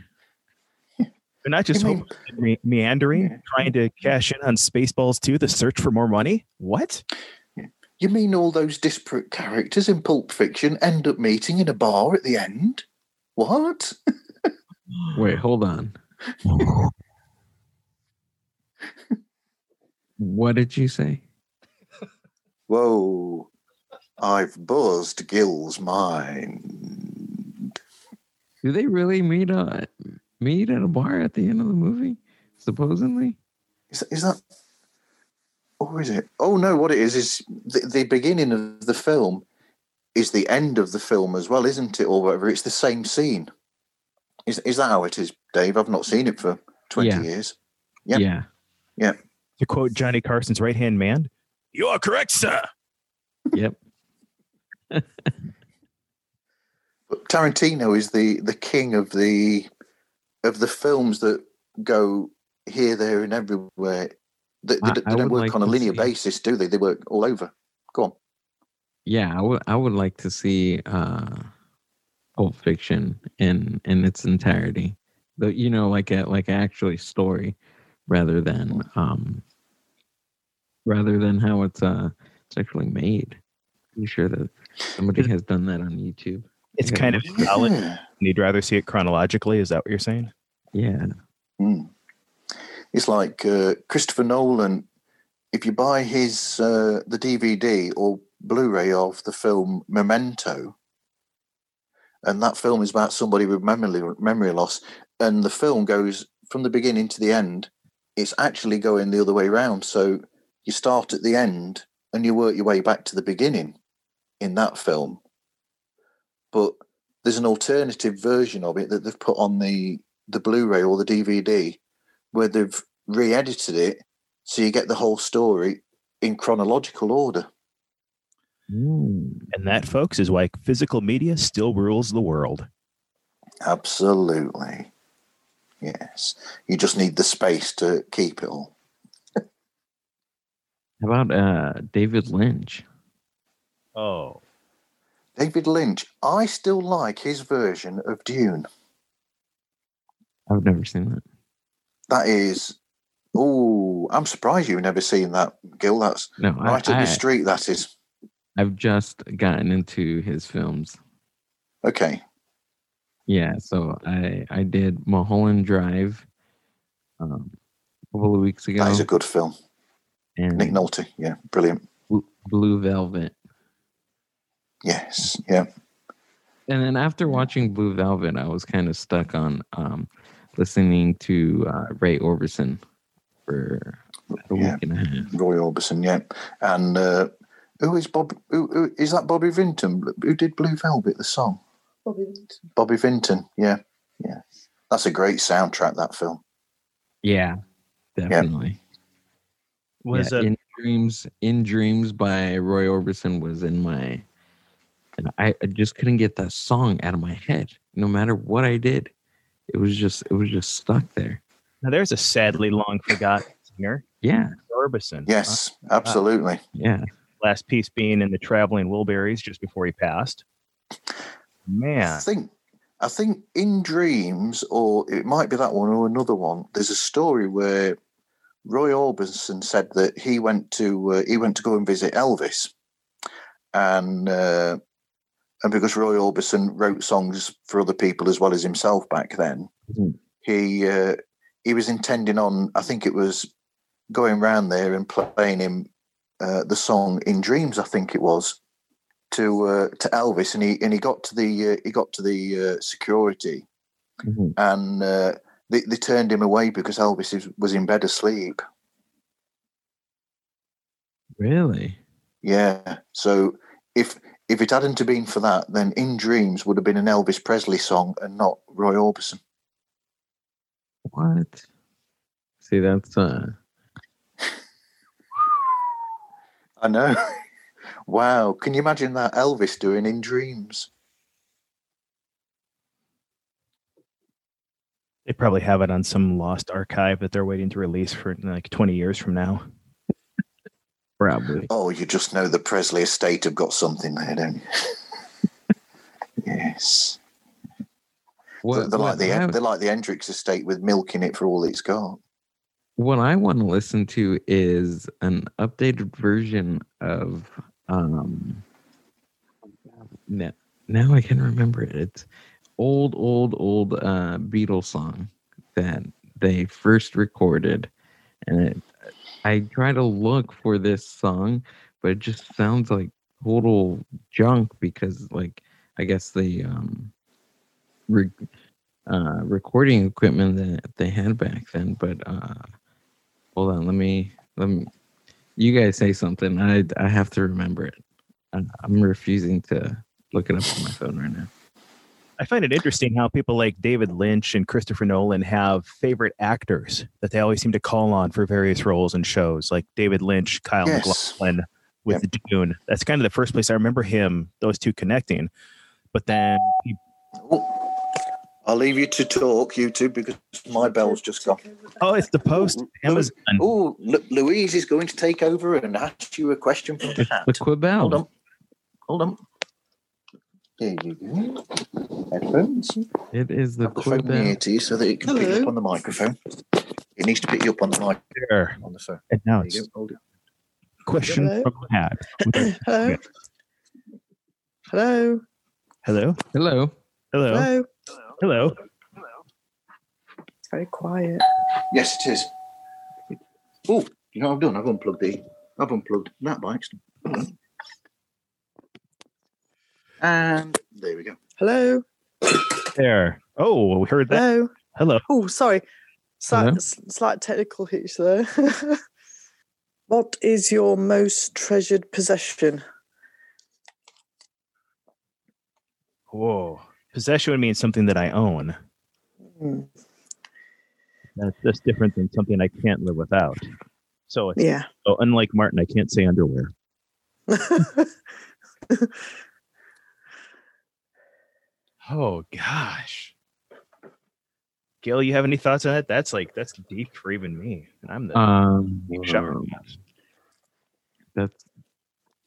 [SPEAKER 3] <laughs>
[SPEAKER 4] they're not just
[SPEAKER 1] You mean-
[SPEAKER 4] me- meandering,
[SPEAKER 1] Yeah.
[SPEAKER 4] trying to cash in on Spaceballs 2, the search for more money. What?
[SPEAKER 1] You mean all those disparate characters in Pulp Fiction end up meeting in a bar at the end? What? <laughs>
[SPEAKER 3] Wait, hold on. What did you say?
[SPEAKER 1] Whoa! I've buzzed Gil's mind.
[SPEAKER 3] Do they really meet uh meet at a bar at the end of the movie? Supposedly.
[SPEAKER 1] Is, is that, or is it? Oh no! What it is is the, the beginning of the film is the end of the film as well, isn't it? Or whatever. It's the same scene. Is is that how it is, Dave? I've not seen it for twenty
[SPEAKER 3] Yeah.
[SPEAKER 1] years. Yep.
[SPEAKER 3] Yeah. Yeah.
[SPEAKER 4] To quote Johnny Carson's right hand man, you are correct, sir.
[SPEAKER 3] Yep. <laughs>
[SPEAKER 1] But Tarantino is the the king of the of the films that go here, there, and everywhere. They, they,
[SPEAKER 3] I-
[SPEAKER 1] they
[SPEAKER 3] I
[SPEAKER 1] don't work
[SPEAKER 3] like
[SPEAKER 1] on a linear
[SPEAKER 3] see-
[SPEAKER 1] basis, do they? They work all over. Go on.
[SPEAKER 3] Yeah, I would I would like to see uh Pulp Fiction in in its entirety. the you know like a like actually story rather than um rather than how it's uh it's actually made. I'm sure that somebody has done that on YouTube.
[SPEAKER 4] It's
[SPEAKER 3] Yeah.
[SPEAKER 4] kind of valid.
[SPEAKER 1] Yeah.
[SPEAKER 4] You'd rather see it chronologically. Is that what you're saying?
[SPEAKER 3] Yeah.
[SPEAKER 1] Mm. It's like uh, Christopher Nolan. If you buy his uh, the DVD or Blu-ray of the film Memento, and that film is about somebody with memory memory loss, and the film goes from the beginning to the end, it's actually going the other way around. So you start at the end and you work your way back to the beginning in that film. But there's an alternative version of it that they've put on the the Blu-ray or the DVD where they've re-edited it so you get the whole story in chronological order.
[SPEAKER 3] Mm.
[SPEAKER 4] And that, folks, is why physical media still rules the world.
[SPEAKER 1] Absolutely. Yes. You just need the space to keep it all.
[SPEAKER 3] How about uh David Lynch?
[SPEAKER 4] Oh,
[SPEAKER 1] David Lynch, I still like his version of Dune.
[SPEAKER 3] I've never seen that.
[SPEAKER 1] That is oh, I'm surprised you've never seen that, Gil. That's
[SPEAKER 3] No,
[SPEAKER 1] right
[SPEAKER 3] I,
[SPEAKER 1] up
[SPEAKER 3] I,
[SPEAKER 1] your street, that is.
[SPEAKER 3] I've just gotten into his films.
[SPEAKER 1] Okay.
[SPEAKER 3] Yeah, so I I did Mulholland Drive um, a couple of weeks ago,
[SPEAKER 1] That is a good film.
[SPEAKER 3] and
[SPEAKER 1] Nick Nolte, yeah, brilliant.
[SPEAKER 3] Blue- Blue Velvet.
[SPEAKER 1] Yes, yeah.
[SPEAKER 3] And then after watching Blue Velvet, I was kind of stuck on um, listening to uh, Ray Orbison for a
[SPEAKER 1] Yeah.
[SPEAKER 3] week and a half.
[SPEAKER 1] Roy Orbison, yeah. And uh, who is Bob? Who, who is that? Bobby Vinton, who did Blue Velvet, the song?
[SPEAKER 5] Bobby Vinton.
[SPEAKER 1] Bobby Vinton, yeah, yeah. That's a great soundtrack. That film.
[SPEAKER 3] Yeah, definitely.
[SPEAKER 4] was
[SPEAKER 3] yeah,
[SPEAKER 4] it?
[SPEAKER 3] in dreams? In dreams by Roy Orbison was in my, and I, I just couldn't get that song out of my head. No matter what I did, it was just it was just stuck there.
[SPEAKER 4] now, there's a sadly long forgotten singer,
[SPEAKER 3] Yeah,
[SPEAKER 4] Orbison.
[SPEAKER 1] Yes, absolutely.
[SPEAKER 3] yeah.
[SPEAKER 4] last piece being in the Traveling Wilburys just before he passed.
[SPEAKER 1] I think I think in Dreams, or it might be that one or another one. There's a story where Roy Orbison said that he went to uh, he went to go and visit Elvis, and uh, and because Roy Orbison wrote songs for other people as well as himself back then,
[SPEAKER 3] Mhm.
[SPEAKER 1] he uh, he was intending on I think it was going round there and playing him uh, the song in Dreams. I think it was to uh, to Elvis, and he and he got to the uh, he got to the uh, security,
[SPEAKER 3] Mhm.
[SPEAKER 1] and uh, they they turned him away because Elvis is, was in bed asleep.
[SPEAKER 3] Really?
[SPEAKER 1] Yeah, so if if it hadn't have been for that, then In Dreams would have been an Elvis Presley song and not Roy Orbison.
[SPEAKER 3] What? See, that's uh.
[SPEAKER 1] I know. <laughs> wow, can you imagine that Elvis doing In Dreams?
[SPEAKER 4] they probably have it on some lost archive that they're waiting to release for like 20 years from now.
[SPEAKER 3] Probably.
[SPEAKER 1] Oh, you just know the Presley estate have got something there, don't you? <laughs> yes.
[SPEAKER 3] What,
[SPEAKER 1] they're, like the
[SPEAKER 3] I-
[SPEAKER 1] they're like the Hendrix estate with milk in it for all it's got.
[SPEAKER 3] what I want to listen to is an updated version of um now, now I can remember it. It's old, old, old uh Beatles song that they first recorded. And it, I try to look for this song, but it just sounds like total junk because like I guess the um re- uh recording equipment that they had back then, but uh hold on let me let me you guys say something. I i have to remember it. I- i'm refusing to look it up on my phone right now
[SPEAKER 4] I find it interesting how people like David Lynch and Christopher Nolan have favorite actors that they always seem to call on for various roles and shows, like David Lynch, Kyle
[SPEAKER 1] Yes.
[SPEAKER 4] MacLachlan with Dune. That's kind of the first place I remember him, those two connecting. But then he
[SPEAKER 1] I'll leave you to talk, you two, because my bell's just gone.
[SPEAKER 4] Oh, it's the post
[SPEAKER 1] Ooh,
[SPEAKER 4] Amazon.
[SPEAKER 1] Oh, Lu- Louise is going to take over and ask you a question from the
[SPEAKER 3] it's
[SPEAKER 1] chat.
[SPEAKER 3] the quibel
[SPEAKER 1] Hold on. Hold on. There you go. Headphones.
[SPEAKER 3] It is the
[SPEAKER 1] Have the phone near to you so that it can pick
[SPEAKER 5] Hello.
[SPEAKER 1] up on the microphone. It needs to pick you up on the mic
[SPEAKER 4] There.
[SPEAKER 1] on the phone.
[SPEAKER 4] And now
[SPEAKER 1] There
[SPEAKER 4] it's
[SPEAKER 1] you. Hold it.
[SPEAKER 4] question
[SPEAKER 5] Hello?
[SPEAKER 4] from Pat. <laughs>
[SPEAKER 5] Hello. Hello.
[SPEAKER 4] Hello.
[SPEAKER 3] Hello.
[SPEAKER 4] Hello.
[SPEAKER 5] Hello.
[SPEAKER 4] Hello.
[SPEAKER 5] It's very quiet.
[SPEAKER 1] Yes, it is. Oh, you know what I've done? I've unplugged the. I've unplugged that by accident. Hold on. And there we go.
[SPEAKER 5] Hello.
[SPEAKER 4] There. Oh, we heard that.
[SPEAKER 5] Hello.
[SPEAKER 4] Hello.
[SPEAKER 5] Oh, sorry. Slight,
[SPEAKER 3] Hello?
[SPEAKER 5] slight technical hitch there. <laughs> what is your most treasured possession?
[SPEAKER 4] Whoa. Possession would mean something that I own.
[SPEAKER 5] Hmm,
[SPEAKER 4] That's, that's different than something I can't live without. So, it's,
[SPEAKER 5] Yeah.
[SPEAKER 4] so unlike Martin, I can't say underwear. <laughs> Oh gosh. Gail, you have any thoughts on that? That's like that's deep for even me. And I'm the
[SPEAKER 3] Um,
[SPEAKER 4] big shower. cat.
[SPEAKER 3] that's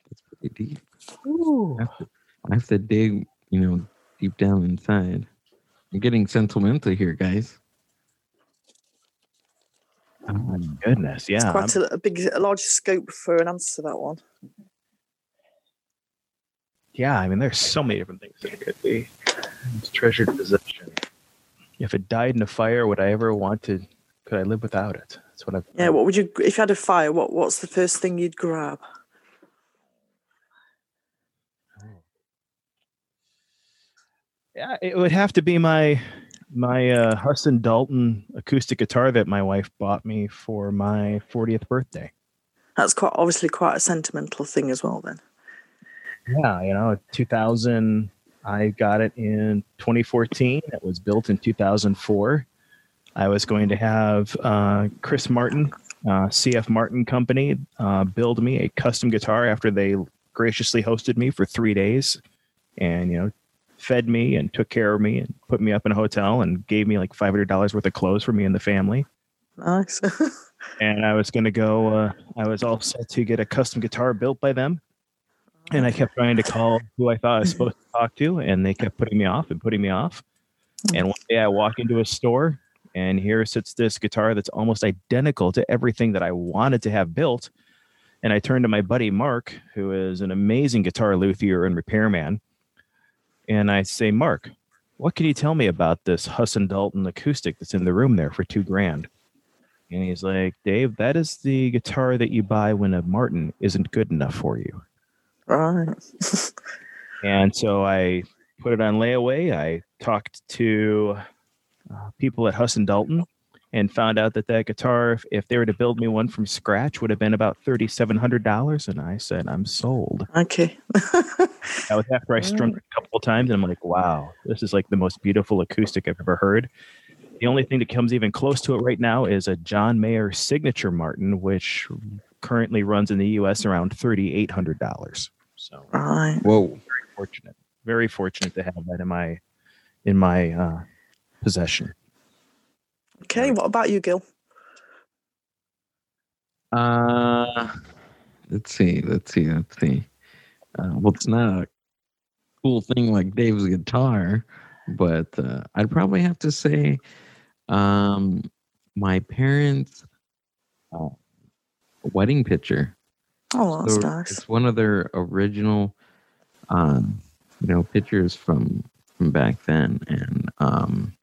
[SPEAKER 3] that's pretty deep.
[SPEAKER 5] Ooh.
[SPEAKER 3] I have, to, I have to dig, you know, deep down inside. I'm getting sentimental here, guys.
[SPEAKER 4] Oh my goodness. Yeah.
[SPEAKER 5] It's quite a, a big, a large scope for an answer to that one.
[SPEAKER 4] Yeah. I mean, there's so many different things that it could be. It's treasured possession. If it died in a fire, would I ever want to? Could I live without it? That's what I've.
[SPEAKER 5] Yeah. What would you, if you had a fire? What What's the first thing you'd grab?
[SPEAKER 4] Yeah, it would have to be my my uh, Huss & Dalton acoustic guitar that my wife bought me for my 40th birthday.
[SPEAKER 5] That's quite obviously quite a sentimental thing as well. Then.
[SPEAKER 4] Yeah, you know, 2000. I got it in 2014. It was built in 2004. I was going to have uh, Chris Martin, uh, CF Martin Company, uh, build me a custom guitar after they graciously hosted me for three days, and you know, fed me and took care of me and put me up in a hotel and gave me like $500 worth of clothes for me and the family
[SPEAKER 5] Nice. <laughs>
[SPEAKER 4] and I was going to go. Uh, I was all set to get a custom guitar built by them, and I kept trying to call who I thought I was supposed to talk to, and they kept putting me off and putting me off. And one day I walk into a store, and here sits this guitar that's almost identical to everything that I wanted to have built. And I turned to my buddy Mark, who is an amazing guitar luthier and repairman, and I say, Mark, what can you tell me about this Huss & Dalton acoustic that's in the room there for two grand? And he's like, Dave, that is the guitar that you buy when a Martin isn't good enough for you.
[SPEAKER 5] Right.
[SPEAKER 4] And so I put it on layaway. I talked to uh, people at Huss & Dalton and found out that that guitar, if, if they were to build me one from scratch, would have been about $3,700. And I said, I'm sold.
[SPEAKER 5] Okay. <laughs>
[SPEAKER 4] That was after I strummed it a couple times. And I'm like, wow, this is like the most beautiful acoustic I've ever heard. The only thing that comes even close to it right now is a John Mayer signature Martin, which currently runs in the US around $3,800. So
[SPEAKER 5] right.
[SPEAKER 3] Whoa.
[SPEAKER 4] Very fortunate, very fortunate to have that in my in my uh, possession.
[SPEAKER 5] Okay. What about you, Gil?
[SPEAKER 3] Uh, let's see. Let's see. Let's see. Uh, well, it's not a cool thing like Dave's guitar, but uh, I'd probably have to say, um, my parents' uh, wedding picture.
[SPEAKER 5] Oh,
[SPEAKER 3] So
[SPEAKER 5] nice.
[SPEAKER 3] It's one of their original, um, you know, pictures from from back then, and um,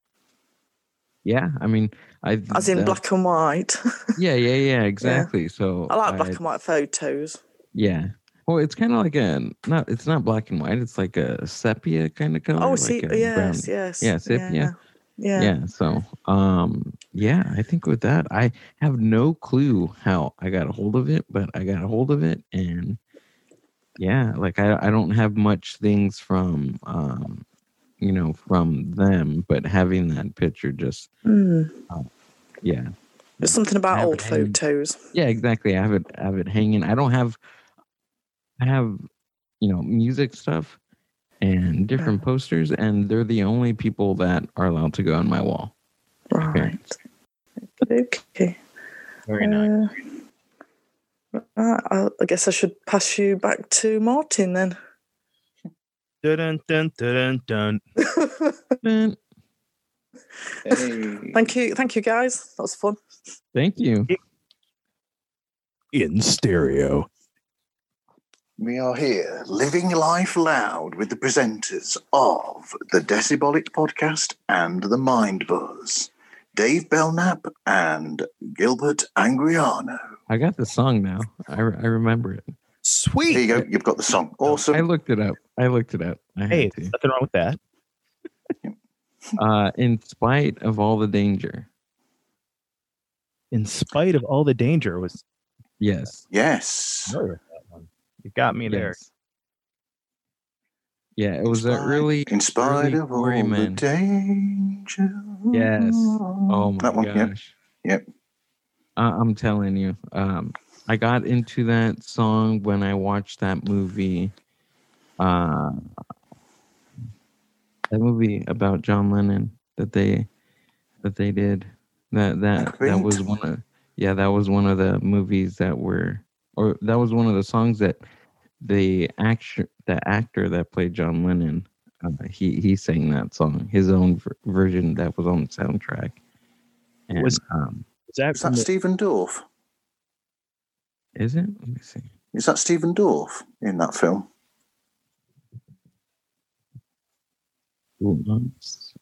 [SPEAKER 3] yeah, I mean, I
[SPEAKER 5] As in black and white. <laughs>
[SPEAKER 3] Yeah, yeah, yeah, exactly. So
[SPEAKER 5] I like black and white photos.
[SPEAKER 3] Yeah. Well, it's kind of like a not. It's not black and white. It's like a sepia kind of color.
[SPEAKER 5] Oh,
[SPEAKER 3] like
[SPEAKER 5] see,
[SPEAKER 3] a
[SPEAKER 5] yes,
[SPEAKER 3] brown-
[SPEAKER 5] yes.
[SPEAKER 3] Yeah, sepia.
[SPEAKER 5] Yeah.
[SPEAKER 3] Yeah.
[SPEAKER 5] yeah.
[SPEAKER 3] So, um, yeah, I think with that, I have no clue how I got a hold of it, but I got a hold of it, and yeah, like I, I don't have much things from, um, you know, from them, but having that picture just,
[SPEAKER 5] Hmm.
[SPEAKER 3] yeah,
[SPEAKER 5] There's something about old photos.
[SPEAKER 3] yeah, exactly. I have it, I have it hanging. I don't have, I have, you know, music stuff and different posters, and they're the only people that are allowed to go on my wall.
[SPEAKER 5] Right. Okay.
[SPEAKER 4] Very nice.
[SPEAKER 5] Uh, right, I I guess I should pass you back to Martin then.
[SPEAKER 4] Dun dun dun dun.
[SPEAKER 3] Man, <laughs>
[SPEAKER 1] Hey.
[SPEAKER 5] thank you, thank you, guys. That was fun.
[SPEAKER 3] thank you.
[SPEAKER 4] In stereo.
[SPEAKER 1] We are here, living life loud with the presenters of the Decibolic podcast and the Mind Buzz, Dave Belknap and Gilbert Angriano.
[SPEAKER 3] I got the song now. I, re- I remember it.
[SPEAKER 4] Sweet.
[SPEAKER 1] There you go. You've got the song. Awesome.
[SPEAKER 3] I looked it up. I looked it up. I
[SPEAKER 4] Hey,
[SPEAKER 3] to.
[SPEAKER 4] nothing wrong with that.
[SPEAKER 3] Uh, in spite of all the danger.
[SPEAKER 4] In spite of all the danger, was
[SPEAKER 3] Yes.
[SPEAKER 1] yes.
[SPEAKER 4] familiar with that one. You got me there.
[SPEAKER 3] yes. Yeah, it was a really
[SPEAKER 1] In spite
[SPEAKER 3] early
[SPEAKER 1] of all the
[SPEAKER 3] Man.
[SPEAKER 1] danger.
[SPEAKER 3] Yes. Oh my
[SPEAKER 1] That one, yep.
[SPEAKER 3] gosh.
[SPEAKER 1] Yep.
[SPEAKER 3] Uh, I'm telling you, um, I got into that song when I watched that movie. Uh, that movie about John Lennon that they that they did. That that that was one of yeah that was one of the movies that were or that was one of the songs that the actor the actor that played John Lennon uh, he he sang that song his own ver- version that was on the soundtrack. And,
[SPEAKER 4] Was-
[SPEAKER 3] um,
[SPEAKER 4] Is that,
[SPEAKER 1] Is that
[SPEAKER 4] the-
[SPEAKER 1] Stephen Dorff?
[SPEAKER 3] is it? Let me see.
[SPEAKER 1] Is that Stephen Dorff in that film?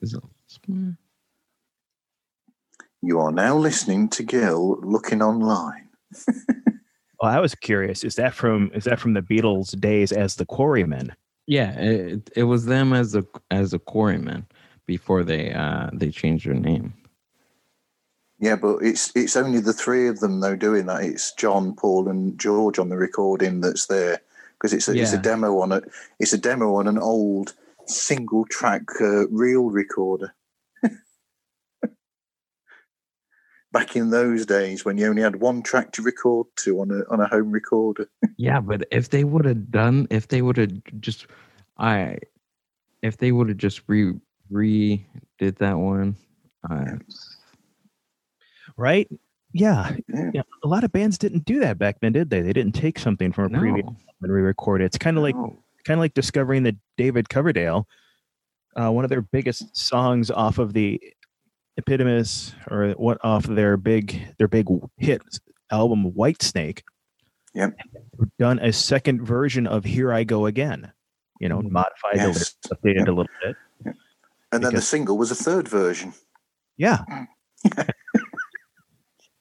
[SPEAKER 3] Is it?
[SPEAKER 1] You are now listening to Gil looking online. <laughs>
[SPEAKER 4] Oh, I was curious. Is that from is that from the Beatles' days as the Quarrymen?
[SPEAKER 3] Yeah, it, it was them as a as a Quarrymen before they uh they changed their name.
[SPEAKER 1] Yeah, but it's it's only the three of them though doing that. It's John, Paul, and George on the recording that's there because it's a, it's a demo on it. It's a demo on an old single track uh, reel recorder. Back in those days when you only had one track to record to on a on a home recorder. <laughs>
[SPEAKER 3] Yeah, but if they would have done, if they would have just, I, if they would have just re re did that one, uh,
[SPEAKER 4] Right? Yeah.
[SPEAKER 1] Yeah.
[SPEAKER 4] Yeah. A lot of bands didn't do that back then, did they? They didn't take something from a previous
[SPEAKER 3] no,
[SPEAKER 4] and re-record it. It's kind of like
[SPEAKER 1] Oh,
[SPEAKER 4] kind of like discovering that David Coverdale, uh, one of their biggest songs off of the Epitomis or what off their big their big hit album Whitesnake.
[SPEAKER 1] Yep.
[SPEAKER 4] Done a second version of Here I Go Again. You know,
[SPEAKER 3] Mhm.
[SPEAKER 4] modified, a
[SPEAKER 1] Yes.
[SPEAKER 4] little, updated a little bit.
[SPEAKER 1] and then the single was a third version.
[SPEAKER 4] Yeah. <laughs>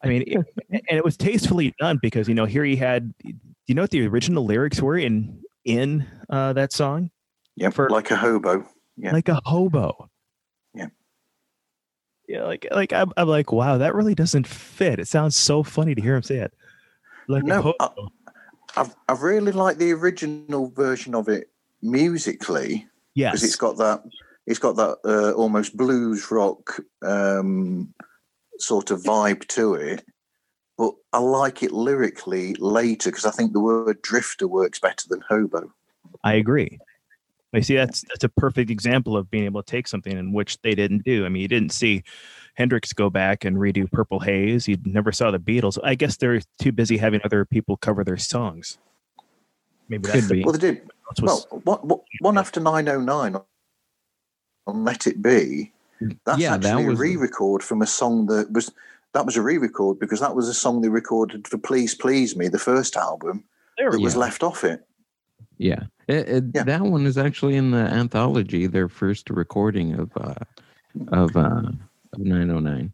[SPEAKER 4] I mean, it, and it was tastefully done because you know here he had. Do you know what the original lyrics were in in uh, that song?
[SPEAKER 1] Yeah,
[SPEAKER 4] For-
[SPEAKER 1] like a hobo. Yeah.
[SPEAKER 4] Like a hobo.
[SPEAKER 1] Yeah.
[SPEAKER 4] Like like I'm, I'm like, wow, that really doesn't fit. It sounds so funny to hear him say it. Like
[SPEAKER 1] No. I- I've really like the original version of it musically
[SPEAKER 4] yes.
[SPEAKER 1] because it's got that it's got that uh, almost blues rock um, sort of vibe to it. But I like it lyrically later because I think the word drifter works better than hobo.
[SPEAKER 4] I agree. I see that's that's a perfect example of being able to take something in which they didn't do. I mean, you didn't see Hendrix go back and redo Purple Haze. You never saw the Beatles. I guess they're too busy having other people cover their songs. Maybe that's
[SPEAKER 3] Could
[SPEAKER 4] the
[SPEAKER 3] be.
[SPEAKER 1] Well, they did.
[SPEAKER 4] that's
[SPEAKER 1] Well, what, what, one after 909 on Let It Be, that's
[SPEAKER 3] Yeah, that
[SPEAKER 1] actually a re-record from a song that was that was a re-record because that was a song they recorded for Please Please Me, the first album
[SPEAKER 4] there
[SPEAKER 1] that
[SPEAKER 4] we
[SPEAKER 1] was
[SPEAKER 3] Yeah.
[SPEAKER 1] left off it.
[SPEAKER 3] Yeah. It, it,
[SPEAKER 1] Yeah.
[SPEAKER 3] that one is actually in the anthology, their first recording of uh of uh of 909.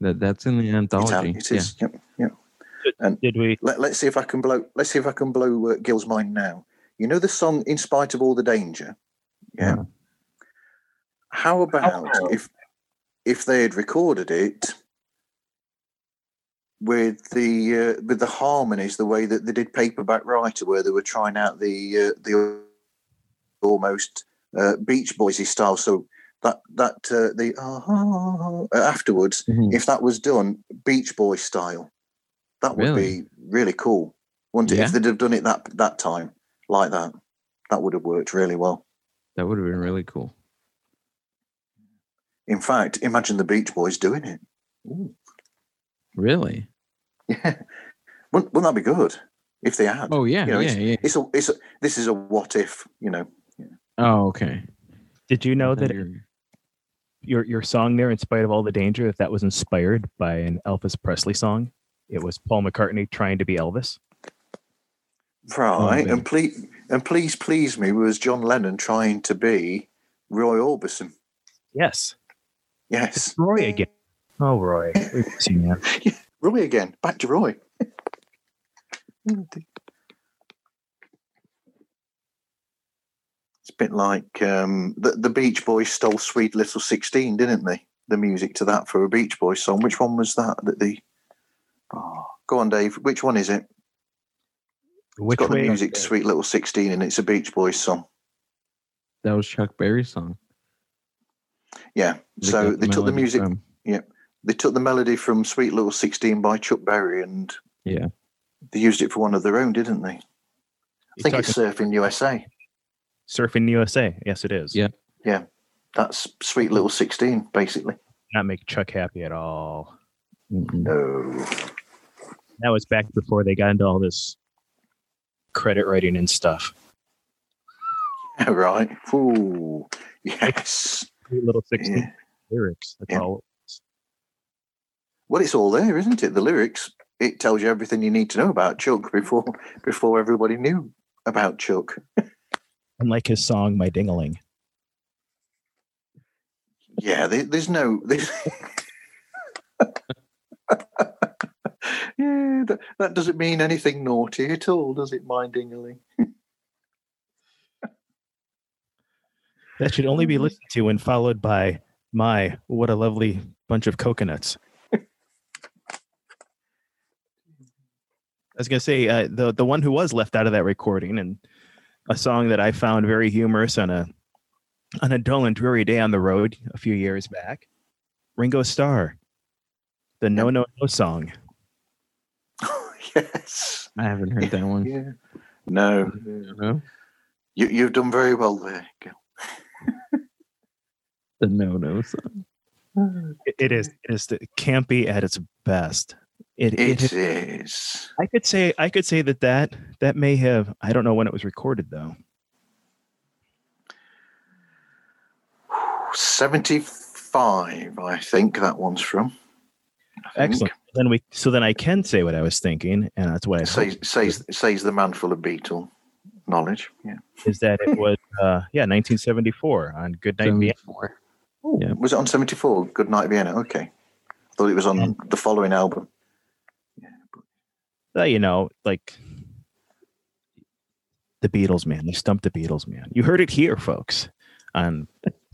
[SPEAKER 3] That that's in the anthology.
[SPEAKER 1] it is. Yep, yep.
[SPEAKER 4] Did we?
[SPEAKER 1] Let, let's see if I can blow. Let's see if I can blow uh, Gil's mind now. You know the song "In Spite of All the Danger." Yeah.
[SPEAKER 3] Yeah.
[SPEAKER 1] How about if if they had recorded it with the uh, with the harmonies the way that they did Paperback Writer, where they were trying out the uh, the almost uh, Beach Boysy style. So that that uh, the uh, afterwards,
[SPEAKER 3] Mhm.
[SPEAKER 1] if that was done Beach Boy style, that would
[SPEAKER 3] Really?
[SPEAKER 1] be really cool, wouldn't it?
[SPEAKER 3] Yeah.
[SPEAKER 1] If they'd have done it that that time like that, that would have worked really well.
[SPEAKER 3] That would have been really cool.
[SPEAKER 1] In fact, imagine the Beach Boys doing it.
[SPEAKER 3] Really?
[SPEAKER 1] Yeah, wouldn't, wouldn't that be good if they had?
[SPEAKER 3] Oh yeah,
[SPEAKER 1] You know,
[SPEAKER 3] yeah, yeah.
[SPEAKER 1] It's a it's a this is a what if, you know.
[SPEAKER 3] Oh, okay.
[SPEAKER 4] Did you know that
[SPEAKER 3] You're-
[SPEAKER 4] your your song there, in spite of all the danger, that that was inspired by an Elvis Presley song? It was Paul McCartney trying to be Elvis.
[SPEAKER 1] Right, oh,
[SPEAKER 3] man.
[SPEAKER 1] and please, and please, please me was John Lennon trying to be Roy Orbison.
[SPEAKER 4] Yes,
[SPEAKER 1] Yes,
[SPEAKER 4] Roy again. Oh, Roy, we miss you, man. <laughs>
[SPEAKER 1] Roy again. Back to Roy. It's a bit like um, the the Beach Boys stole "Sweet Little Sixteen, didn't they? The music to that for a Beach Boys song. Which one was that? That the oh, go on, Dave. Which one is it?
[SPEAKER 4] Which
[SPEAKER 1] it's got the music to "Sweet Little 16 and it's a Beach Boys song.
[SPEAKER 3] That was Chuck Berry's song.
[SPEAKER 1] Yeah.
[SPEAKER 3] They
[SPEAKER 1] so they took the
[SPEAKER 3] melody
[SPEAKER 1] music.
[SPEAKER 3] from-
[SPEAKER 1] They took the melody from "Sweet Little 16 by Chuck Berry and
[SPEAKER 3] Yeah.
[SPEAKER 1] they used it for one of their own, didn't they? I
[SPEAKER 4] You
[SPEAKER 1] think it's Surfing USA.
[SPEAKER 4] Surfing USA. Yes, it is.
[SPEAKER 3] Yeah. Yeah.
[SPEAKER 1] That's Sweet Little 16, basically.
[SPEAKER 4] Not make Chuck happy at all.
[SPEAKER 1] No.
[SPEAKER 4] That was back before they got into all this credit writing and stuff. <laughs>
[SPEAKER 1] right. Ooh. Yes.
[SPEAKER 4] Sweet little sixteen
[SPEAKER 1] Yeah.
[SPEAKER 4] lyrics. That's
[SPEAKER 1] Yeah.
[SPEAKER 4] all.
[SPEAKER 1] Well, it's all there, isn't it? The lyrics. It tells you everything you need to know about Chuck before <laughs> before everybody knew about Chuck. <laughs>
[SPEAKER 4] Unlike his song, "My Dingaling."
[SPEAKER 1] Yeah, there, there's no. <laughs> There's... yeah, that, that doesn't mean anything naughty at all, does it, my dingaling?
[SPEAKER 4] That should only be mm. listened to and followed by "My what a lovely bunch of coconuts." I was gonna say uh, the the one who was left out of that recording and a song that I found very humorous on a on a dull and dreary day on the road a few years back. Ringo Starr, the No No No song. <laughs>
[SPEAKER 1] yes.
[SPEAKER 3] I haven't heard that one.
[SPEAKER 1] Yeah. No,
[SPEAKER 3] No,
[SPEAKER 1] you, you've done very well there. Gil.
[SPEAKER 3] the no no song.
[SPEAKER 4] It, it is it is the campy at its best. It, it,
[SPEAKER 1] It is.
[SPEAKER 4] I could say I could say that that that may have I don't know when it was recorded though.
[SPEAKER 1] 75, I think that one's from. I think.
[SPEAKER 4] Excellent. Then we so then I can say what I was thinking, and that's what I
[SPEAKER 1] Says, says, says the man full of beetle knowledge. Yeah.
[SPEAKER 4] is that it was <laughs> uh yeah 1974 on Good Night Vienna.
[SPEAKER 3] 74.
[SPEAKER 1] Oh,
[SPEAKER 3] Yeah.
[SPEAKER 1] Was it on 74? Good Night Vienna. Okay. Thought it was on the following album.
[SPEAKER 4] You know, like the Beatles, man. They stumped the Beatles, man. You heard it here, folks, on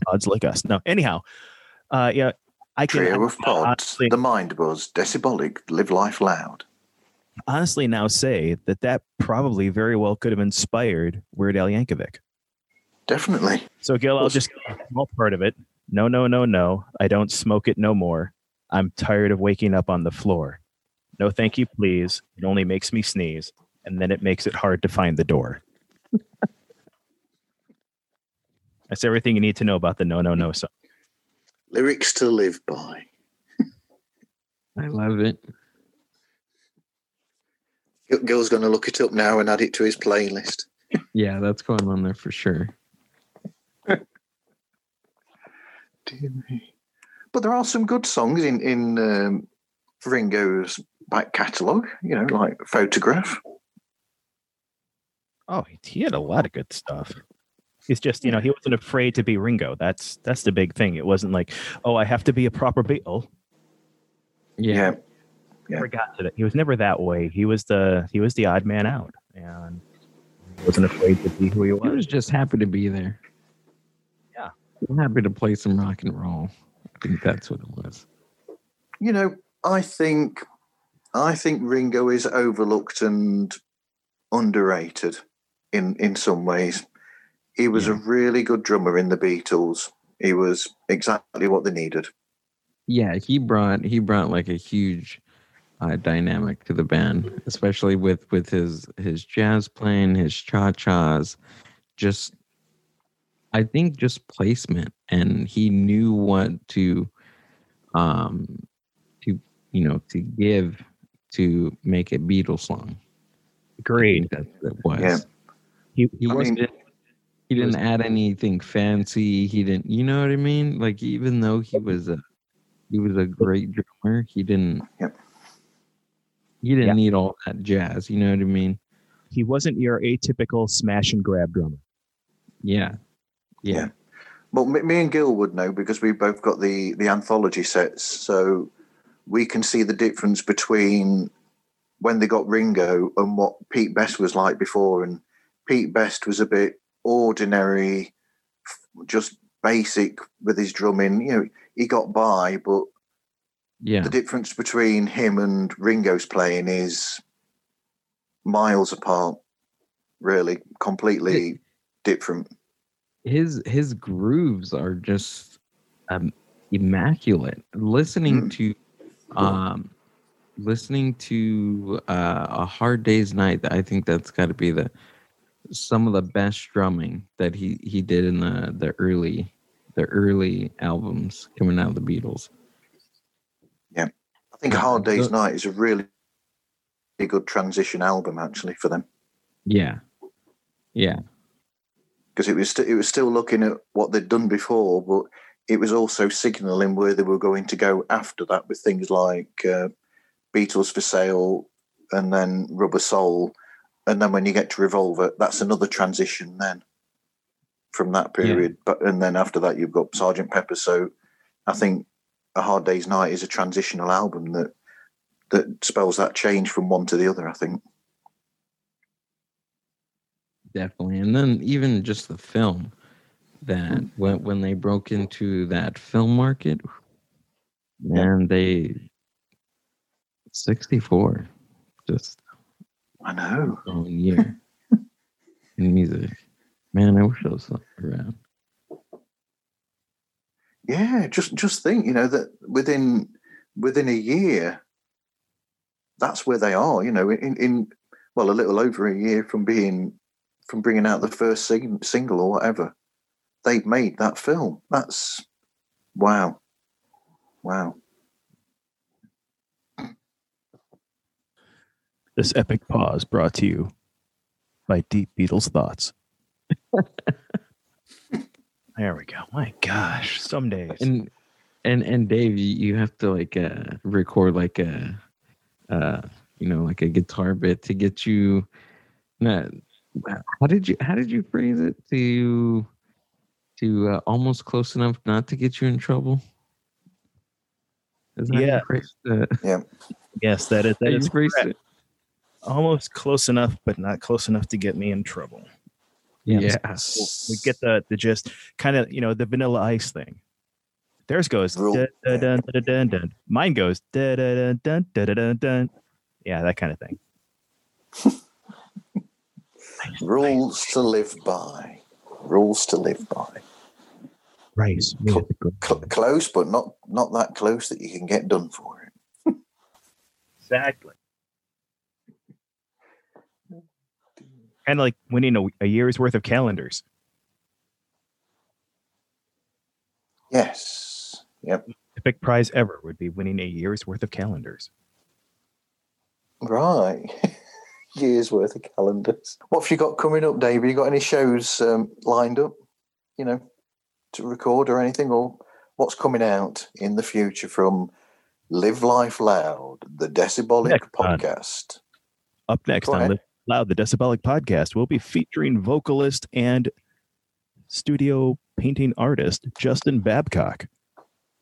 [SPEAKER 4] pods like us. No, anyhow, uh, yeah, I can
[SPEAKER 1] Trio of pods.
[SPEAKER 4] honestly,
[SPEAKER 1] The Mind Buzz. Decibolic. Live Life Loud.
[SPEAKER 4] honestly now say that that probably very well could have inspired Weird Al Yankovic.
[SPEAKER 1] Definitely.
[SPEAKER 4] So, Gil, I'll just small part of it. No, no, no, no. I don't smoke it no more. I'm tired of waking up on the floor. No, thank you, please. It only makes me sneeze, and then it makes it hard to find the door. <laughs> That's everything you need to know about the no, no, no song.
[SPEAKER 1] Lyrics to live by. <laughs>
[SPEAKER 3] I love it.
[SPEAKER 1] Gil's going to look it up now and add it to his playlist. <laughs>
[SPEAKER 3] Yeah, that's going on there for sure.
[SPEAKER 1] Dear me. But there are some good songs in in um, Ringo's back catalogue. You know, like Photograph.
[SPEAKER 4] Oh, he had a lot of good stuff. He's just, you know, he wasn't afraid to be Ringo. That's that's the big thing. It wasn't like, oh, I have to be a proper Beatle.
[SPEAKER 3] Yeah.
[SPEAKER 1] Yeah.
[SPEAKER 4] never got to that. He was never that way. He was the he was the odd man out, and he wasn't afraid to be who he was.
[SPEAKER 3] He
[SPEAKER 4] was.
[SPEAKER 3] was just happy to be there.
[SPEAKER 4] Yeah.
[SPEAKER 3] I'm happy to play some rock and roll. I think that's what it was.
[SPEAKER 1] You know, I think I think Ringo is overlooked and underrated in in some ways. He was a really good drummer in the Beatles. He was exactly what they needed.
[SPEAKER 3] Yeah, he brought he brought like a huge uh, dynamic to the band, especially with with his his jazz playing, his cha chas, just I think just placement, and he knew what to um to you know to give to make a Beatles song. I
[SPEAKER 4] Agreed.
[SPEAKER 3] think That's what it was.
[SPEAKER 1] Yeah.
[SPEAKER 4] He,
[SPEAKER 3] He
[SPEAKER 1] I
[SPEAKER 3] wasn't
[SPEAKER 1] mean-
[SPEAKER 3] He didn't add anything fancy. He didn't, you know what I mean? Like even though he was a he was a great drummer, he didn't.
[SPEAKER 1] Yep.
[SPEAKER 3] He didn't
[SPEAKER 4] Yeah.
[SPEAKER 3] need all that jazz. You know what I mean?
[SPEAKER 4] He wasn't your atypical smash and grab drummer.
[SPEAKER 3] Yeah. Yeah.
[SPEAKER 1] Yeah. Well, me, me and Gil would know because we both got the the anthology sets, so we can see the difference between when they got Ringo and what Pete Best was like before. And Pete Best was a bit ordinary, just basic with his drumming. You know, he got by, but
[SPEAKER 3] Yeah.
[SPEAKER 1] the difference between him and Ringo's playing is miles apart. Really, completely different.
[SPEAKER 3] his his grooves are just um, immaculate. Listening
[SPEAKER 1] Mm.
[SPEAKER 3] to um listening to uh, a hard day's night, I think that's got to be the some of the best drumming that he he did in the the early the early albums coming out of the Beatles.
[SPEAKER 1] Yeah, I think Hard Day's Night is a really, really good transition album actually for them.
[SPEAKER 3] Yeah, yeah,
[SPEAKER 1] because it was st- it was still looking at what they'd done before, but it was also signalling where they were going to go after that with things like uh, Beatles for Sale and then Rubber Soul, and then when you get to Revolver, that's another transition then from that period. But and then after that, you've got Sergeant Pepper. So I think A Hard Day's Night is a transitional album that that spells that change from one to the other. I think.
[SPEAKER 3] definitely. And then even just the film that mm. when when they broke into that film market, man, they sixty four, just
[SPEAKER 1] I know.
[SPEAKER 3] own year <laughs> in music. Man, I wish I was around.
[SPEAKER 1] Yeah, just just think, you know, that within within a year, that's where they are. You know, in, in well, a little over a year from being from bringing out the first sing, single or whatever, they've made that film. That's wow, wow.
[SPEAKER 4] This epic pause brought to you by Deep Beatles Thoughts. <laughs> there we go. My gosh, some days.
[SPEAKER 3] And and and Dave, you, you have to like uh record like a uh you know like a guitar bit to get you not how did you how did you phrase it to to uh, almost close enough not to get you in trouble is that how
[SPEAKER 4] Yeah.
[SPEAKER 3] phrased
[SPEAKER 4] yes, that is that
[SPEAKER 3] You
[SPEAKER 4] is
[SPEAKER 3] phrased
[SPEAKER 4] correct.
[SPEAKER 3] it?
[SPEAKER 4] almost close enough, but not close enough to get me in trouble.
[SPEAKER 3] yeah
[SPEAKER 4] We get the the gist, kind of you know the Vanilla Ice thing. Theirs goes
[SPEAKER 1] Rule-
[SPEAKER 4] dun, dun, dun, dun, dun, dun. Mine goes dun, dun, dun, dun, dun, dun, dun. Yeah, that kind of thing. <laughs>
[SPEAKER 1] Rules to live by. Rules to live by.
[SPEAKER 4] Right.
[SPEAKER 1] Cl- Cl- close, but not not that close that you can get done for it.
[SPEAKER 4] Exactly. Kind of like winning a, a year's worth of calendars.
[SPEAKER 1] Yes. Yep.
[SPEAKER 4] The big prize ever would be winning a year's worth of calendars.
[SPEAKER 1] Right. <laughs> Years worth of calendars. What have you got coming up, Dave? Have you got any shows um, lined up, you know, to record or anything? Or what's coming out in the future from Live Life Loud, the Decibolic
[SPEAKER 4] Next
[SPEAKER 1] podcast?
[SPEAKER 4] Up next
[SPEAKER 1] Go
[SPEAKER 4] on
[SPEAKER 1] ahead.
[SPEAKER 4] Live Loud, the Decibelic podcast, we'll be featuring vocalist and studio painting artist Justin Babcock.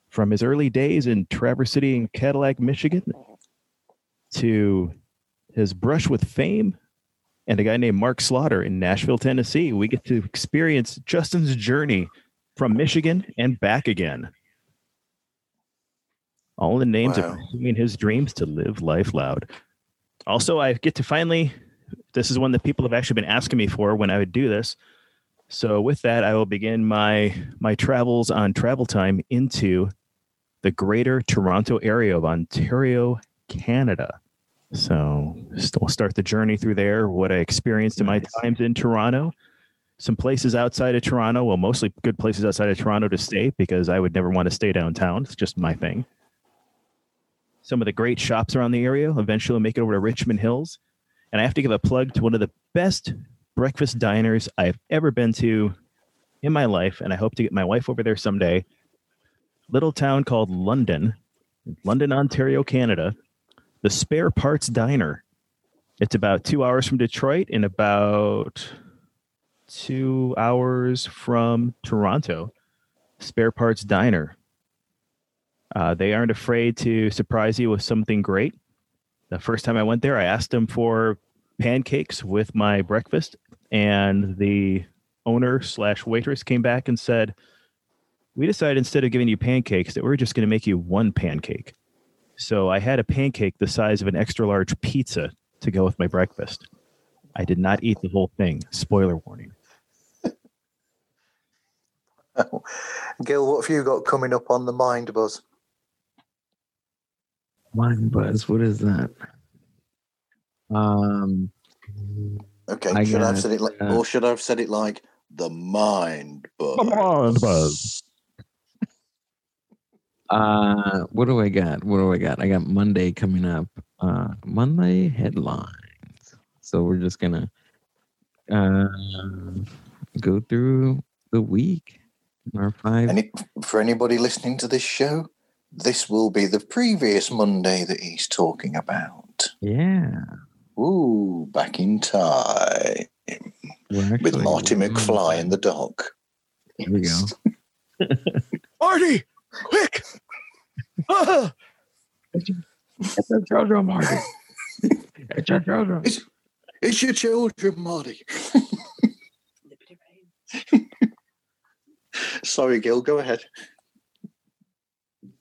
[SPEAKER 4] From his early days in Traverse City and Cadillac, Michigan, to his brush with fame and a guy named Mark Slaughter in Nashville, Tennessee, we get to experience Justin's journey from Michigan and back again. All in the names
[SPEAKER 1] Wow.
[SPEAKER 4] of pursuing his dreams to live life loud. Also, I get to finally, this is one that people have actually been asking me for when I would do this. So with that, I will begin my my travels on travel time into the greater Toronto area of Ontario, Canada. So we'll start the journey through there, what I experienced in my times in Toronto. Some places outside of Toronto, well, mostly good places outside of Toronto to stay because I would never want to stay downtown. It's just my thing. Some of the great shops around the area. Eventually, make it over to Richmond Hills. And I have to give a plug to one of the best breakfast diners I've ever been to in my life, and I hope to get my wife over there someday. Little town called London, London, Ontario, Canada. The Spare Parts Diner. It's about two hours from Detroit and about two hours from Toronto. Spare Parts Diner. Uh, they aren't afraid to surprise you with something great. The first time I went there, I asked them for pancakes with my breakfast, and the owner slash waitress came back and said, "We decided instead of giving you pancakes that we're just going to make you one pancake." So I had a pancake the size of an extra large pizza to go with my breakfast. I did not eat the whole thing. Spoiler warning. <laughs>
[SPEAKER 1] Gil, what have you got coming up on the mind buzz?
[SPEAKER 3] Mind buzz. What is that? Um,
[SPEAKER 1] Okay,
[SPEAKER 3] I
[SPEAKER 1] should I have said it like,
[SPEAKER 3] uh,
[SPEAKER 1] or should I have said it like the mind buzz?
[SPEAKER 4] Mind buzz.
[SPEAKER 3] Uh, what do I got? What do I got? I got Monday coming up. Uh, Monday headlines. So we're just gonna uh go through the week. Our five.
[SPEAKER 1] And it, for anybody listening to this show, this will be the previous Monday that he's talking about.
[SPEAKER 3] yeah.
[SPEAKER 1] Ooh, back in time with Marty McFly in the dock.
[SPEAKER 3] Here we go. <laughs>
[SPEAKER 4] Marty, quick!
[SPEAKER 3] It's your children, Marty. it's your children.
[SPEAKER 1] It's, it's your children, Marty. Sorry, Gil, go ahead.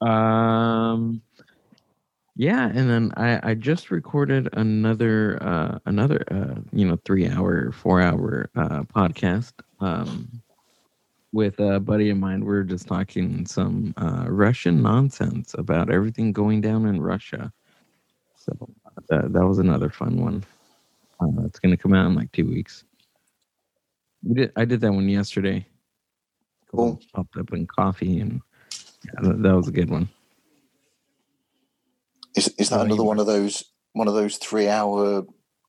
[SPEAKER 3] Um, yeah, and then I I just recorded another uh another uh you know three hour four hour uh podcast um with a buddy of mine. We are just talking some uh Russian nonsense about everything going down in Russia. So uh, that that was another fun one. Uh, it's gonna come out in like two weeks. We did I did that one yesterday.
[SPEAKER 1] Cool.
[SPEAKER 3] Popped up in coffee and yeah, that, that was a good one.
[SPEAKER 1] Is is that
[SPEAKER 3] Oh,
[SPEAKER 1] another one of those one of those three hour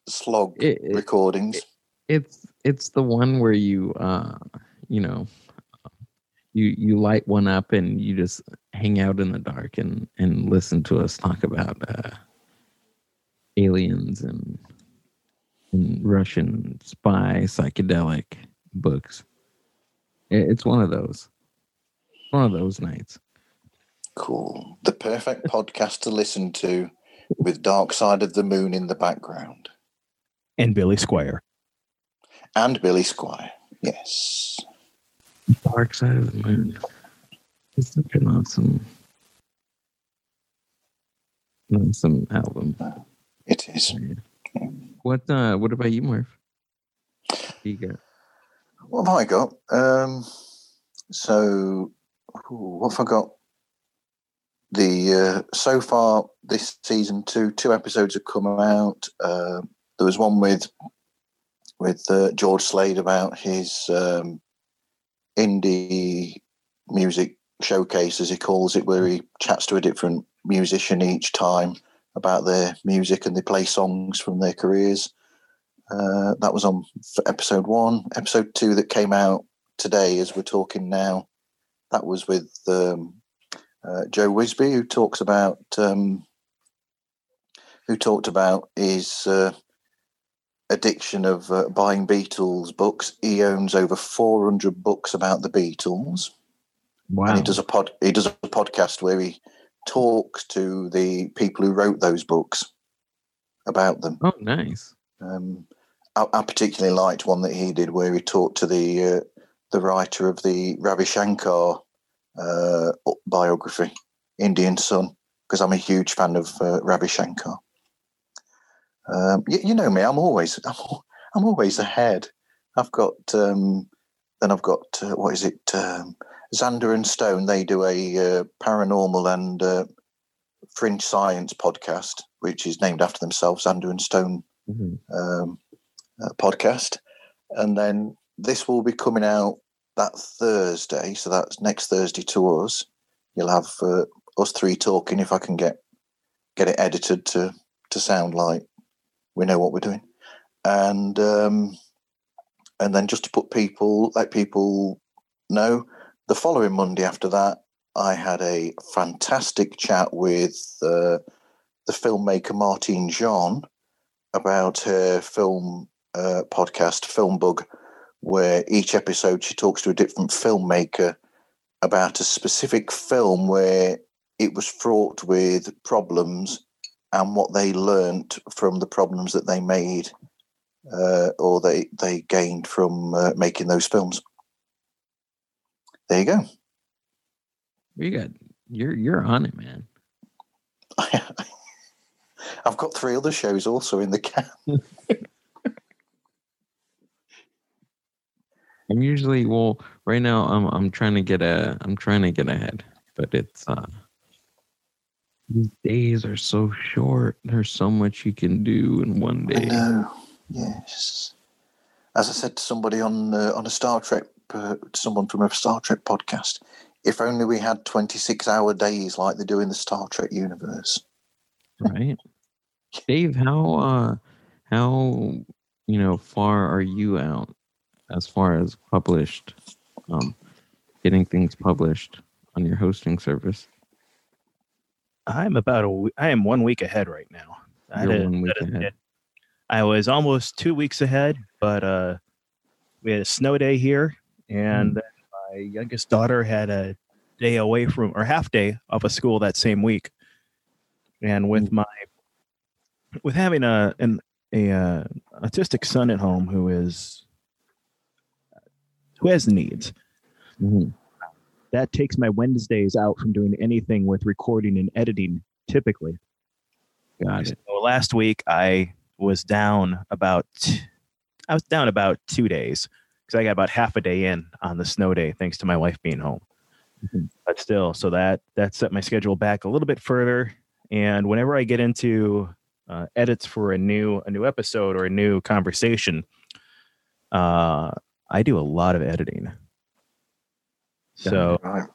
[SPEAKER 1] slog
[SPEAKER 3] It- it-
[SPEAKER 1] recordings?
[SPEAKER 3] it's it's the one where you uh you know you you light one up and you just hang out in the dark and and listen to us talk about uh aliens and and russian spy psychedelic books It- it's one of those one of those nights
[SPEAKER 1] Cool. The perfect podcast to listen to with Dark Side of the Moon in the background.
[SPEAKER 4] And Billy Squier.
[SPEAKER 1] And Billy Squier. Yes.
[SPEAKER 3] Dark side of the moon it's an awesome awesome album
[SPEAKER 1] It is.
[SPEAKER 3] What uh what about you, Murph? What You got
[SPEAKER 1] What have I got? Um so ooh, what have I got? The uh, so far this season two two episodes have come out. Uh, there was one with with uh, George Slade about his um, indie music showcase, as he calls it, where he chats to a different musician each time about their music and they play songs from their careers. Uh, that was on episode one. Episode two that came out today, as we're talking now, that was with um, uh, Joe Wisby, who talks about um, who talked about his uh, addiction of uh, buying Beatles books. He owns over four hundred books about the Beatles.
[SPEAKER 3] Wow
[SPEAKER 1] and he does a pod he does a podcast where he talks to the people who wrote those books about them.
[SPEAKER 3] Oh nice.
[SPEAKER 1] Um, I, I particularly liked one that he did where he talked to the uh, the writer of the Ravi Shankar uh, biography Indian Sun because I'm a huge fan of uh, Ravi Shankar um, you, you know me I'm always <laughs> I'm, I'm always ahead I've got um, then I've got uh, what is it um, Xander and Stone, they do a uh, paranormal and uh, fringe science podcast, which is named after themselves, Xander and Stone
[SPEAKER 3] Mhm.
[SPEAKER 1] um, uh, podcast. And then this will be coming out that Thursday. So that's next Thursday to us. You'll have uh, us three talking if I can get get it edited to to sound like we know what we're doing. And um, and then just to put people, let people know, the following Monday after that, I had a fantastic chat with uh, the filmmaker Martine Jean about her film uh, podcast, Film Bug, where each episode she talks to a different filmmaker about a specific film where it was fraught with problems and what they learnt from the problems that they made uh, or they they gained from uh, making those films. There you go.
[SPEAKER 3] You got you're you're on it, man. <laughs>
[SPEAKER 1] I've got three other shows also in the can. <laughs>
[SPEAKER 3] I'm usually well right now I'm I'm trying to get a I'm trying to get ahead, but it's uh these days are so short. There's so much you can do in one day.
[SPEAKER 1] I know. Yes. As I said to somebody on uh, on a Star Trek, uh, someone from a Star Trek podcast, if only we had 26 hour days like they do in the Star Trek universe.
[SPEAKER 3] right? <laughs> Dave, how uh how you know far are you out as far as published um getting things published on your hosting service?
[SPEAKER 4] I'm about a I am one week ahead right now. That
[SPEAKER 3] You're one week ahead.
[SPEAKER 4] I was almost two weeks ahead, but uh, we had a snow day here, and then my youngest daughter had a day away from or half day off of school that same week. And with
[SPEAKER 3] Hmm.
[SPEAKER 4] my with having a an a uh, autistic son at home who is who has needs,
[SPEAKER 3] Mhm.
[SPEAKER 4] That takes my Wednesdays out from doing anything with recording and editing typically.
[SPEAKER 3] Got it.
[SPEAKER 4] So last week I was down about I was down about two days because I got about half a day in on the snow day thanks to my wife being home.
[SPEAKER 3] Mhm.
[SPEAKER 4] But still, so that that set my schedule back a little bit further. And whenever I get into uh, edits for a new a new episode or a new conversation, uh, I do a lot of editing. So
[SPEAKER 1] Right.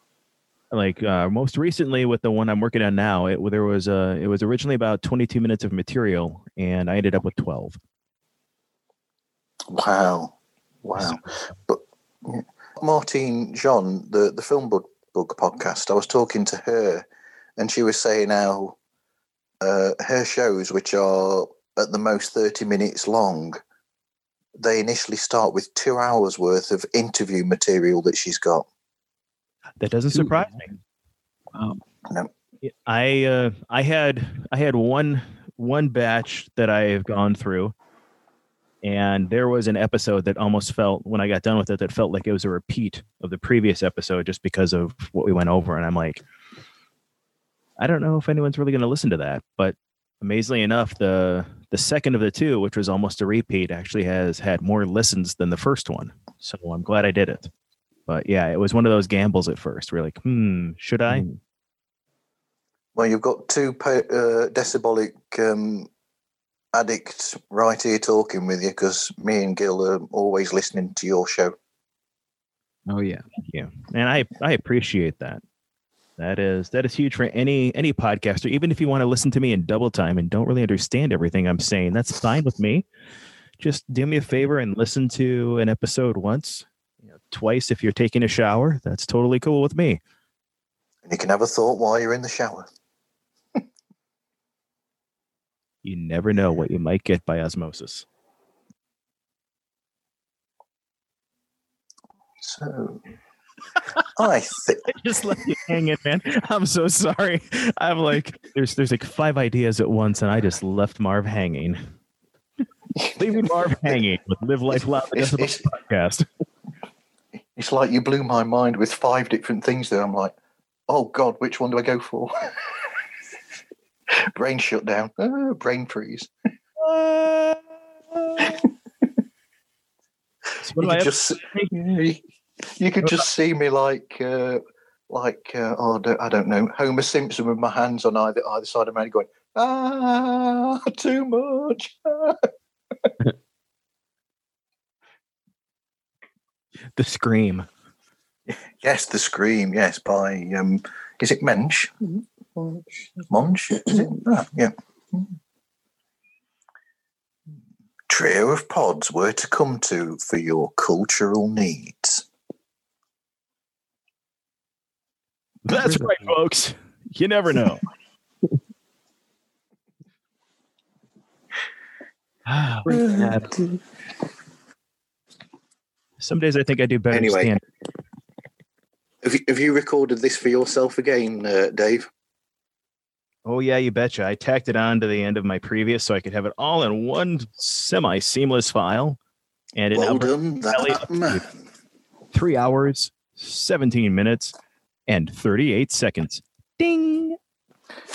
[SPEAKER 4] like uh, most recently with the one I'm working on now, it there was uh, it was originally about 22 minutes of material, and I ended up with 12.
[SPEAKER 1] Wow. Wow. But yeah. Martine Jean, the, the Film book, Bug podcast, I was talking to her and she was saying how uh, her shows, which are at the most 30 minutes long, they initially start with two hours worth of interview material that she's got.
[SPEAKER 4] That doesn't
[SPEAKER 3] Two
[SPEAKER 4] surprise me.
[SPEAKER 3] Wow.
[SPEAKER 4] I uh, I had I had one one batch that I've gone through, and there was an episode that almost felt when I got done with it that felt like it was a repeat of the previous episode just because of what we went over, and I'm like, I don't know if anyone's really going to listen to that, but amazingly enough, the the second of the two, which was almost a repeat, actually has had more listens than the first one. So I'm glad I did it. But yeah, it was one of those gambles at first. We're like, hmm, should I?
[SPEAKER 3] Mm.
[SPEAKER 1] Well, you've got two pa- uh, decibolic um, addicts right here talking with you because me and Gil are always listening to your show.
[SPEAKER 3] Oh yeah.
[SPEAKER 4] Yeah, and I I appreciate that. That is that is huge for any any podcaster. Even if you want to listen to me in double time and don't really understand everything I'm saying, that's fine with me. Just do me a favor and listen to an episode once, you know, twice if you're taking a shower. That's totally cool with me.
[SPEAKER 1] And you can have a thought while you're in the shower. <laughs>
[SPEAKER 4] You never know what you might get by osmosis.
[SPEAKER 1] So, I think <laughs>
[SPEAKER 4] I just let you hang it, man. I'm so sorry. I'm like, there's there's like five ideas at once, and I just left Marv hanging. <laughs> Leaving Marv hanging with Live Life Loud the podcast.
[SPEAKER 1] It's like you blew my mind with five different things there. I'm like, oh God, which one do I go for? <laughs> brain shutdown, ah, brain freeze. <laughs>
[SPEAKER 4] So
[SPEAKER 1] You could just, you, you could just see me like, uh, like uh, oh, I don't, I don't know, Homer Simpson with my hands on either either side of my head, going, ah, too much. <laughs>
[SPEAKER 4] the scream?
[SPEAKER 1] Yes, the scream. Yes, by um, is it Mensch? Monch? Is it? Ah, yeah. trio of pods were to come to for your cultural needs.
[SPEAKER 4] That's right, folks. You never know. <laughs> Some days I think I do better.
[SPEAKER 1] Anyway.
[SPEAKER 4] stand-
[SPEAKER 1] Have you, have you recorded this for yourself again, uh, Dave?
[SPEAKER 4] Oh yeah, you betcha. I tacked it on to the end of my previous so I could have it all in one semi-seamless file. And it now
[SPEAKER 1] Well
[SPEAKER 4] brings
[SPEAKER 1] done, that man.
[SPEAKER 4] three hours, 17 minutes, and 38 seconds. Ding.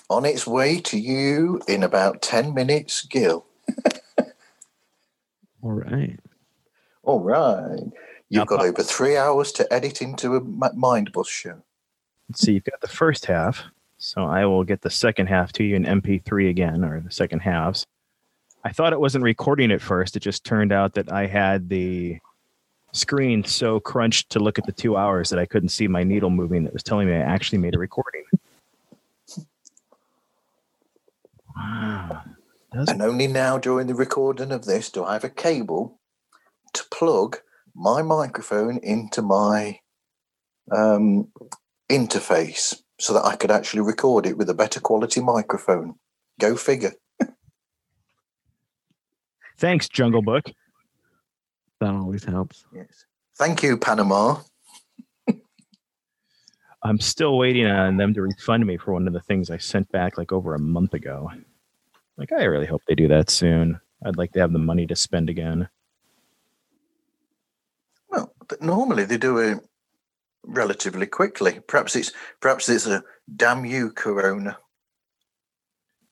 [SPEAKER 1] On its way to you in about 10 minutes, Gil. <laughs>
[SPEAKER 3] All right.
[SPEAKER 1] All right. You've
[SPEAKER 4] Now,
[SPEAKER 1] got
[SPEAKER 4] Pop-
[SPEAKER 1] over three hours to edit into a Mind Buzz show.
[SPEAKER 4] Let's see, you've got the first half. So I will get the second half to you in MP3 again, or the second halves. I thought it wasn't recording at first. It just turned out that I had the screen so crunched to look at the two hours that I couldn't see my needle moving that was telling me I actually made a recording. <sighs> Wow.
[SPEAKER 1] And only now during the recording of this do I have a cable to plug my microphone into my um, interface so that I could actually record it with a better quality microphone. Go figure. <laughs>
[SPEAKER 4] Thanks, Jungle Book.
[SPEAKER 3] That always helps.
[SPEAKER 1] Yes. Thank you, Panama. <laughs>
[SPEAKER 4] I'm still waiting on them to refund me for one of the things I sent back like over a month ago. Like, I really hope they do that soon. I'd like to have the money to spend again.
[SPEAKER 1] Well, normally they do it relatively quickly. Perhaps it's perhaps it's a damn you, Corona.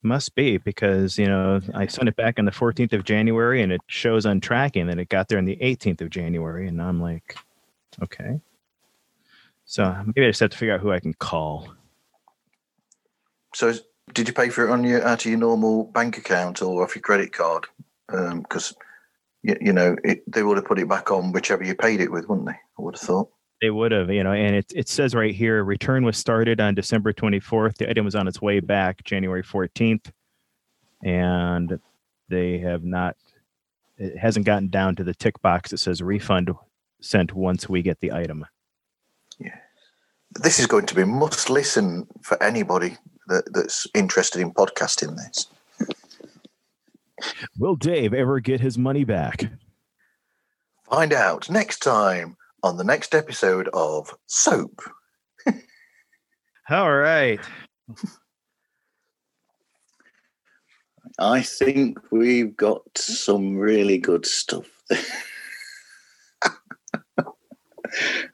[SPEAKER 4] Must be because, you know, I sent it back on the 14th of January and it shows on tracking that it got there on the 18th of January. And I'm like, okay. So maybe I just have to figure out who I can call.
[SPEAKER 1] So, did you pay for it on your out of your normal bank account or off your credit card? Um, because you, you know it, they would have put it back on whichever you paid it with, wouldn't they? I would have thought.
[SPEAKER 4] They would have, you know, and it, it says right here return was started on December 24th. The item was on its way back January 14th. And they have not, it hasn't gotten down to the tick box that says refund sent once we get the item. Yeah.
[SPEAKER 1] This is going to be must listen for anybody that, that's interested in podcasting. This.
[SPEAKER 4] Will Dave ever get his money back?
[SPEAKER 1] Find out next time on the next episode of Soap.
[SPEAKER 4] All right.
[SPEAKER 1] I think we've got some really good stuff.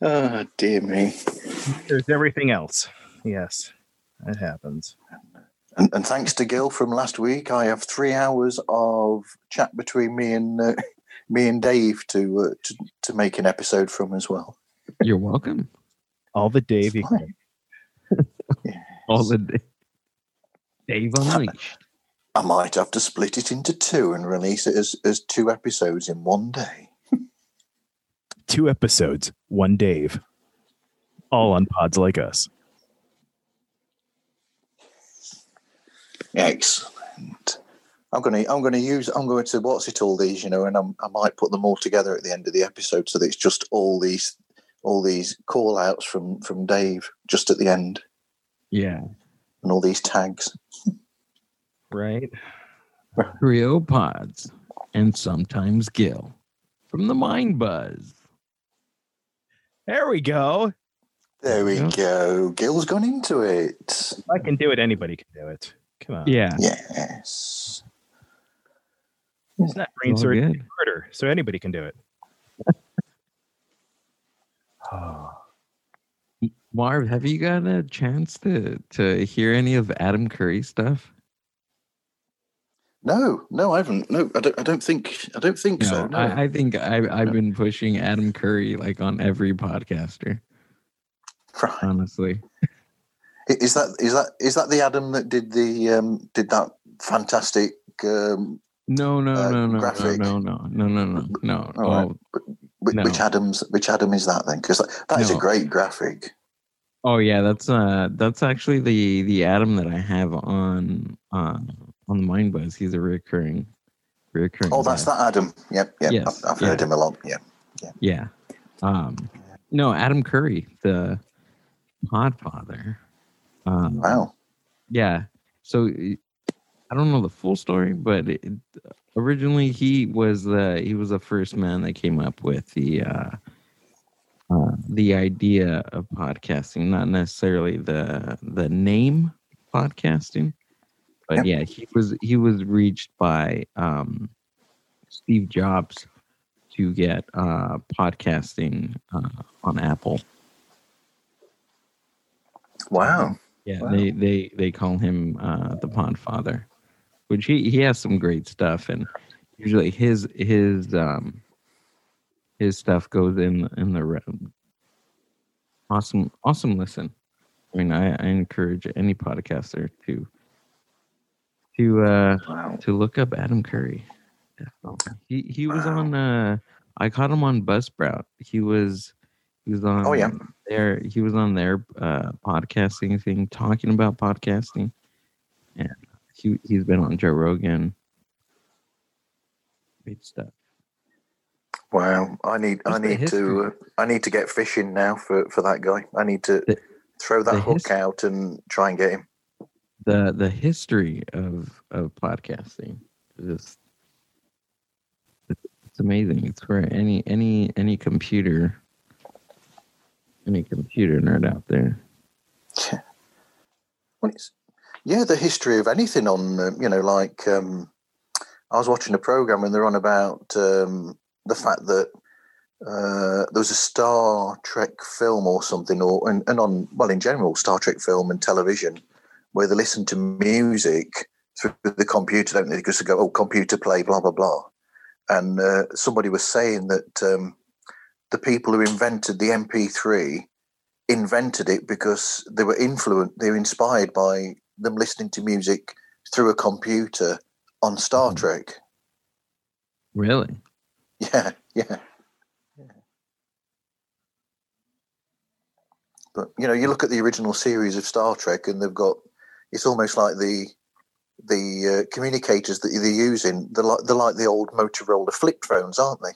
[SPEAKER 1] oh <laughs> dear me!
[SPEAKER 4] There's everything else. Yes, it happens.
[SPEAKER 1] And, and thanks to Gil from last week, I have three hours of chat between me and uh, <laughs> me and Dave to, uh, to to make an episode from as well.
[SPEAKER 3] You're welcome.
[SPEAKER 4] All the Dave you
[SPEAKER 1] Fine. <laughs>
[SPEAKER 4] can.
[SPEAKER 3] All the day. Dave Unleashed.
[SPEAKER 1] I might have to split it into two and release it as, as two episodes in one day.
[SPEAKER 4] Two episodes, one Dave. All on pods like us.
[SPEAKER 1] Excellent. I'm gonna I'm gonna use I'm going to what's it all these you know and I'm, I might put them all together at the end of the episode so that it's just all these all these call outs from from Dave just at the end
[SPEAKER 3] Yeah.
[SPEAKER 1] and all these tags.
[SPEAKER 4] Right?
[SPEAKER 3] Trio Pods. And sometimes Gil. From the Mind Buzz.
[SPEAKER 4] There we go.
[SPEAKER 1] There we go. Gil's gone into it.
[SPEAKER 4] If I can do it, anybody can do it. Come on.
[SPEAKER 3] Yeah.
[SPEAKER 1] Yes.
[SPEAKER 4] It's not brain
[SPEAKER 3] all
[SPEAKER 4] surgery,
[SPEAKER 3] good.
[SPEAKER 4] it's murder, so anybody can do it. oh. <sighs>
[SPEAKER 3] Marv, have you got a chance to to hear any of Adam Curry stuff?
[SPEAKER 1] No, no, I haven't. No, I don't. I don't think. I don't think so. No.
[SPEAKER 3] I, I think I, I've been pushing Adam Curry like on every podcaster.
[SPEAKER 1] right.
[SPEAKER 3] Honestly,
[SPEAKER 1] Is that is that is that the Adam that did the um did that fantastic um
[SPEAKER 3] no, no,
[SPEAKER 1] Uh,
[SPEAKER 3] no, no, no,
[SPEAKER 1] graphic.
[SPEAKER 3] no, no, no, no, no, no.
[SPEAKER 1] All right.
[SPEAKER 3] Oh,
[SPEAKER 1] which,
[SPEAKER 3] No.
[SPEAKER 1] which Adam's which Adam is that then? Because that, that is a great graphic.
[SPEAKER 3] oh yeah, that's uh, that's actually the the Adam that I have on uh on the Mind Buzz. He's a recurring Recurring
[SPEAKER 1] Oh, that's
[SPEAKER 3] guest.
[SPEAKER 1] that Adam. Yep, yep.
[SPEAKER 3] Yes,
[SPEAKER 1] I've, I've heard him a lot. Yeah.
[SPEAKER 3] Yeah. Um, no, Adam Curry, the Podfather. Um,
[SPEAKER 1] Wow.
[SPEAKER 3] Yeah. So I don't know the full story, but it, originally he was the he was the first man that came up with the uh, uh, the idea of podcasting, not necessarily the the name podcasting, but yeah, he was he was reached by um, Steve Jobs to get uh, podcasting uh, on Apple.
[SPEAKER 1] Wow.
[SPEAKER 3] Yeah,
[SPEAKER 1] Wow.
[SPEAKER 3] they they they call him uh, the Podfather, which he he has some great stuff, and usually his his um his stuff goes in in the room. awesome awesome listen. I mean, I, I encourage any podcaster to to uh
[SPEAKER 1] Wow.
[SPEAKER 3] to look up Adam Curry. He he was on uh I caught him on Buzzsprout. He was he was on
[SPEAKER 1] Oh, yeah.
[SPEAKER 3] their he was on their uh podcasting thing talking about podcasting. And he he's been on Joe Rogan. Great stuff.
[SPEAKER 1] Wow. I need I
[SPEAKER 3] Just the
[SPEAKER 1] need to uh, I need to get fishing now for for that guy. I need to
[SPEAKER 3] The-
[SPEAKER 1] throw that hook out and try and get him.
[SPEAKER 3] The the history of of podcasting is it's, amazing. It's for any any any computer any computer nerd out there. <laughs>
[SPEAKER 1] Well, it's, yeah, the history of anything on, um, you know, like um, I was watching a program and they're on about um, the fact that uh, there was a Star Trek film or something, or and, and on well, in general, Star Trek film and television, where they listen to music through the computer, don't they? Because they go, oh, computer play, blah blah blah, and uh, somebody was saying that um, the people who invented the MP3 invented it because they were influenced, they were inspired by them listening to music through a computer on Star
[SPEAKER 3] Mhm.
[SPEAKER 1] Trek.
[SPEAKER 3] Really? <laughs>
[SPEAKER 1] Yeah, yeah. But you know, you look at the original series of Star Trek, and they've got it's almost like the the uh, communicators that they're using. They're like they're like the old Motorola flip phones, aren't they?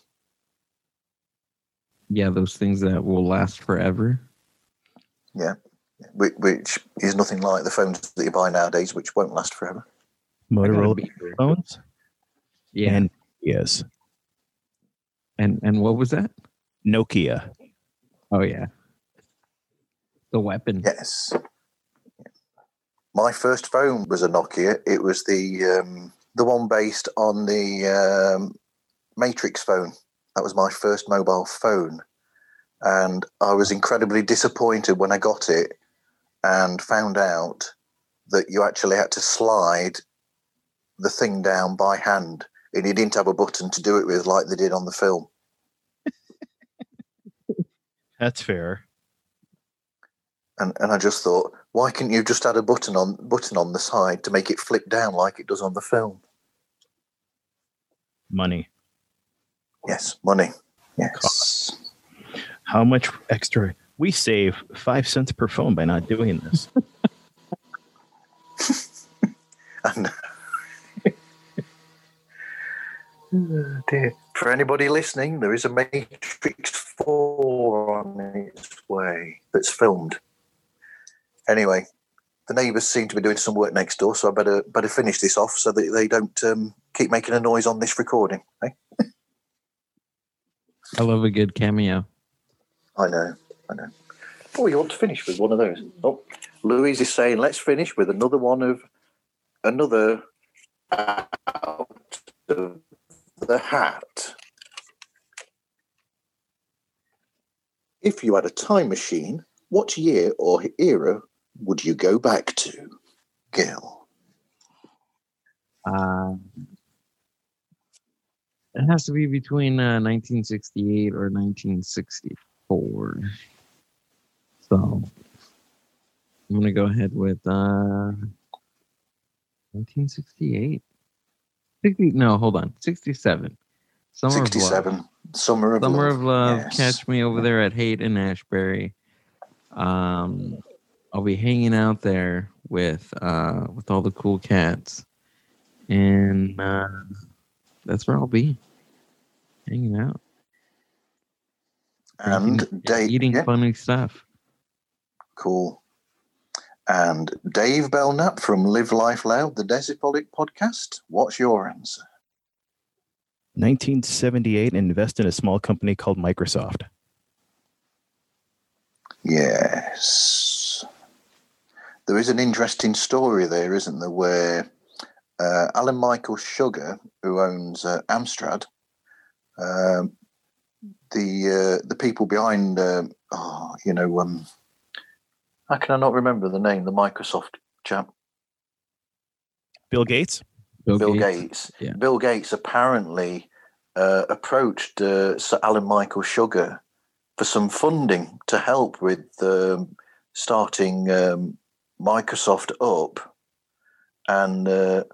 [SPEAKER 3] Yeah, those things that will last forever.
[SPEAKER 1] Yeah, which is nothing like the phones that you buy nowadays, which won't last forever.
[SPEAKER 2] Motorola phones
[SPEAKER 3] Yeah.
[SPEAKER 2] and yes,
[SPEAKER 3] And and what was that?
[SPEAKER 2] Nokia.
[SPEAKER 3] Oh yeah. The weapon.
[SPEAKER 1] Yes. My first phone was a Nokia. It was the um, the one based on the um, Matrix phone. That was my first mobile phone, and I was incredibly disappointed when I got it and found out that you actually had to slide the thing down by hand, and you didn't have a button to do it with like they did on the film. <laughs>
[SPEAKER 4] That's fair.
[SPEAKER 1] And and I just thought, why couldn't you just add a button on button on the side to make it flip down like it does on the film?
[SPEAKER 4] Money.
[SPEAKER 1] Yes, money. Yes.
[SPEAKER 4] How much extra? We save five cents per phone by not doing this.
[SPEAKER 1] And Oh, dear. For anybody listening, there is a Matrix 4 on its way that's filmed. Anyway, the neighbours seem to be doing some work next door, so I better better finish this off so that they don't um, keep making a noise on this recording. eh? <laughs>
[SPEAKER 3] I love a good cameo.
[SPEAKER 1] I know, I know. Oh, you want to finish with one of those? Oh, Louise is saying, let's finish with another one of another out of the hat. If you had a time machine, what year or era would you go back to? Gil.
[SPEAKER 3] Uh, it has to be between uh, 1968 or 1964. So I'm gonna go ahead with uh, 1968. 60, no, hold on, 67. Summer of Love.
[SPEAKER 1] Summer of
[SPEAKER 3] Summer
[SPEAKER 1] Love.
[SPEAKER 3] of Love.
[SPEAKER 1] Yes.
[SPEAKER 3] Catch me over there at Haight and Ashbury. Um, I'll be hanging out there with uh with all the cool cats, and uh, that's where I'll be, hanging out,
[SPEAKER 1] And
[SPEAKER 3] drinking,
[SPEAKER 1] Dave,
[SPEAKER 3] eating
[SPEAKER 1] yeah,
[SPEAKER 3] funny stuff.
[SPEAKER 1] cool. And Dave Belknap from Live Life Loud, the Decibolic podcast. What's your answer?
[SPEAKER 4] 1978 and invest in a small company called Microsoft.
[SPEAKER 1] Yes. There is an interesting story there, isn't there, where uh, Alan Michael Sugar, who owns uh, Amstrad, um, the uh, the people behind, uh, oh, you know, um, how can I not remember the name? The Microsoft chap,
[SPEAKER 4] Bill Gates.
[SPEAKER 3] Bill,
[SPEAKER 1] Bill
[SPEAKER 3] Gates.
[SPEAKER 1] Gates.
[SPEAKER 3] yeah.
[SPEAKER 1] Bill Gates apparently uh, approached uh, Sir Alan Michael Sugar for some funding to help with um, starting um, Microsoft up, and uh,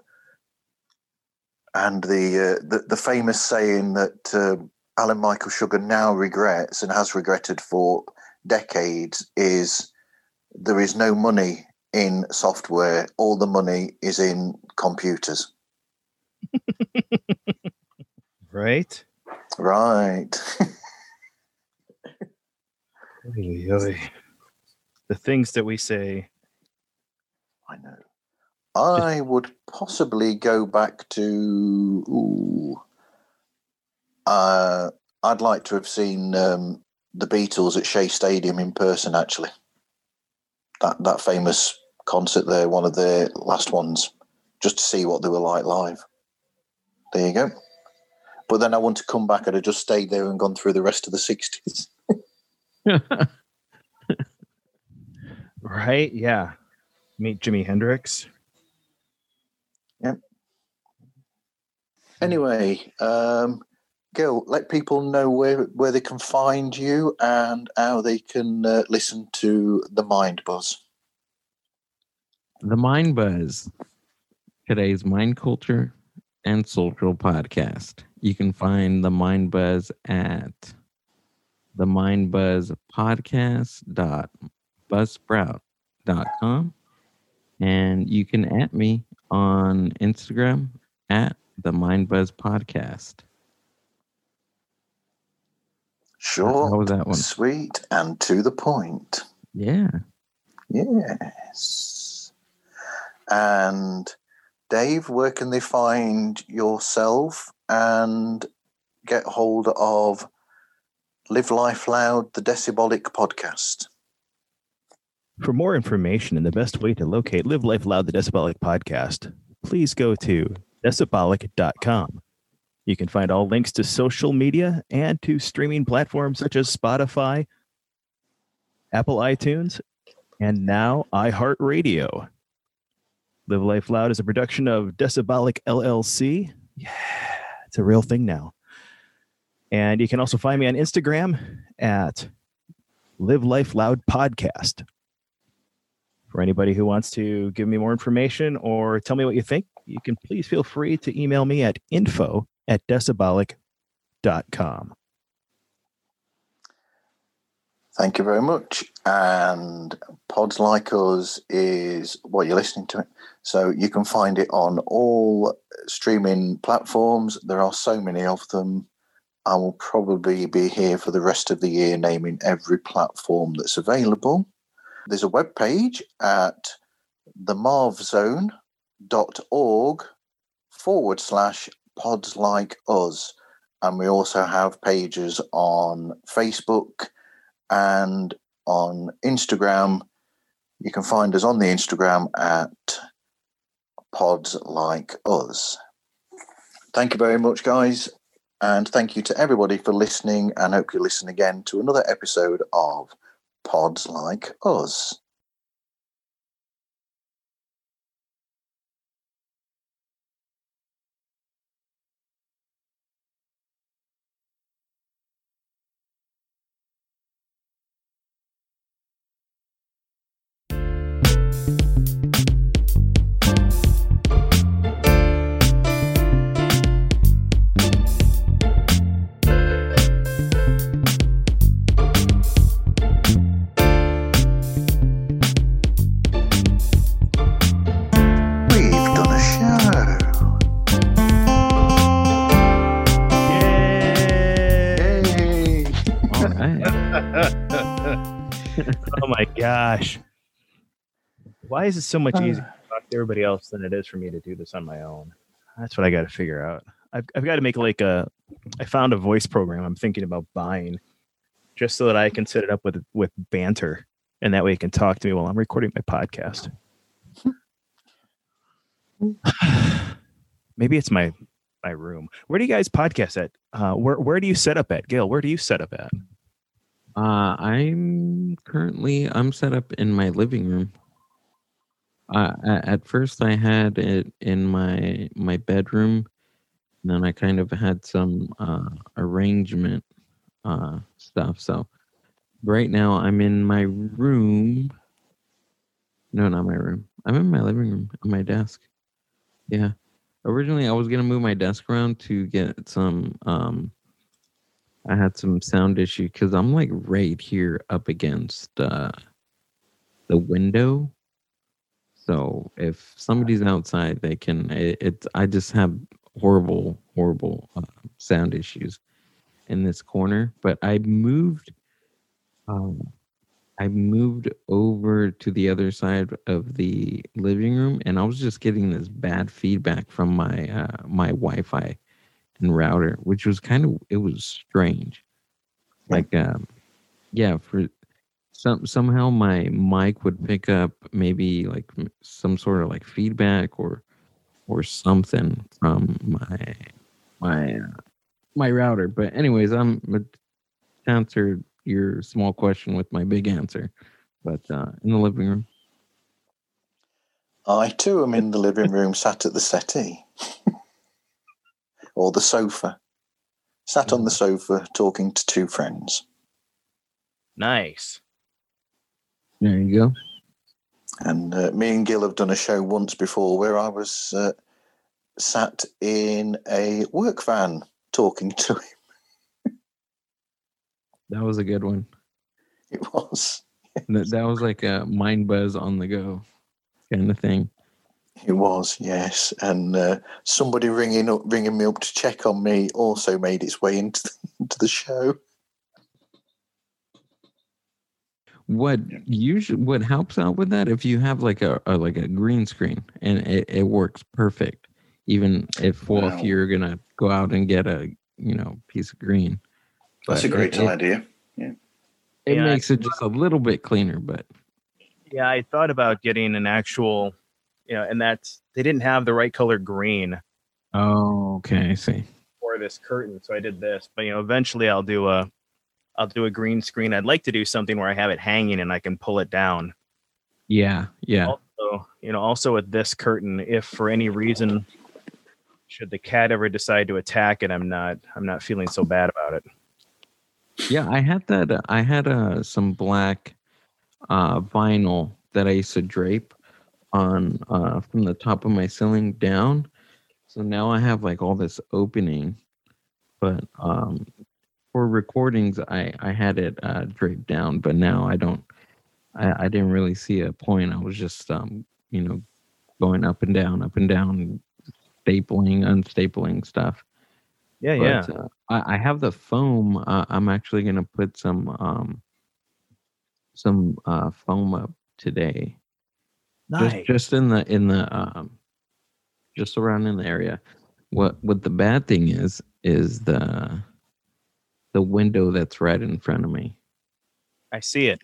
[SPEAKER 1] and the, uh, the the famous saying that uh, Alan Michael Sugar now regrets and has regretted for decades is there is no money in software. All the money is in computers. <laughs>
[SPEAKER 4] Right.
[SPEAKER 1] Right. <laughs>
[SPEAKER 4] The things that we say.
[SPEAKER 1] I know. I would possibly go back to. Ooh, uh, I'd like to have seen um, the Beatles at Shea Stadium in person. Actually, that that famous concert there, one of their last ones, just to see what they were like live. There you go. But then I want to come back. I'd have just stayed there and gone through the rest of the sixties. <laughs> <laughs>
[SPEAKER 4] Right? Yeah. Meet Jimi Hendrix.
[SPEAKER 1] Anyway, um, Gil, let people know where where they can find you and how they can uh, listen to the Mind Buzz.
[SPEAKER 3] The Mind Buzz, today's mind culture and social podcast. You can find the Mind Buzz at the Mind Buzz podcast.buzzsprout.com. And you can at me on Instagram at the Mind Buzz Podcast.
[SPEAKER 1] Sure,
[SPEAKER 3] How was that one?
[SPEAKER 1] sweet and to the point.
[SPEAKER 3] Yeah.
[SPEAKER 1] Yes. And Dave, where can they find yourself and get hold of Live Life Loud, the Decibolic podcast?
[SPEAKER 4] For more information and the best way to locate Live Life Loud, the Decibolic podcast, please go to decibolic.com. You can find all links to social media and to streaming platforms such as Spotify, Apple iTunes, and now iHeartRadio. Live Life Loud is a production of Decibolic LLC. Yeah, it's a real thing now. And you can also find me on Instagram at Live Life Loud Podcast. For anybody who wants to give me more information or tell me what you think, you can please feel free to email me at info at decibolic.com.
[SPEAKER 1] Thank you very much. And Pods Like Us is what you're listening to. So you can find it on all streaming platforms. There are so many of them. I will probably be here for the rest of the year naming every platform that's available. There's a web page at themarvzone.org forward slash pods like us. And we also have pages on Facebook and on Instagram. You can find us on the Instagram at pods like us. Thank you very much, guys. And thank you to everybody for listening. And hope you listen again to another episode of Pods Like Us. <laughs>
[SPEAKER 4] oh my gosh. Why is it so much easier to talk to everybody else than it is for me to do this on my own? That's what I got to figure out. I've, I've got to make like a. I found a voice program I'm thinking about buying, just so that I can set it up with with banter, and that way it can talk to me while I'm recording my podcast. <sighs> Maybe it's my my room. Where do you guys podcast at? Uh, where where do you set up at, Gail? Where do you set up at?
[SPEAKER 3] Uh, I'm currently I'm set up in my living room. Uh, at first, I had it in my my bedroom, and then I kind of had some uh, arrangement uh, stuff. So right now, I'm in my room. No, not my room. I'm in my living room on my desk. Yeah. Originally, I was gonna move my desk around to get some um, I had some sound issue because I'm like right here up against uh, the window. So if somebody's outside, they can. It, it's I just have horrible, horrible uh, sound issues in this corner. But I moved. Um, I moved over to the other side of the living room, and I was just getting this bad feedback from my uh, my Wi-Fi and router, which was kind of it was strange. Like um yeah, for some somehow my mic would pick up maybe like some sort of like feedback or or something from my my uh, my router. But anyways, I'm gonna answer your small question with my big answer. But uh in the living room.
[SPEAKER 1] I too am in the living room, sat at the settee <laughs> or the sofa. Sat on the sofa talking to two friends.
[SPEAKER 4] Nice.
[SPEAKER 3] There you go.
[SPEAKER 1] And uh, me and Gil have done a show once before where I was uh, sat in a work van talking to him.
[SPEAKER 3] That was a good one.
[SPEAKER 1] It was.
[SPEAKER 3] That, that was like a mind buzz on the go kind of thing.
[SPEAKER 1] It was, yes. And uh, somebody ringing up, ringing me up to check on me also made its way into the, <laughs> into the show.
[SPEAKER 3] What usually what helps out with that if you have like a, a like a green screen and it, it works perfect. Even if well
[SPEAKER 1] Wow.
[SPEAKER 3] if you're gonna go out and get a you know piece of green.
[SPEAKER 1] That's a great
[SPEAKER 3] it, it-
[SPEAKER 1] idea.
[SPEAKER 3] It
[SPEAKER 4] Yeah,
[SPEAKER 3] makes it just a little bit cleaner, but
[SPEAKER 4] Yeah, I thought about getting an actual, you know, and that's they didn't have the right color green
[SPEAKER 3] oh okay, I see.
[SPEAKER 4] for this curtain, so I did this. But you know, eventually I'll do a, I'll do a green screen. I'd like to do something where I have it hanging and I can pull it down.
[SPEAKER 3] Yeah, yeah.
[SPEAKER 4] Also, you know, also with this curtain, if for any reason should the cat ever decide to attack it, I'm not, I'm not feeling so bad about it.
[SPEAKER 3] Yeah, I had that. I had uh, some black uh, vinyl that I used to drape on uh, from the top of my ceiling down. So now I have like all this opening, but um, for recordings, I I had it uh, draped down. But now I don't. I, I didn't really see a point. I was just um, you know going up and down, up and down, stapling, unstapling stuff.
[SPEAKER 4] Yeah, yeah.
[SPEAKER 3] Uh, I, I have the foam. Uh, I'm actually gonna put some um, some uh, foam up today,
[SPEAKER 4] Nice.
[SPEAKER 3] just just in the in the um, just around in the area. What what the bad thing is is the the window that's right in front of me.
[SPEAKER 4] I see it.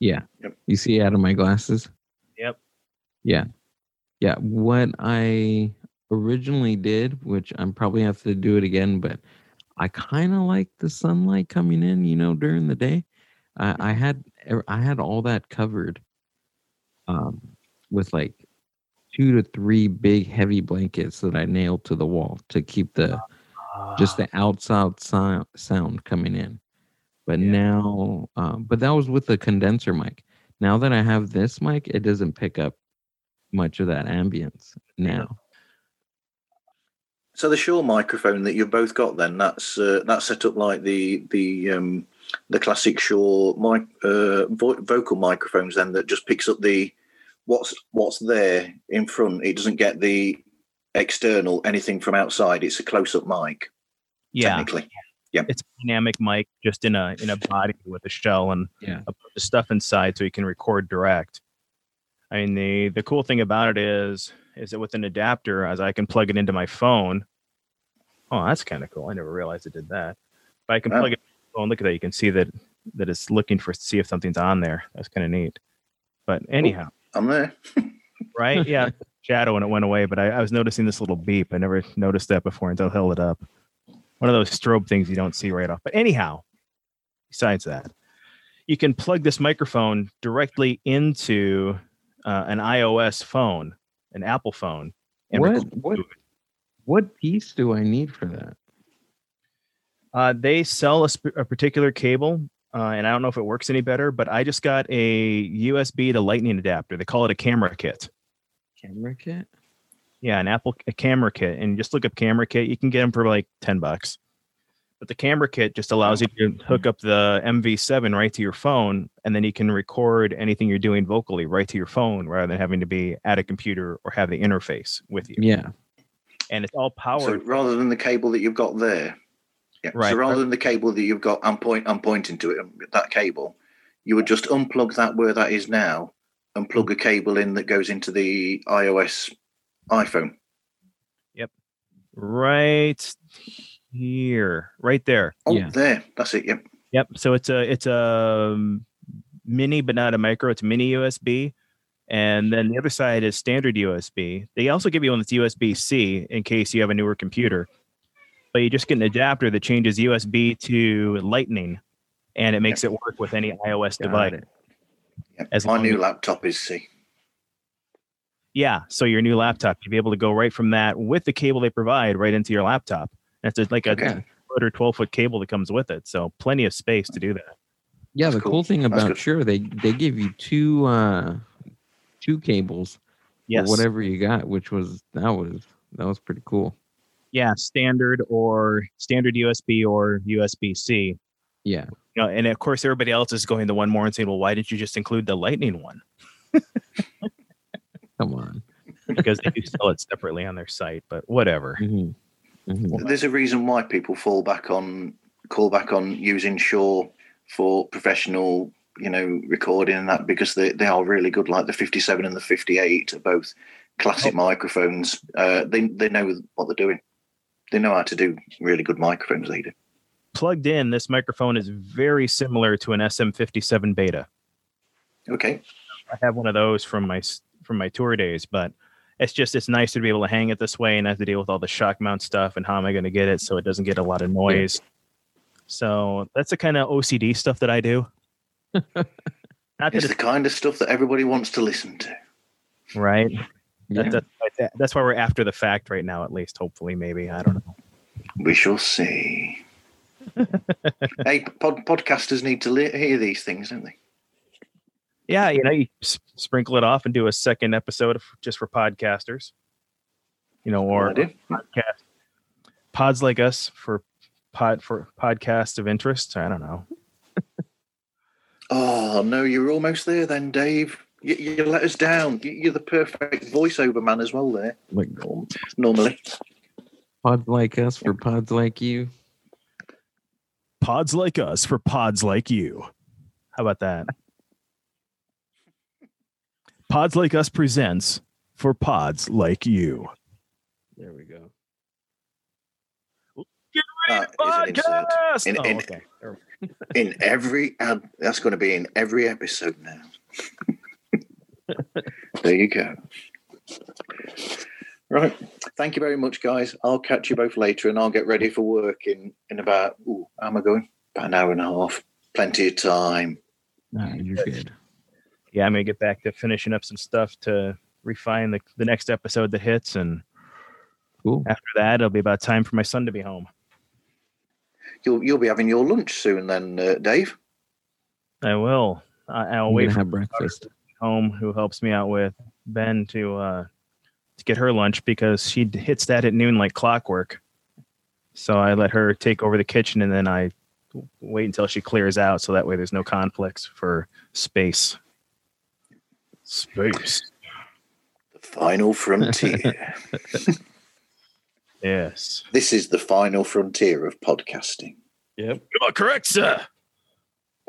[SPEAKER 3] Yeah,
[SPEAKER 1] Yep.
[SPEAKER 3] you see out of my glasses.
[SPEAKER 4] Yep.
[SPEAKER 3] Yeah, yeah. What I originally did, which I'm probably have to do it again, but I kind of like the sunlight coming in, you know, during the day. I, I had er, I had all that covered, um, with like two to three big heavy blankets that I nailed to the wall to keep the just the outside sound sound coming in. But
[SPEAKER 4] Yeah.
[SPEAKER 3] now, um, but that was with the condenser mic. Now that I have this mic, it doesn't pick up much of that ambience now.
[SPEAKER 1] So the Shure microphone that you've both got, then that's uh, that's set up like the the um, the classic Shure mic, uh, vo- vocal microphones, then that just picks up the what's what's there in front. It doesn't get the external anything from outside. It's a close up mic.
[SPEAKER 4] yeah.
[SPEAKER 1] technically. Yep.
[SPEAKER 4] It's a dynamic mic just in a in a body with a shell and
[SPEAKER 3] Yeah.
[SPEAKER 4] a bunch of stuff inside so you can record direct. I mean the the cool thing about it is is that with an adapter as I can plug it into my phone. Oh, that's kind of cool. I never realized it did that. But I can
[SPEAKER 1] Wow.
[SPEAKER 4] plug it in my phone. Look at that. You can see that that it's looking for to see if something's on there. That's kind of neat. But anyhow,
[SPEAKER 1] I'm there.
[SPEAKER 4] right? <laughs> Yeah. Shadow and it went away, but I, I was noticing this little beep. I never noticed that before until I held it up. One of those strobe things you don't see right off. But anyhow, besides that, you can plug this microphone directly into uh, an iOS phone, an Apple phone. and
[SPEAKER 3] What what what piece do I need for that?
[SPEAKER 4] Uh, they sell a, sp- a particular cable, uh, and I don't know if it works any better, but I just got a USB to Lightning adapter. They call it a camera kit.
[SPEAKER 3] Camera kit?
[SPEAKER 4] Yeah, an Apple a camera kit, and just look up camera kit. You can get them for like ten bucks. But the camera kit just allows you to hook up the MV7 right to your phone, and then you can record anything you're doing vocally right to your phone, rather than having to be at a computer or have the interface with you.
[SPEAKER 3] Yeah.
[SPEAKER 4] And it's all powered.
[SPEAKER 1] So rather than the cable that you've got there, yeah.
[SPEAKER 4] Right.
[SPEAKER 1] So rather than the cable that you've got, I'm point, I'm pointing to it. um, That cable, you would just unplug that where that is now, and plug a cable in that goes into the iOS iPhone. Yep.
[SPEAKER 4] Right here, right there.
[SPEAKER 1] Oh,
[SPEAKER 3] Yeah.
[SPEAKER 1] there. That's it. Yep.
[SPEAKER 4] Yep. So it's a it's a um, mini, but not a micro. It's mini USB, and then the other side is standard USB. They also give you one that's USB C in case you have a newer computer, but you just get an adapter that changes USB to Lightning, and it makes it work with any iOS
[SPEAKER 3] Got
[SPEAKER 4] device.
[SPEAKER 1] Yep.
[SPEAKER 4] As
[SPEAKER 1] My new
[SPEAKER 4] as-
[SPEAKER 1] laptop is C.
[SPEAKER 4] Yeah. So your new laptop, you'll be able to go right from that with the cable they provide right into your laptop. That's like a
[SPEAKER 1] Okay.
[SPEAKER 4] foot or twelve foot cable that comes with it. So plenty of space to do that.
[SPEAKER 3] Yeah,
[SPEAKER 1] That's
[SPEAKER 3] the
[SPEAKER 1] cool.
[SPEAKER 3] cool thing about. Sure, they they give you two uh two cables
[SPEAKER 4] Yes.
[SPEAKER 3] or whatever you got, which was that was that was pretty cool.
[SPEAKER 4] Yeah, standard or standard USB or USB C.
[SPEAKER 3] Yeah.
[SPEAKER 4] You know, and of course, everybody else is going the one more and saying, "Well, why didn't you just include the Lightning one?" <laughs>
[SPEAKER 3] Come on.
[SPEAKER 4] Because they do sell it separately on their site. But whatever.
[SPEAKER 3] hmm hmm
[SPEAKER 1] There's a reason why people fall back on call back on using Shure for professional, you know, recording and that because they, they are really good. Like the 57 and the 58 are both classic microphones. Uh, they they know what they're doing. They know how to do really good microphones. They do.
[SPEAKER 4] Plugged in, this microphone is very similar to an SM57 Beta.
[SPEAKER 1] Okay.
[SPEAKER 4] I have one of those from my from my tour days, but it's just it's nice to be able to hang it this way and not have to deal with all the shock mount stuff and how am I going to get it so it doesn't get a lot of noise. So that's the kind of OCD stuff that I do. <laughs> Not that
[SPEAKER 1] It's
[SPEAKER 4] it's
[SPEAKER 1] the kind of stuff that everybody wants to listen to.
[SPEAKER 4] right.
[SPEAKER 3] Yeah.
[SPEAKER 4] That, that, that's why we're after the fact right now, at least. Hopefully, maybe I don't know.
[SPEAKER 1] We shall see. <laughs> hey, pod, podcasters need to li- hear these things, don't they?
[SPEAKER 4] Yeah, you know, you s- sprinkle it off and do a second episode of, just for podcasters. You know, or
[SPEAKER 1] I
[SPEAKER 4] podcast pods like us for pod for podcasts of interest. I don't know. <laughs>
[SPEAKER 1] Oh no, you're almost there then, Dave. You, you let us down. You- You're the perfect voiceover man as well. There,
[SPEAKER 3] Like
[SPEAKER 1] norm- normally.
[SPEAKER 3] pods like us for pods like you.
[SPEAKER 2] Pods like us for pods like you.
[SPEAKER 4] How about that?
[SPEAKER 2] Pods like us presents for pods like you.
[SPEAKER 3] There we go.
[SPEAKER 1] That is an insert.
[SPEAKER 4] Podcast!
[SPEAKER 1] In-
[SPEAKER 4] oh,
[SPEAKER 1] in-
[SPEAKER 4] okay.
[SPEAKER 1] In every ad. That's going to be in every episode now. There you go. Right. Thank you very much, guys. I'll catch you both later, and I'll get ready for work in in about. Ooh, how am I going? About an hour and a half. Plenty of time.
[SPEAKER 3] Nah, you're good.
[SPEAKER 4] Yeah, I'm gonna get back to finishing up some stuff to refine the the next episode that hits, and
[SPEAKER 3] Cool.
[SPEAKER 4] after that, it'll be about time for my son to be home.
[SPEAKER 1] You'll you'll be having your lunch soon, then, uh, Dave.
[SPEAKER 4] I will. I, I'll
[SPEAKER 3] I'm
[SPEAKER 4] wait for
[SPEAKER 3] have breakfast.
[SPEAKER 4] Home who helps me out with Ben to uh to get her lunch because she hits that at noon like clockwork. So I let her take over the kitchen and then I wait until she clears out so that way there's no conflicts for space. Space.
[SPEAKER 1] The final frontier. <laughs>
[SPEAKER 4] Yes.
[SPEAKER 1] this is the final frontier of podcasting.
[SPEAKER 3] Yep.
[SPEAKER 2] You are correct, sir.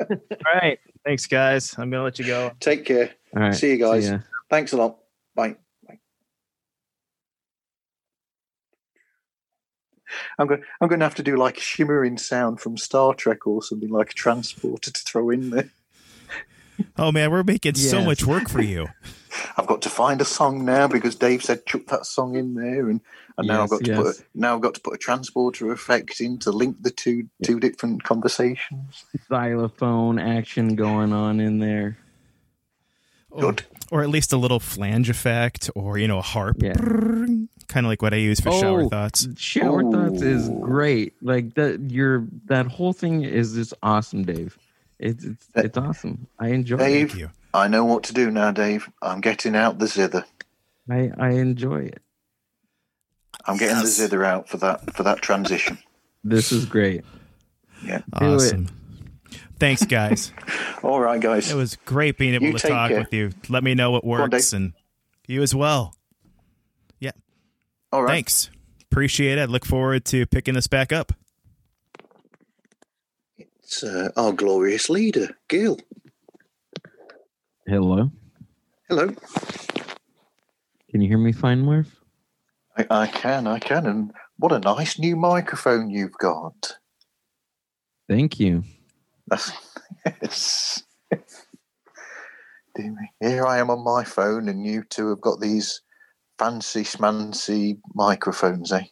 [SPEAKER 2] <laughs>
[SPEAKER 4] All right. Thanks, guys. I'm gonna let you go.
[SPEAKER 1] Take care.
[SPEAKER 3] All right.
[SPEAKER 1] See you guys.
[SPEAKER 3] ya.
[SPEAKER 1] Thanks a lot. Bye. Bye. I'm going. I'm going to have to do like a shimmering sound from Star Trek or something like a transporter to throw in there.
[SPEAKER 2] Oh man, we're making so much work for you. <laughs>
[SPEAKER 1] I've got to find a song now because Dave said chuck that song in there, and, and now I've got to
[SPEAKER 3] yes.
[SPEAKER 1] put a, now I've got to put a transporter effect in to link the two two different conversations.
[SPEAKER 3] Xylophone action going on in there.
[SPEAKER 1] Good.
[SPEAKER 2] Or at least a little flange effect, or you know, a harp.
[SPEAKER 3] Yeah.
[SPEAKER 2] Kind of like what I use for shower
[SPEAKER 3] Oh,
[SPEAKER 2] thoughts.
[SPEAKER 3] Shower thoughts is great. Like that, your that whole thing is just awesome, Dave. It's it's,
[SPEAKER 1] Uh,
[SPEAKER 3] it's awesome. I enjoy
[SPEAKER 1] Dave?
[SPEAKER 3] it.
[SPEAKER 2] Thank you.
[SPEAKER 1] I know what to do now, Dave. I'm getting out the zither.
[SPEAKER 3] I I enjoy it.
[SPEAKER 1] I'm getting
[SPEAKER 2] Yes.
[SPEAKER 1] the zither out for that for that transition.
[SPEAKER 3] This is great. Yeah. it.
[SPEAKER 2] Awesome. Thanks, guys. <laughs>
[SPEAKER 1] All right, guys.
[SPEAKER 2] it was great being able
[SPEAKER 1] You
[SPEAKER 2] to talk
[SPEAKER 1] care.
[SPEAKER 2] with you. Let me know what works,
[SPEAKER 1] Dave.
[SPEAKER 2] and you as well. Yeah.
[SPEAKER 1] All right.
[SPEAKER 2] Thanks. Appreciate it. I look forward to picking this back up.
[SPEAKER 1] It's uh, our glorious leader, Gil.
[SPEAKER 3] Hello.
[SPEAKER 1] Hello.
[SPEAKER 3] Can you hear me fine, Marv?
[SPEAKER 1] I, I can, I can. And what a nice new microphone you've got.
[SPEAKER 3] Thank you.
[SPEAKER 1] That's <laughs> yes. Here I am on my phone, and you two have got these fancy schmancy microphones, eh?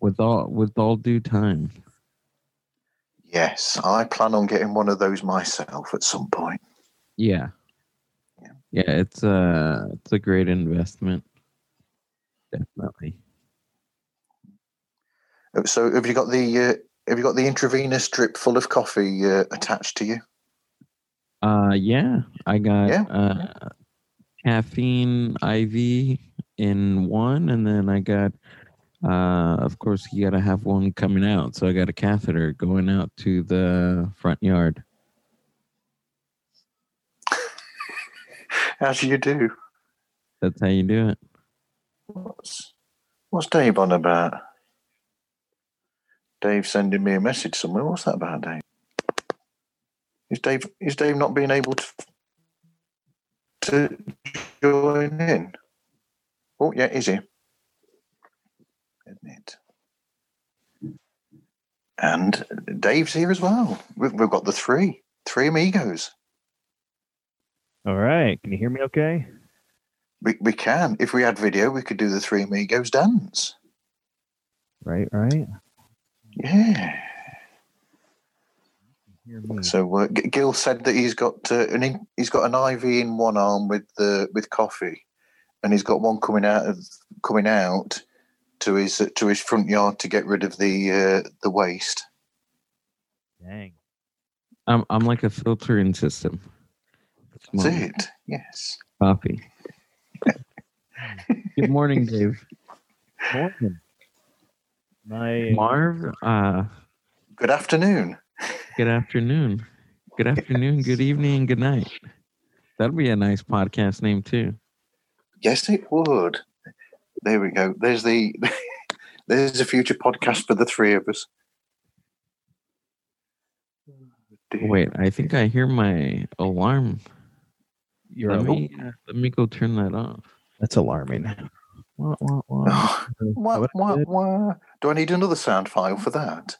[SPEAKER 3] With all with all due time.
[SPEAKER 1] Yes, I plan on getting one of those myself at some point.
[SPEAKER 3] Yeah.
[SPEAKER 1] Yeah.
[SPEAKER 3] Yeah, it's a it's a great investment. Definitely.
[SPEAKER 1] Uh, So, have you got the uh, have you got the intravenous drip full of coffee uh, attached to you?
[SPEAKER 3] Uh yeah, I got
[SPEAKER 1] Yeah.
[SPEAKER 3] uh caffeine IV in one and then I got uh of course you got to have one coming out. So I got a catheter going out to the front yard.
[SPEAKER 1] As you do.
[SPEAKER 3] That's how you do it.
[SPEAKER 1] What's what's Dave on about? Dave sending me a message somewhere. What's that about, Dave? Is Dave is Dave not being able to to join in? Oh yeah, is he? Admit. And Dave's here as well. We've, we've got the three, three amigos.
[SPEAKER 4] All right. Can you hear me okay?
[SPEAKER 1] We, we can. If we had video, we could do the three amigos dance.
[SPEAKER 4] Right, right.
[SPEAKER 1] Yeah. So uh, Gil said that he's got uh, an in, he's got an IV in one arm with the with coffee, and he's got one coming out of coming out to his to his front yard to get rid of the uh, the waste.
[SPEAKER 4] Dang.
[SPEAKER 3] I'm I'm like a filtering system.
[SPEAKER 1] That's
[SPEAKER 3] Morning.
[SPEAKER 1] it. Yes.
[SPEAKER 3] Coffee. <laughs> Good morning, Dave.
[SPEAKER 4] Morning. My
[SPEAKER 3] Marv, uh
[SPEAKER 1] Good afternoon.
[SPEAKER 3] good afternoon. Good afternoon, good evening, good night. That'd be a nice podcast name too.
[SPEAKER 1] Yes, it would. There we go. There's the <laughs> there's a future podcast for the three of us.
[SPEAKER 3] Wait, I think I hear my alarm.
[SPEAKER 4] you're
[SPEAKER 3] let
[SPEAKER 4] a-
[SPEAKER 3] me uh, let me go turn that off.
[SPEAKER 4] That's alarming. Wah, wah, wah.
[SPEAKER 1] Oh, wah,
[SPEAKER 4] What
[SPEAKER 1] wah, wah. Do I need another sound file for that?